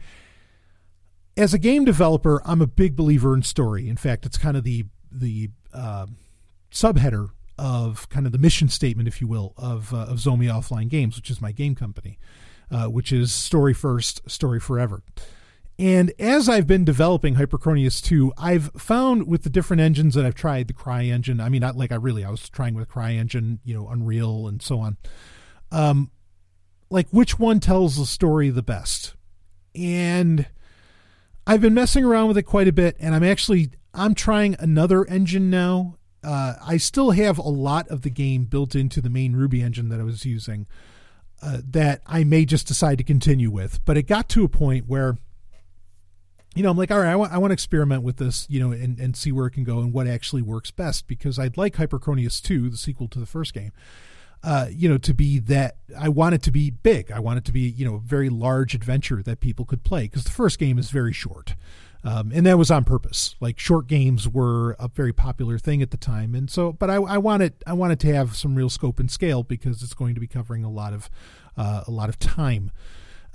S3: As a game developer, I'm a big believer in story. In fact, it's kind of the the uh, subheader of kind of the mission statement, if you will, of, uh, of Zomia Offline Games, which is my game company, uh, which is story first, story forever. And as I've been developing Hyperchronius 2, I've found with the different engines that I've tried, the CryEngine, I mean, not like I really, I was trying with CryEngine, you know, Unreal and so on. Um, like which one tells the story the best? And I've been messing around with it quite a bit, and I'm actually I'm trying another engine now uh, I still have a lot of the game built into the main Ruby engine that I was using uh, that I may just decide to continue with. But it got to a point where, you know, I'm like, all right, I want, I want to experiment with this, you know, and, and see where it can go and what actually works best because I'd like Hyperchronius 2, the sequel to the first game. Uh, you know, to be that I want it to be big. I want it to be, you know, a very large adventure that people could play because the first game is very short. Um, and that was on purpose. Like short games were a very popular thing at the time, and so. But I, I wanted I wanted to have some real scope and scale because it's going to be covering a lot of uh, a lot of time.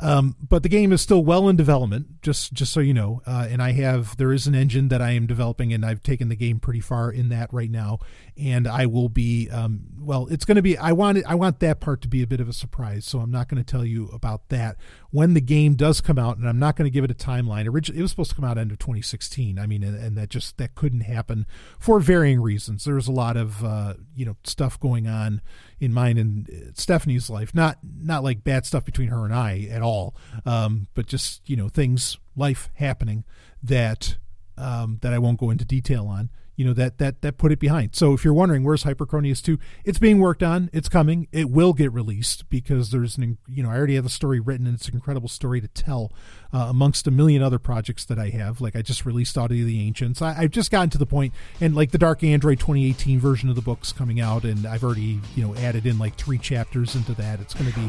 S3: Um, but the game is still well in development, just just so you know. Uh, and I have there is an engine that I am developing, and I've taken the game pretty far in that right now. And I will be um, well. It's going to be. I want it, I want that part to be a bit of a surprise, so I'm not going to tell you about that when the game does come out, and I'm not going to give it a timeline. Originally, it was supposed to come out end of 2016. I mean, and, and that just that couldn't happen for varying reasons. There's a lot of uh, you know stuff going on in mine and uh, Stephanie's life. Not not like bad stuff between her and I at all, um, but just you know things, life happening that um, that I won't go into detail on. you know that that that put it behind. So if you're wondering where's Hyperchronius 2, it's being worked on. It's coming. It will get released because there's an you know I already have a story written and it's an incredible story to tell uh, amongst a million other projects that I have. Like I just released Audio of the Ancients. I, have just gotten to the point and like the Dark Android 2018 version of the book's coming out and I've already you know added in like three chapters into that. It's going to be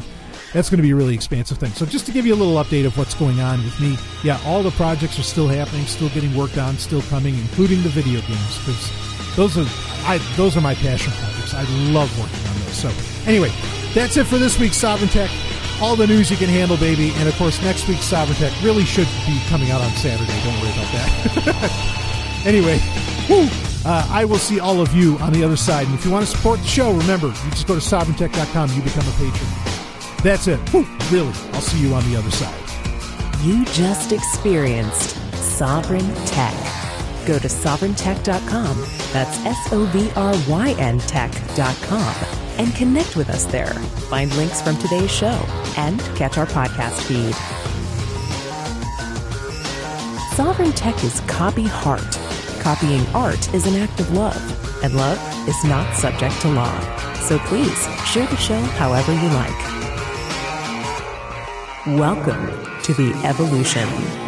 S3: that's going to be a really expansive thing. So just to give you a little update of what's going on with me, yeah, all the projects are still happening, still getting worked on, still coming, including the video games because those are I those are my passion projects. I love working on those. So anyway, that's it for this week's Sovryn Tech. All the news you can handle, baby. And of course, next week's Sovryn Tech really should be coming out on Saturday. Don't worry about that. anyway, woo, uh, I will see all of you on the other side. And if you want to support the show, remember, you just go to sovryntech.com. You become a patron. That's it. Woo, really. I'll see you on the other side.
S4: You just experienced Sovryn Tech. Go to sovryntech.com. That's S O V R Y N tech.com and connect with us there. Find links from today's show and catch our podcast feed. Sovryn Tech is copy heart. Copying art is an act of love, and love is not subject to law. So please share the show however you like. Welcome to the evolution.